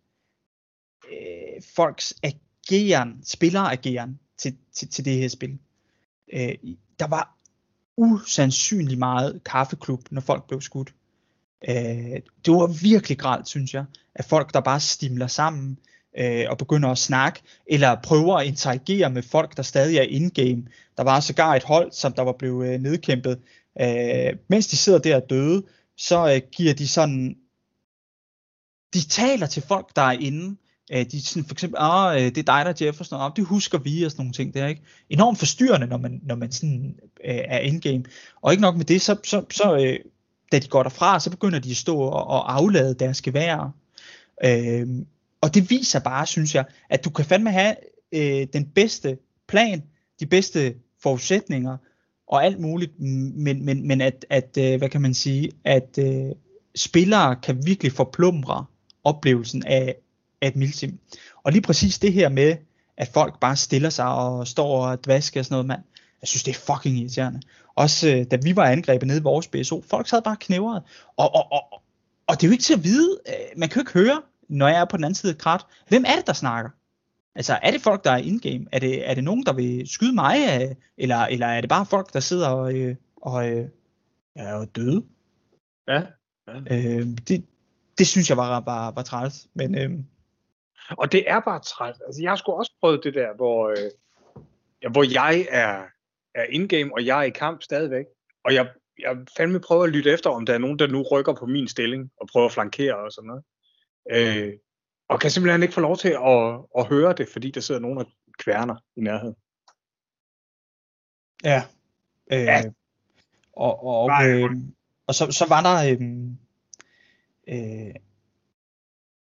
øh, folks ageren, spillerageren til, til, til det her spil. Øh, der var usandsynlig meget kaffeklub, når folk blev skudt. Øh, det var virkelig gralt, synes jeg, at folk, der bare stimler sammen, øh, og begynder at snakke, eller prøver at interagere med folk, der stadig er in-game. Der var sågar et hold, som der var blevet øh, nedkæmpet. Øh, mens de sidder der døde, så øh, giver de sådan, de taler til folk, der er inde, øh, de sådan for eksempel, ah, øh, det er dig, der er Jefferson, ah, det husker vi, og sådan nogle ting, det er ikke enormt forstyrrende, når man, når man sådan øh, er in-game. Og ikke nok med det, så, så, så øh, da de går derfra, så begynder de at stå og, og aflade deres geværer. Øh, og det viser bare, synes jeg, at du kan fandme have øh, den bedste plan, de bedste forudsætninger og alt muligt, men, men, men at, at øh, hvad kan man sige, at øh, spillere kan virkelig forplumre oplevelsen af, af et milsim. Og lige præcis det her med, at folk bare stiller sig og står og dvasker og sådan noget, mand. Jeg synes, det er fucking irriterende. Også øh, da vi var angrebet nede i vores BSO, folk sad bare knævret. Og, og, og, og det er jo ikke til at vide, øh, man kan jo ikke høre, når jeg er på den anden side af krat, hvem er det, der snakker? Altså, er det folk, der er in-game? Er det, er det nogen, der vil skyde mig? Eller, eller er det bare folk, der sidder og, øh, og, øh, ja, og døde? Ja. ja. Øh, det, det synes jeg var, var, var træls. Men, øh, og det er bare træls. Altså, jeg har sgu også prøvet det der, hvor, øh, ja, hvor jeg er, er in-game, og jeg er i kamp stadigvæk. Og jeg, jeg fandme prøver at lytte efter, om der er nogen, der nu rykker på min stilling, og prøver at flankere og sådan noget. Øh, og kan simpelthen ikke få lov til at, at høre det, fordi der sidder nogen og kværner i nærheden. Ja. Øh, ja. Og, og, øh, og så, så var der... Øh, øh,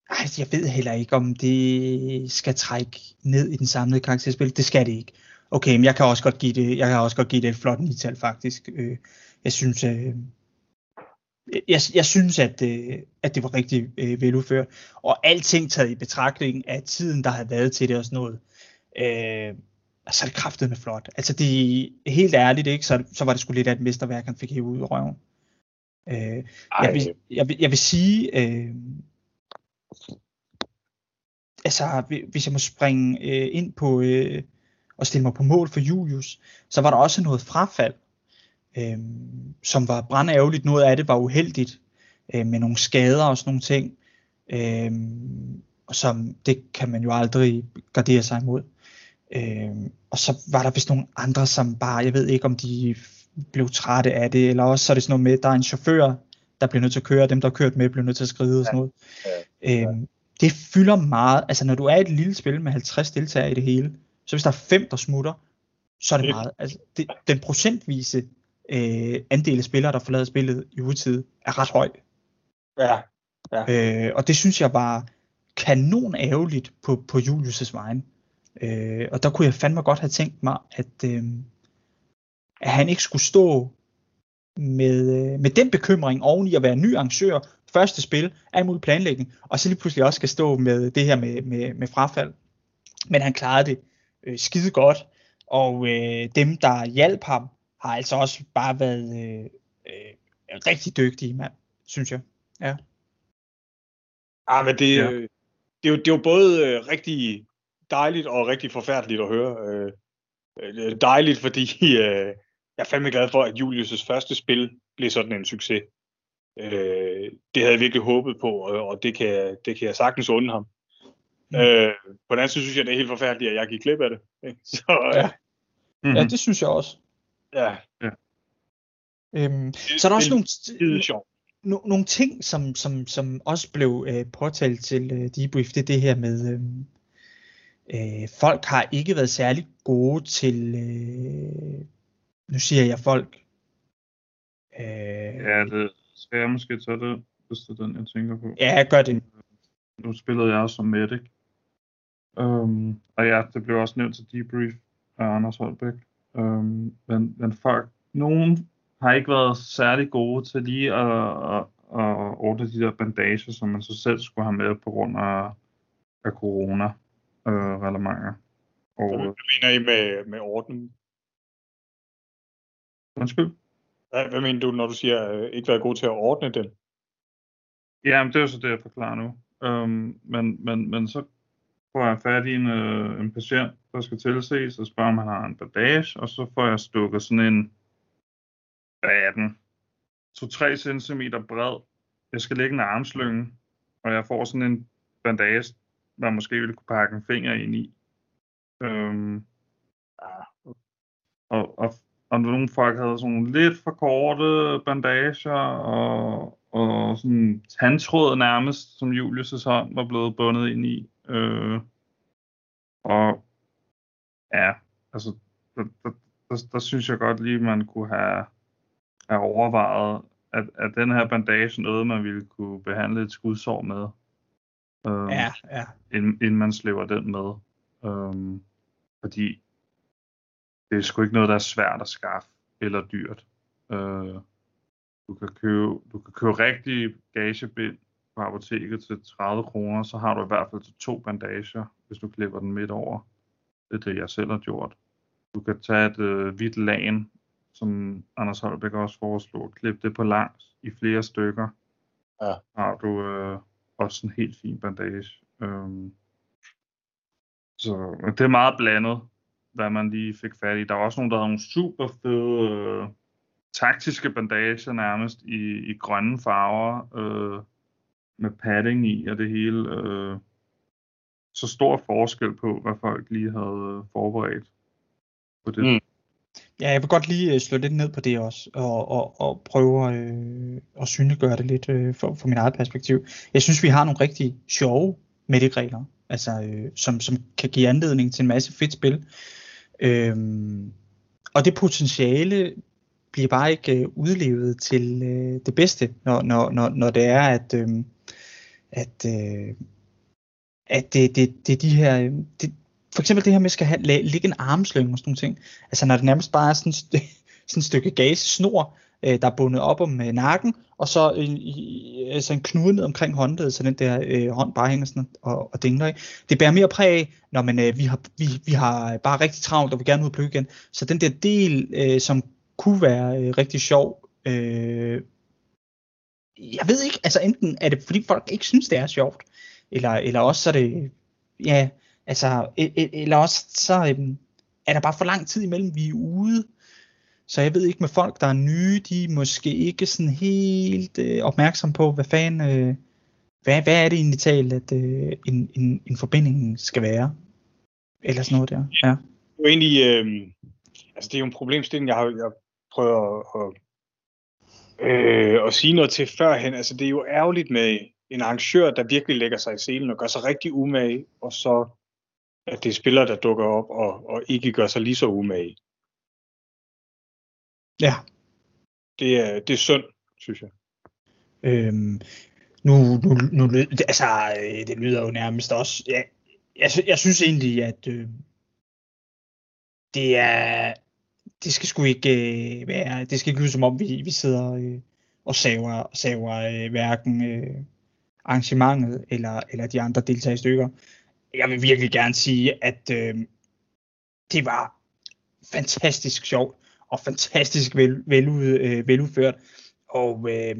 ej, jeg ved heller ikke, om det skal trække ned i den samlede karakterspil. Det skal det ikke. Okay, men jeg kan også godt give det, jeg kan også godt give det et flot nital faktisk. Øh, jeg synes, øh, jeg, jeg synes, at, øh, at det var rigtig øh, veludført. Og alting taget i betragtning af tiden, der havde været til det og sådan noget. Øh, så er det kraftet med flot. Altså det helt ærligt, ikke, så, så var det sgu lidt af et mesterværk, han fik hævet ud af røven. Øh, jeg, vil, jeg, vil, jeg vil sige, øh, altså hvis jeg må springe øh, ind på øh, og stille mig på mål for Julius, så var der også noget frafald øh, som var brandærgerligt. Noget af det var uheldigt øh, med nogle skader og sådan nogle ting. Øh, som det kan man jo aldrig gardere sig imod. Øh, og så var der vist nogle andre, som bare, jeg ved ikke om de blev trætte af det, eller også så er det sådan noget med, der er en chauffør, der bliver nødt til at køre, og dem der har kørt med, bliver nødt til at skride og sådan noget. Ja, ja. Øh, det fylder meget, altså når du er et lille spil med 50 deltagere i det hele, så hvis der er fem, der smutter, så er det meget. Altså, det, den procentvise øh, andel af spillere, der forlader spillet i udtid, er ret høj. Ja, Øh, og det synes jeg var kanon ærgerligt på, på Julius' vejen. Øh, og der kunne jeg fandme godt have tænkt mig, at, øh, at han ikke skulle stå med, øh, med den bekymring oven i at være ny arrangør, første spil, al mulig planlægning, og så lige pludselig også skal stå med det her med, med, med frafald. Men han klarede det øh, skide godt, og øh, dem, der hjalp ham, har altså også bare været øh, øh, rigtig dygtige, mand, synes jeg. Ah, men det, Ja. ja. det, er jo, det er jo både øh, rigtig dejligt og rigtig forfærdeligt at høre. Øh, øh, dejligt, fordi øh, jeg er fandme glad for, at Julius' første spil blev sådan en succes. Øh, det havde jeg virkelig håbet på, og, og det, kan, jeg- det kan jeg sagtens unde ham. Mm. Øh, på den anden side synes jeg, det er helt forfærdeligt, at jeg gik glip af det. ikke? Så Ja. Mm-hmm. Ja, det synes jeg også. ja, Øhm, så er der også det nogle, sjovt. no, nogle ting, som, som, som også blev øh, påtalt til øh, debrief, det er det her med, øh, øh, folk har ikke været særlig gode til, øh, nu siger jeg folk, øh, Ja, det skal jeg måske tage det, hvis det er den, jeg tænker på. ja, gør det. Nu spillede jeg også som medic. Um, og ja, det blev også nævnt til debrief af Anders Holbæk. Um, men, men folk, nogen har ikke været særlig gode til lige at, at, at ordne de der bandager, som man så selv skulle have med på grund af, af corona øh. Og, Hvad mener I med, med orden? Undskyld? Hvad, mener du, når du siger, øh, ikke været god til at ordne den? Ja, men det er jo så det, jeg forklarer nu. Um, men, men, men så får jeg fat i en, øh, en patient, der skal tilses, og spørger, om han har en bandage, og så får jeg stukket sådan en, hvad er den, 2-3 cm bred. Jeg skal lægge en armslynge, og jeg får sådan en bandage, man måske ville kunne pakke en finger ind i. Um, og, og, og nogle folk havde sådan nogle lidt for korte bandager, og, og sådan tandtråd nærmest, som Julius' hånd var blevet bundet ind i. Øh, og ja, altså, der, der, der, der synes jeg godt lige, man kunne have, have overvejet, at, at den her bandage noget, man ville kunne behandle et skudsår med. Øh, Ja, ja. inden, inden man slæver den med. Øhm, fordi det er sgu ikke noget, der er svært at skaffe eller dyrt. Øh, du, kan købe, du kan købe rigtig gagebind på apoteket til 30 kroner, så har du i hvert fald til to bandager, hvis du klipper den midt over. Det er det, jeg selv har gjort. Du kan tage et øh, hvidt lagen, som Anders Holbæk også foreslog, og klippe det på langs i flere stykker. Ja. Har du øh, også en helt fin bandage. Øhm, så det er meget blandet, hvad man lige fik fat i. Der var også nogen, der havde nogle super fede øh, taktiske bandager nærmest i, i grønne farver, øh, med padding i og det hele. Øh, så stor forskel på, hvad folk lige havde øh, forberedt på det. Mm. Ja, jeg vil godt lige øh, slå lidt ned på det også, og, og, og prøve øh, at synliggøre det lidt øh, for, for mit eget perspektiv. Jeg synes, vi har nogle rigtig sjove medikregler, altså, øh, som, som kan give anledning til en masse fedt spil. Øhm, og det potentiale bliver bare ikke øh, udlevet til øh, det bedste, når, når, når, når det er, at, øh, at, øh, at det, det, det er de her... Øh, det, for eksempel det her med, at skal have, lægge ligge en armslynge og sådan nogle ting. Altså når det nærmest bare er sådan, sådan et stykke gase snor, øh, der er bundet op om øh, nakken, og så øh, en, i, altså en knude ned omkring håndledet, så den der øh, hånd bare hænger sådan og, og dingler. Ikke? Det bærer mere præg af, når man, øh, vi, har, vi, vi har bare rigtig travlt, og vil gerne ud og pløge igen. Så den der del, øh, som kunne være øh, rigtig sjov, øh, jeg ved ikke, altså enten er det fordi folk ikke synes det er sjovt, eller, eller også så er det, ja, altså, e, e, eller også så øhm, er der bare for lang tid imellem, vi er ude, så jeg ved ikke med folk, der er nye, de er måske ikke sådan helt øh, opmærksom på, hvad fanden, øh, hvad, hvad er det egentlig talt, at øh, en, en, en forbinding skal være? Eller sådan noget der. Ja. Det er jo egentlig, øh, altså det er jo en problemstilling, jeg har jeg prøver at, at, øh, at sige noget til førhen. Altså det er jo ærgerligt med en arrangør, der virkelig lægger sig i selen og gør sig rigtig umage, og så at det er spillere, der dukker op og, og ikke gør sig lige så umage. Ja. Det er, det er synd, synes jeg. Øhm, nu, nu, nu, det, altså, øh, det lyder jo nærmest også, ja, jeg, jeg synes egentlig, at øh, det er, det skal sgu ikke øh, være, det skal ikke lyde som om, vi, vi sidder øh, og saver, saver øh, hverken øh, arrangementet eller, eller de andre deltagere i stykker. Jeg vil virkelig gerne sige, at øh, det var fantastisk sjovt og fantastisk vel, vel, øh, veludført. Og øh,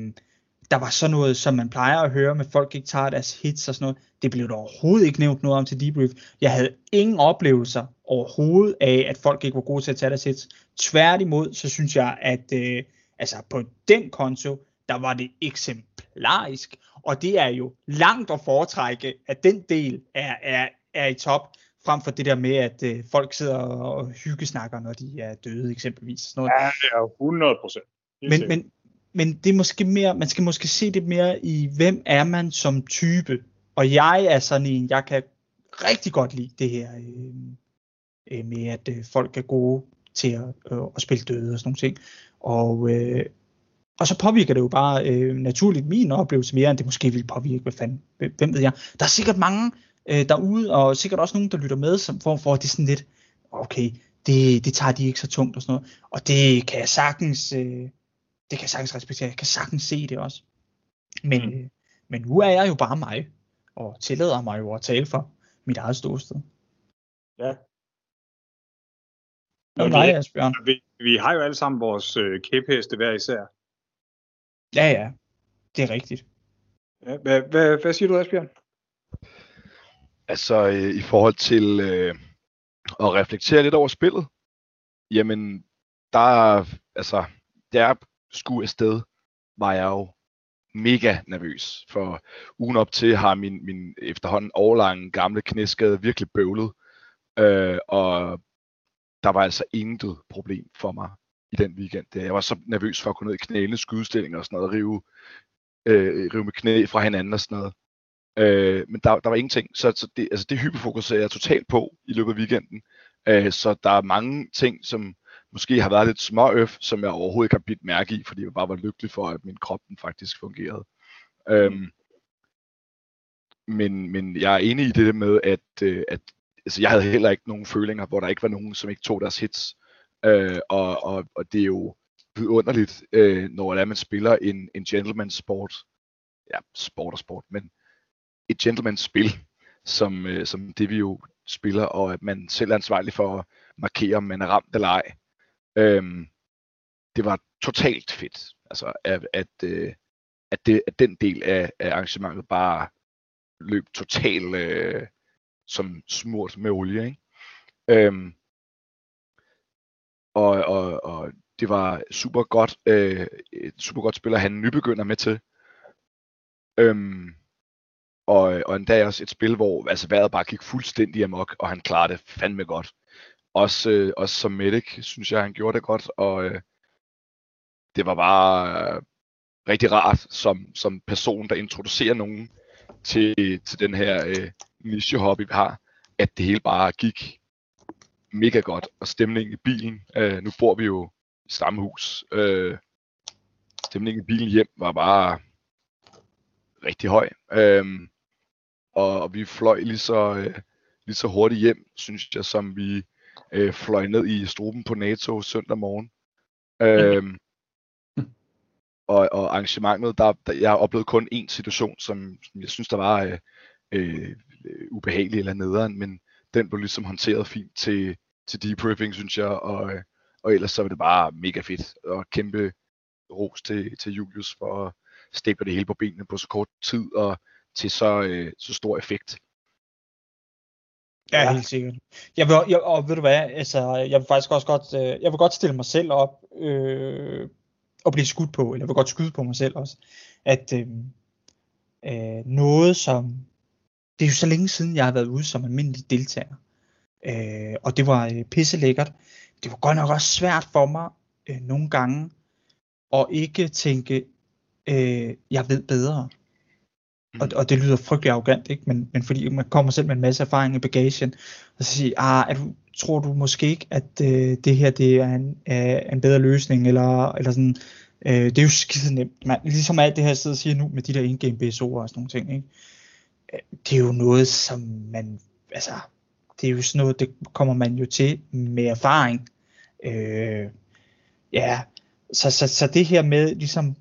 der var sådan noget, som man plejer at høre med folk ikke tager deres hits og sådan noget. Det blev der overhovedet ikke nævnt noget om til debrief. Jeg havde ingen oplevelser overhovedet af, at folk ikke var gode til at tage deres hits. Tværtimod, så synes jeg, at øh, altså på den konto, der var det eksemplarisk. Og det er jo langt at foretrække, at den del er, er, er i top, frem for det der med, at øh, folk sidder og hyggesnakker, når de er døde eksempelvis. Sådan noget. Ja, det er 100 procent. Men, men, men det er måske mere, man skal måske se det mere i, hvem er man som type. Og jeg er sådan en, jeg kan rigtig godt lide det her øh, øh, med, at øh, folk er gode til at, øh, at spille døde og sådan nogle ting. Og, øh, og så påvirker det jo bare øh, naturligt min oplevelse mere, end det måske vil påvirke, hvad fanden, hvem ved jeg. Der er sikkert mange øh, derude, og sikkert også nogen, der lytter med, som for, for det er sådan lidt, okay, det, det tager de ikke så tungt og sådan noget. Og det kan jeg sagtens, øh, det kan jeg sagtens respektere. Jeg kan sagtens se det også. Men, mm. øh, men nu er jeg jo bare mig, og tillader mig jo at tale for mit eget ståsted. Ja. Hvad med dig, Asbjørn? Vi, vi har jo alle sammen vores øh, kæpheste hver især. Ja, ja. Det er rigtigt. Ja, hvad, hvad, hvad siger du, Asbjørn? Altså, øh, i forhold til øh, at reflektere lidt over spillet, jamen, der, altså, der skulle afsted, var jeg jo mega nervøs, for ugen op til har min, min efterhånden overlange gamle knæskade virkelig bøvlet, øh, og der var altså intet problem for mig i den weekend. Jeg var så nervøs for at gå ned i knælene, skudstillinger og sådan noget, og rive, øh, rive med knæ fra hinanden og sådan noget. Øh, men der, der var ingenting, så, så det, altså det hyperfokuserer jeg totalt på i løbet af weekenden. Øh, så der er mange ting, som måske har været lidt småøf, som jeg overhovedet ikke har bidt mærke i, fordi jeg bare var lykkelig for, at min krop den faktisk fungerede. Øhm, men, men jeg er enig i det med, at, øh, at altså, jeg havde heller ikke nogen følinger, hvor der ikke var nogen, som ikke tog deres hits. Øh, og, og, og det er jo vidunderligt, øh, når man spiller en, en gentleman sport. Ja, sport og sport, men et gentleman's spil, som, øh, som det vi jo spiller, og at man selv er ansvarlig for at markere, om man er ramt eller ej. Øhm, det var totalt fedt, altså at, at, øh, at, det, at den del af, af arrangementet bare løb totalt øh, som smurt med olie. Ikke? Øhm, og, og, og det var super godt, øh, et super godt spil at have en nybegynder med til. Øhm, og, og endda også et spil, hvor altså, vejret bare gik fuldstændig amok, og han klarede det fandme godt. Også, øh, også som medic, synes jeg, han gjorde det godt, og øh, det var bare øh, rigtig rart som, som person, der introducerer nogen til, til den her øh, niche-hobby, vi har, at det hele bare gik mega godt, og stemningen i bilen, øh, nu bor vi jo i samme hus, øh, stemningen i bilen hjem var bare rigtig høj, øh, og, og vi fløj lige så, øh, lige så hurtigt hjem, synes jeg, som vi øh, fløj ned i struben på NATO søndag morgen. Øhm, og, og arrangementet, der, der, jeg har oplevet kun én situation, som, som jeg synes, der var øh, øh, ubehagelig eller nederen, men den blev ligesom håndteret fint til, til debriefing, synes jeg, og, øh, og ellers så var det bare mega fedt, og kæmpe ros til, til Julius for at stable det hele på benene på så kort tid, og til så, øh, så stor effekt. Ja, helt sikkert. Jeg vil, jeg, og ved du hvad, altså, jeg vil faktisk også godt, øh, jeg vil godt stille mig selv op øh, og blive skudt på, eller jeg vil godt skyde på mig selv også, at øh, øh, noget, som det er jo så længe siden, jeg har været ude som almindelig deltager. Øh, og det var øh, pisse lækkert. Det var godt nok også svært for mig øh, nogle gange at ikke tænke, øh, jeg ved bedre. Og, og det lyder frygtelig arrogant, ikke? Men, men fordi man kommer selv med en masse erfaring i bagagen, og så siger, ah, er du, tror du måske ikke, at øh, det her det er en, er en bedre løsning, eller, eller sådan, øh, det er jo skide nemt. Man, ligesom alt det her, jeg sidder og siger nu, med de der in-game BSO'er og sådan nogle ting, ikke? Øh, det er jo noget, som man, altså, det er jo sådan noget, det kommer man jo til med erfaring. Øh, ja, så, så, så det her med, ligesom,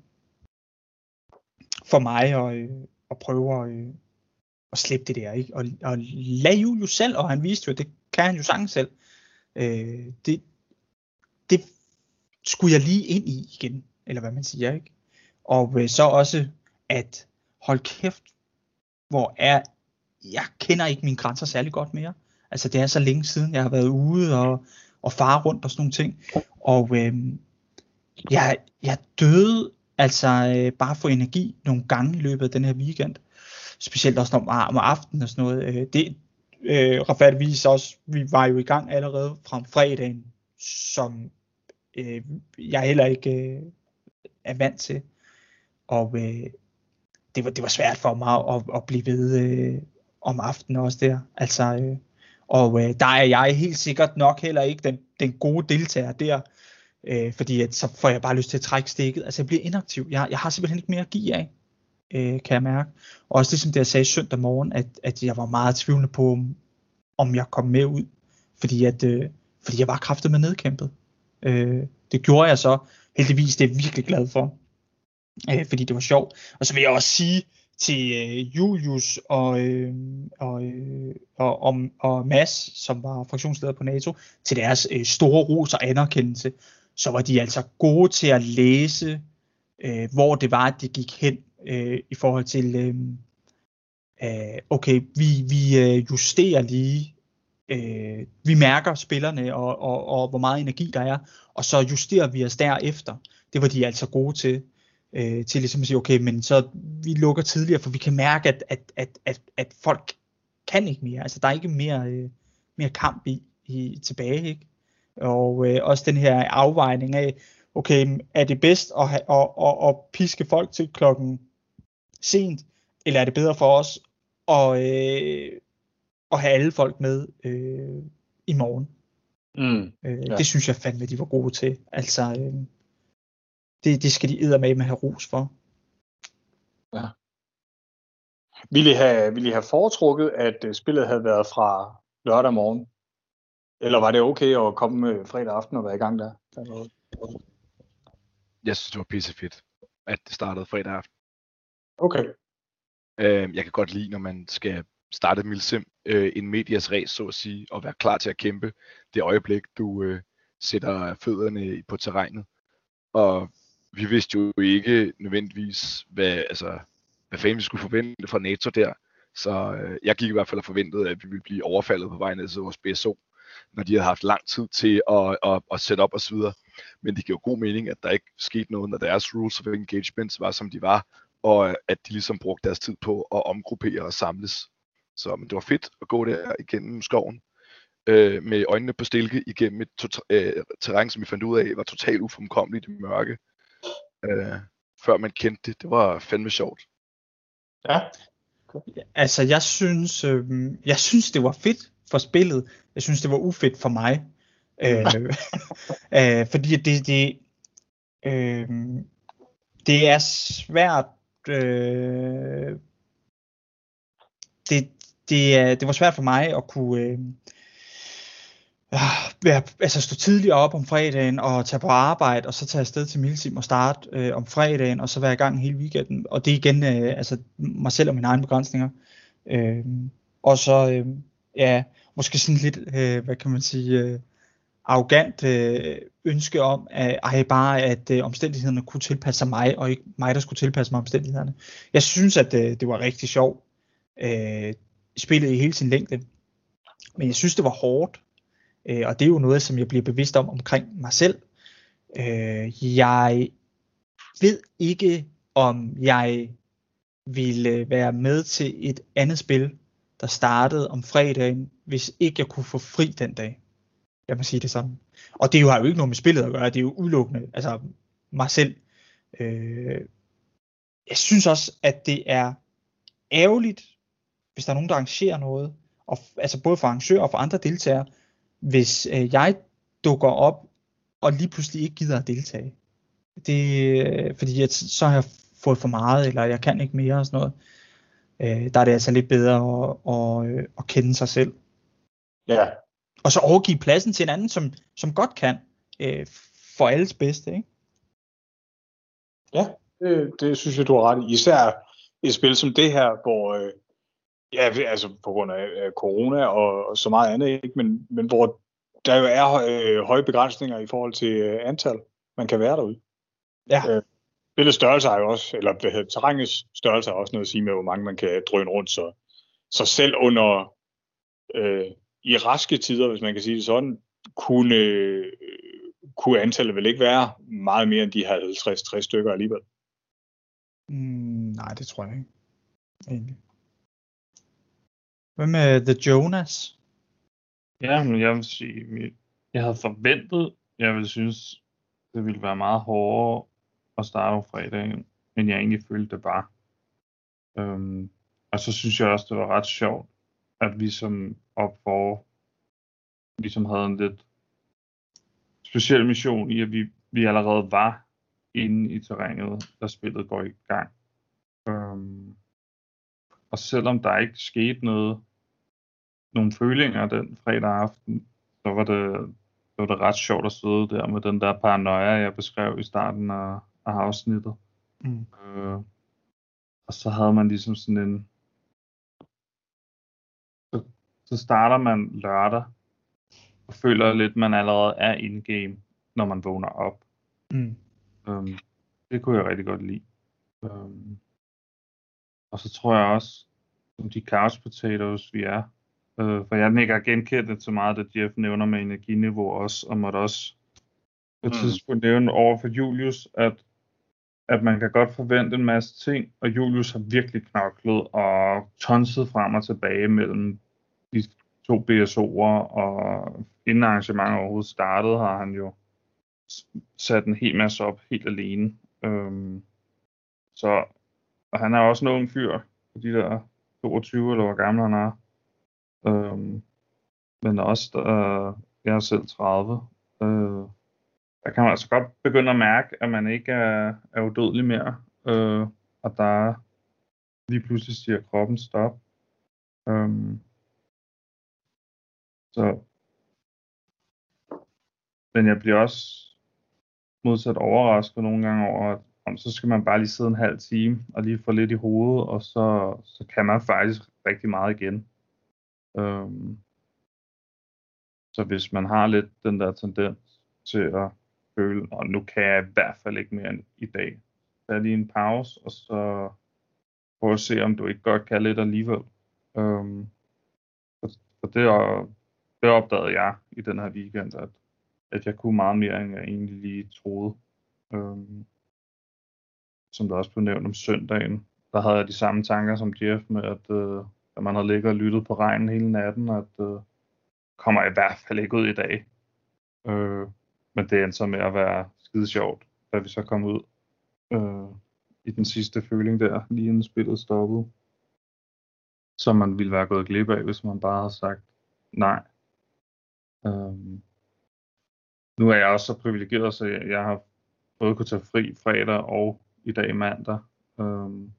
for mig at, og prøver prøve at, øh, at slippe det der, ikke? Og, og lade Julius selv, og han viste jo, det kan han jo sagtens selv. Øh, det, det skulle jeg lige ind i igen, eller hvad man siger, ikke? Og øh, så også, at hold kæft, hvor er, jeg kender ikke mine grænser særlig godt mere. Altså det er så længe siden, jeg har været ude og, og fare rundt og sådan nogle ting. Og øh, jeg, jeg døde altså øh, bare få energi nogle gange i løbet af den her weekend. Specielt også om, om aftenen og sådan noget. Øh, det, øh, retfærdigvis også, vi var jo i gang allerede fra fredagen, som øh, jeg heller ikke øh, er vant til. Og øh, det, var, det var svært for mig at, at blive ved øh, om aftenen også der. Altså, øh, og øh, der er jeg helt sikkert nok heller ikke den, den gode deltager der, øh, fordi at, så får jeg bare lyst til at trække stikket. Altså jeg bliver inaktiv. Jeg, jeg har simpelthen ikke mere at give af, øh, kan jeg mærke. Og også ligesom det jeg sagde søndag morgen, at, at jeg var meget tvivlende på, om, jeg kom med ud. Fordi, at, øh, fordi jeg var kraftet med nedkæmpet. Øh, det gjorde jeg så. Heldigvis, det er jeg virkelig glad for. Øh, fordi det var sjovt. Og så vil jeg også sige, til øh, Julius og, øh, og, øh, og, og, og Mads, som var fraktionsleder på NATO, til deres øh, store ros og anerkendelse, så var de altså gode til at læse, øh, hvor det var, at det gik hen øh, i forhold til, øh, øh, okay, vi, vi øh, justerer lige, øh, vi mærker spillerne og, og, og hvor meget energi der er, og så justerer vi os derefter. Det var de altså gode til øh, til ligesom at sige, okay, men så vi lukker tidligere, for vi kan mærke, at, at, at, at, at folk kan ikke mere. Altså der er ikke mere, øh, mere kamp i, i tilbage, ikke? Og øh, også den her afvejning af, okay, er det bedst at, have, at, at, at piske folk til klokken sent, eller er det bedre for os at, øh, at have alle folk med øh, i morgen? Mm, øh, ja. Det synes jeg fandme, de var gode til. Altså, øh, det, det skal de med have ros for. Ja. Ville I have, ville I have foretrukket, at øh, spillet havde været fra lørdag morgen? Eller var det okay at komme fredag aften og være i gang der? Jeg synes, det var pissefedt, at det startede fredag aften. Okay. Øh, jeg kan godt lide, når man skal starte Milsim, øh, en medias race, så at sige, og være klar til at kæmpe det øjeblik, du øh, sætter fødderne på terrænet. Og vi vidste jo ikke nødvendigvis, hvad, altså, hvad fanden vi skulle forvente fra NATO der. Så øh, jeg gik i hvert fald og forventede, at vi ville blive overfaldet på vej ned til vores BSO, når de havde haft lang tid til at, at, at sætte op osv. Men det giver god mening, at der ikke skete noget, når deres rules of engagement var, som de var, og at de ligesom brugte deres tid på at omgruppere og samles. Så men det var fedt at gå der igennem skoven, øh, med øjnene på stilke igennem et tot- øh, terræn, som vi fandt ud af var totalt ufremkommeligt i mørke øh, før man kendte det. Det var fandme sjovt. Ja. Altså, jeg synes, øh, jeg synes, det var fedt for spillet. Jeg synes, det var ufedt for mig. Øh, øh, fordi det, det, øh, det er svært. Øh, det, det, det var svært for mig at kunne, øh, være, altså stå tidligere op om fredagen og tage på arbejde, og så tage afsted til Milsim og starte øh, om fredagen, og så være i gang hele weekenden. Og det er igen øh, altså mig selv og mine egne begrænsninger. Øh, og så, øh, ja, måske sådan lidt, øh, hvad kan man sige, øh, arrogant øh, ønske om, at, ej, bare at øh, omstændighederne kunne tilpasse sig mig, og ikke mig, der skulle tilpasse mig omstændighederne. Jeg synes, at øh, det var rigtig sjovt. Øh, spillet i hele sin længde. Men jeg synes, det var hårdt. Øh, og det er jo noget, som jeg bliver bevidst om omkring mig selv. Øh, jeg ved ikke, om jeg ville være med til et andet spil, der startede om fredagen, hvis ikke jeg kunne få fri den dag. Jeg må sige det samme. Og det har jo ikke noget med spillet at gøre, det er jo udelukkende, altså mig selv. Øh, jeg synes også, at det er ærgerligt, hvis der er nogen, der arrangerer noget, og, altså både for arrangører og for andre deltagere, hvis øh, jeg dukker op, og lige pludselig ikke gider at deltage. Det, øh, fordi jeg, så har jeg fået for meget, eller jeg kan ikke mere og sådan noget. Øh, der er det altså lidt bedre at, at, at, at kende sig selv. Ja, Og så overgive pladsen til en anden, som, som godt kan, øh, for alles bedste. Ikke? det, det synes jeg, du har ret i. Især et spil som det her, hvor, øh, ja, altså på grund af, af corona og, og så meget andet, ikke? Men, men hvor der jo er øh, høje begrænsninger i forhold til øh, antal, man kan være derude. Ja. Øh, spillets størrelse har jo også, eller hvad hedder, terrænets størrelse har også noget at sige med, hvor mange man kan drøne rundt, så, så selv under øh, i raske tider, hvis man kan sige det sådan, kunne, øh, kunne antallet vel ikke være meget mere end de her 50-60 stykker alligevel. Mm, nej, det tror jeg ikke. Egentlig. Hvad med The Jonas? Ja, men jeg vil sige, jeg havde forventet, jeg ville synes, det ville være meget hårdere at starte om fredagen, men jeg egentlig følte det bare. Øhm, og så synes jeg også, det var ret sjovt, at vi som op for, ligesom havde en lidt speciel mission i, at vi, vi allerede var inde i terrænet, da spillet går i gang. Øhm, og selvom der ikke skete noget, nogle følinger den fredag aften, så var det, så var det ret sjovt at sidde der med den der paranoia, jeg beskrev i starten af, af afsnittet. Mm. Øh, og så havde man ligesom sådan en... Så, starter man lørdag, og føler lidt, man allerede er in-game, når man vågner op. Mm. Øhm, det kunne jeg rigtig godt lide. Øhm, og så tror jeg også, som de couch potatoes vi er, øh, for jeg ikke har genkendt det så meget, at Jeff nævner med energiniveau også, og måtte også på et Mm. tidspunkt nævne over for Julius, at, at man kan godt forvente en masse ting, og Julius har virkelig knoklet og tonset frem og tilbage mellem de to BSO'er, og inden arrangementet overhovedet startede, har han jo sat en hel masse op helt alene. Øhm, så og han er også en ung fyr, på de der 22 eller hvor gammel han er. Øhm, men også, øh, jeg er selv 30. Øh, der kan man altså godt begynde at mærke, at man ikke er, er udødelig mere. Øh, og der lige pludselig siger kroppen stop. Øhm, så men jeg bliver også modsat overrasket nogle gange over, at om, så skal man bare lige sidde en halv time og lige få lidt i hovedet, og så, så kan man faktisk rigtig meget igen. Øhm, så hvis man har lidt den der tendens til at føle, og nu kan jeg i hvert fald ikke mere end i dag, så er lige en pause, og så prøv at se, om du ikke godt kan lidt alligevel. Øhm, og, og det, og, det opdagede jeg i den her weekend, at, at jeg kunne meget mere, end jeg egentlig lige troede. Øhm, som der også blev nævnt om søndagen, der havde jeg de samme tanker som Jeff med, at, øh, at man havde ligget og lyttet på regnen hele natten, at øh, kommer i hvert fald ikke ud i dag. Øh, men det endte så med at være skide sjovt, da vi så kom ud øh, i den sidste føling der, lige inden spillet stoppede. Som man ville være gået glip af, hvis man bare havde sagt nej. Um, nu er jeg også så privilegeret, så jeg, jeg har både kunne tage fri fredag og i dag mandag. Um,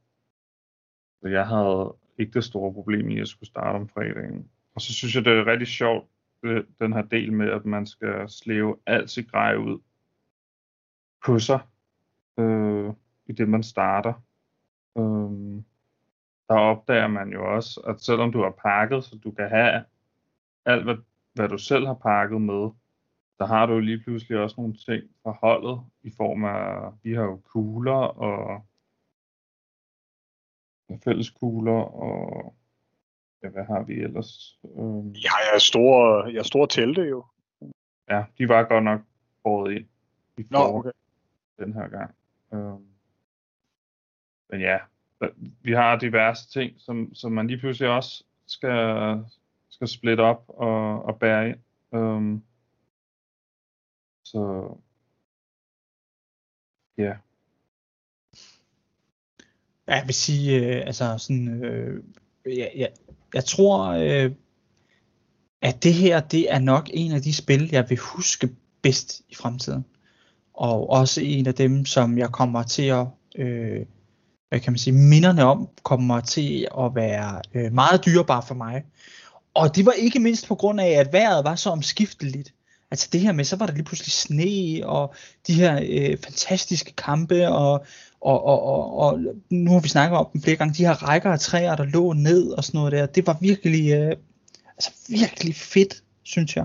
så jeg havde ikke det store problem i at skulle starte om fredagen. Og så synes jeg, det er rigtig sjovt, det, den her del med, at man skal slæve alt sit grej ud på sig, øh, i det man starter. Øh, der opdager man jo også, at selvom du har pakket, så du kan have alt, hvad, hvad du selv har pakket med, der har du lige pludselig også nogle ting fra holdet, i form af, vi har jo kugler og fælleskugler, og ja, hvad har vi ellers? Øhm, Jeg har store, jeg store telte jo. ja, de var godt nok båret ind i Nå, okay. den her gang. Øhm, men ja, vi har diverse ting, som, som man lige pludselig også skal, skal splitte op og, og bære ind. Um, så ja. Jeg vil sige, øh, altså sådan, øh, jeg, jeg, jeg tror, øh, at det her, det er nok en af de spil, jeg vil huske bedst i fremtiden. Og også en af dem, som jeg kommer til at, øh, hvad kan man sige, minderne om, kommer til at være øh, meget dyrebare for mig. Og det var ikke mindst på grund af, at vejret var så omskifteligt. Altså det her med, så var der lige pludselig sne, og de her øh, fantastiske kampe, og, og, og, og, og nu har vi snakket om dem flere gange, de her rækker af træer, der lå ned og sådan noget der, det var virkelig, øh, altså virkelig fedt, synes jeg.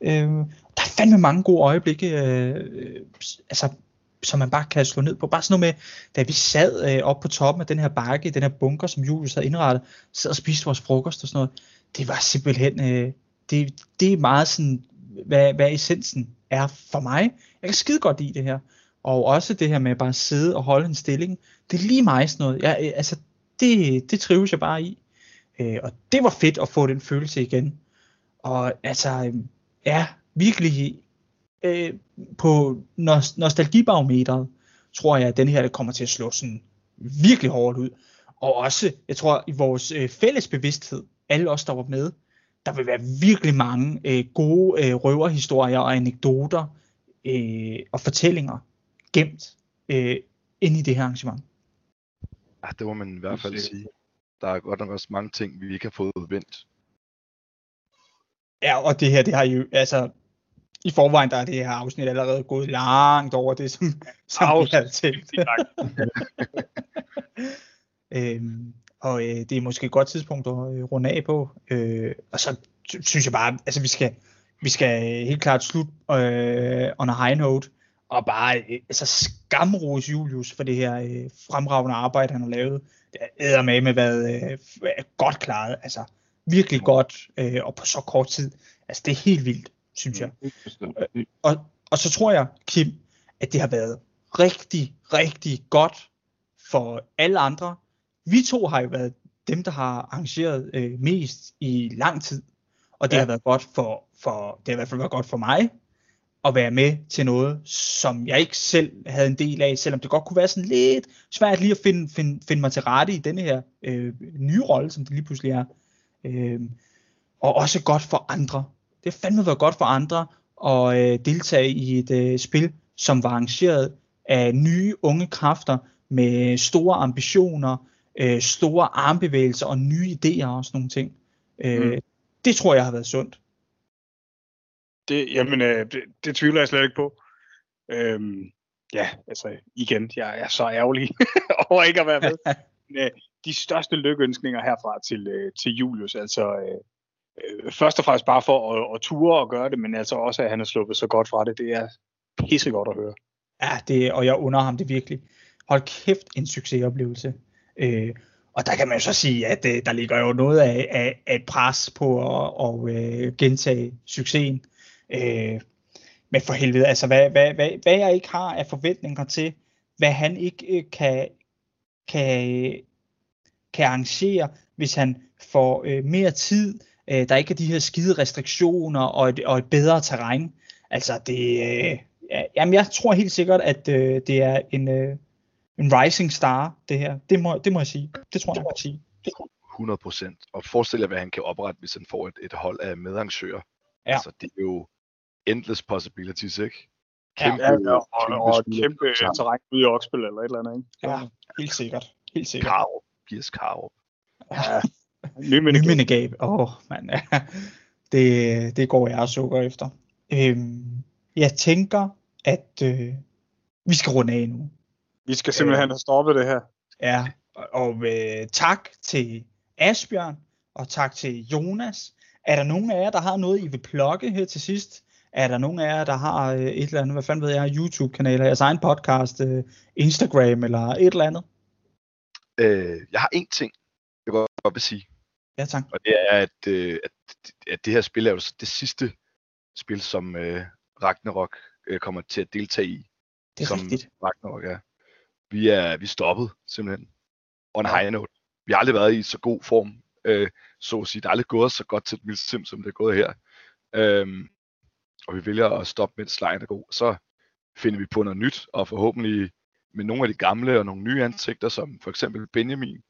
Øh, der er fandme mange gode øjeblikke, øh, altså, som man bare kan slå ned på. Bare sådan noget med, da vi sad øh, oppe på toppen af den her bakke, den her bunker, som Julius havde indrettet, sad og spiste vores frokost og sådan noget. Det var simpelthen, øh, det, det er meget sådan, hvad, hvad essensen er for mig. Jeg kan skide godt lide det her. Og også det her med bare at sidde og holde en stilling. Det er lige mig sådan noget. Jeg, øh, altså, det, det trives jeg bare i. Øh, og det var fedt at få den følelse igen. Og altså, øh, ja, virkelig øh, på nostalgibarometeret, tror jeg, at den her det kommer til at slå sådan virkelig hårdt ud. Og også, jeg tror, i vores øh, fælles bevidsthed, alle os, der var med, der vil være virkelig mange øh, gode øh, røverhistorier og anekdoter øh, og fortællinger gemt øh, ind i det her arrangement. Ja, det må man i hvert fald sige. Der er godt nok også mange ting, vi ikke har fået vendt. Ja, og det her, det har jo, altså, i forvejen, der er det her afsnit allerede gået langt over det, som, som vi havde tænkt. øhm, og øh, det er måske et godt tidspunkt at øh, runde af på. Øh, og så synes jeg bare, altså vi skal, vi skal helt klart slutte øh, on a high note, og bare øh, altså skamrose Julius for det her øh, fremragende arbejde, han har lavet. Det er med med været øh, godt klaret, altså virkelig godt, øh, og på så kort tid. Altså det er helt vildt, synes jeg. Øh, og, og så tror jeg, Kim, at det har været rigtig, rigtig godt for alle andre. Vi to har jo været dem, der har arrangeret øh, mest i lang tid. Og det ja. har været godt for, for, det har i hvert fald været godt for mig, at være med til noget, som jeg ikke selv havde en del af, selvom det godt kunne være sådan lidt svært lige at finde, finde, finde mig til rette i denne her øh, nye rolle, som det lige pludselig er. Øh, og også godt for andre. Det har fandme været godt for andre at øh, deltage i et øh, spil, som var arrangeret af nye unge kræfter med store ambitioner, øh, store armbevægelser og nye idéer og sådan nogle ting. Øh, mm. Det tror jeg har været sundt. Det, jamen, øh, det, det tvivler jeg slet ikke på. Øhm, ja, altså igen, jeg er så ærgerlig over ikke at være med. Men, øh, de største lykkeønskninger herfra til, øh, til Julius, altså øh, øh, først og fremmest bare for at, at ture og gøre det, men altså også, at han er sluppet så godt fra det, det er pissegodt at høre. Ja, det, og jeg under ham det virkelig. Hold kæft, en succesoplevelse. Øh, og der kan man jo så sige, at øh, der ligger jo noget af, af, af et pres på at og, øh, gentage succesen. Øh, men for helvede, altså hvad, hvad, hvad, hvad jeg ikke har af forventninger til, hvad han ikke øh, kan, kan, kan arrangere, hvis han får øh, mere tid, øh, der ikke er de her skide restriktioner og et, og et bedre terræn. Altså det, øh, ja, jamen jeg tror helt sikkert, at øh, det er en, øh, en rising star, det her. Det må, det må jeg sige. Det tror jeg, jeg må sige. 100 procent. Og forestil jer, hvad han kan oprette, hvis han får et, et hold af medarrangører. Ja. Altså, det er jo endless possibilities, ikke? Kæmpe, ja, ja, og, kæmpe, og kæmpe terræn ude i Oksbøl eller et eller andet, ikke? Ja, helt sikkert. Helt sikkert. Karup. Gives Karup. Ja. Nyminegab. Åh, oh, man. det, det går jeg og sukker efter. Øhm, jeg tænker, at øh, vi skal runde af nu. Vi skal simpelthen have stoppet det her. Ja, og, og øh, tak til Asbjørn, og tak til Jonas. Er der nogen af jer, der har noget, I vil plukke her til sidst? Er der nogen af jer, der har øh, et eller andet, hvad fanden ved jeg, YouTube-kanaler, jeres egen podcast, øh, Instagram eller et eller andet? Øh, jeg har en ting, jeg godt, godt vil sige. Ja, tak. Og det er, at, øh, at, at det her spil er jo det sidste spil, som øh, Ragnarok øh, kommer til at deltage i. Det er som rigtigt. Ragnarok er. Vi er, vi er stoppet, simpelthen. on high note. Vi har aldrig været i så god form, øh, så at sige. Det er aldrig gået så godt til et sim, som det er gået her. Øhm, og vi vælger at stoppe, mens lejen er god. Så finder vi på noget nyt, og forhåbentlig med nogle af de gamle og nogle nye ansigter, som for eksempel Benjamin,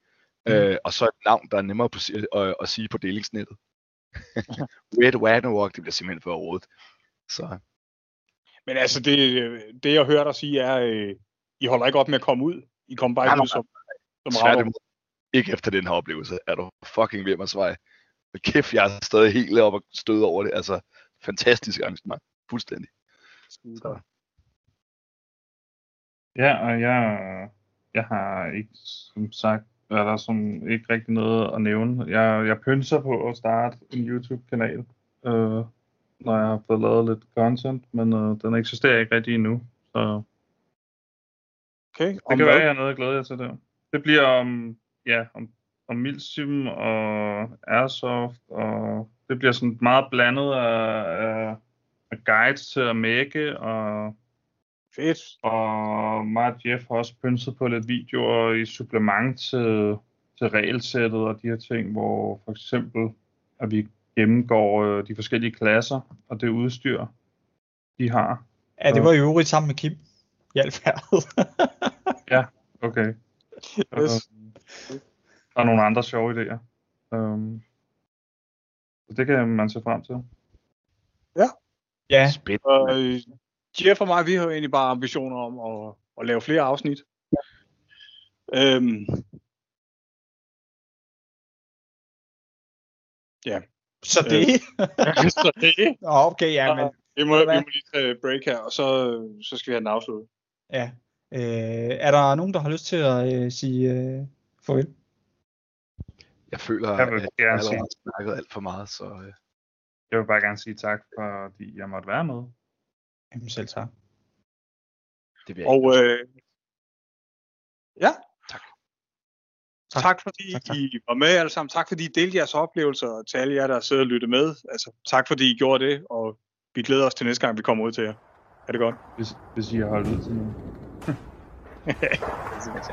mm. øh, og så et navn, der er nemmere på, at, at sige på delingsnettet. Red Wagonwalk, det bliver simpelthen for rådet. Så. Men altså, det, det jeg hører dig sige er, øh, I holder ikke op med at komme ud. I kommer bare ikke ud som, som Tværtimod. Ikke efter den her oplevelse. Er du fucking ved mig, Svej? Kæft, jeg er stadig helt op og støde over det. Altså, fantastisk arrangement. Fuldstændig. Så. Ja, og jeg, jeg har ikke, som sagt, er der som ikke rigtig noget at nævne. Jeg, jeg pynser på at starte en YouTube-kanal, øh, når jeg har fået lavet lidt content, men øh, den eksisterer ikke rigtig endnu. Så okay, det kan være, at jeg har noget at glæde jer til der. Det bliver om, ja, om, om Milsim og Airsoft, og det bliver sådan meget blandet af, af, af guides til at mække, og Fedt. Og mig og Jeff har også pynset på lidt videoer i supplement til, til regelsættet og de her ting, hvor for eksempel, at vi gennemgår øh, de forskellige klasser og det udstyr, de har. Ja, det var jo øvrigt sammen med Kim. Hjælp ja, okay. Yes. Der er nogle andre sjove idéer. Um, så det kan man se frem til. Ja. Ja. Spændende. Og, øh, Jeff og mig, vi har jo egentlig bare ambitioner om at, at lave flere afsnit. Øhm, ja. Så det? så det. Okay, ja, men... Vi må, vi må lige tage break her, og så, så skal vi have den afsluttet. Ja. Øh, er der nogen, der har lyst til at øh, sige øh, farvel? Jeg føler, jeg vil at jeg har snakket alt for meget, så... Øh... Jeg vil bare gerne sige tak, fordi jeg måtte være med. Jamen selv tak. Det vil jeg Og øh, ja. Tak. Tak, tak fordi tak, tak. I var med alle sammen. Tak fordi I delte jeres oplevelser til alle jer, der sidder og lytter med. Altså, tak fordi I gjorde det, og vi glæder os til næste gang, vi kommer ud til jer. Er det godt? Hvis, hvis I har holdt ud til nu. det er simpelthen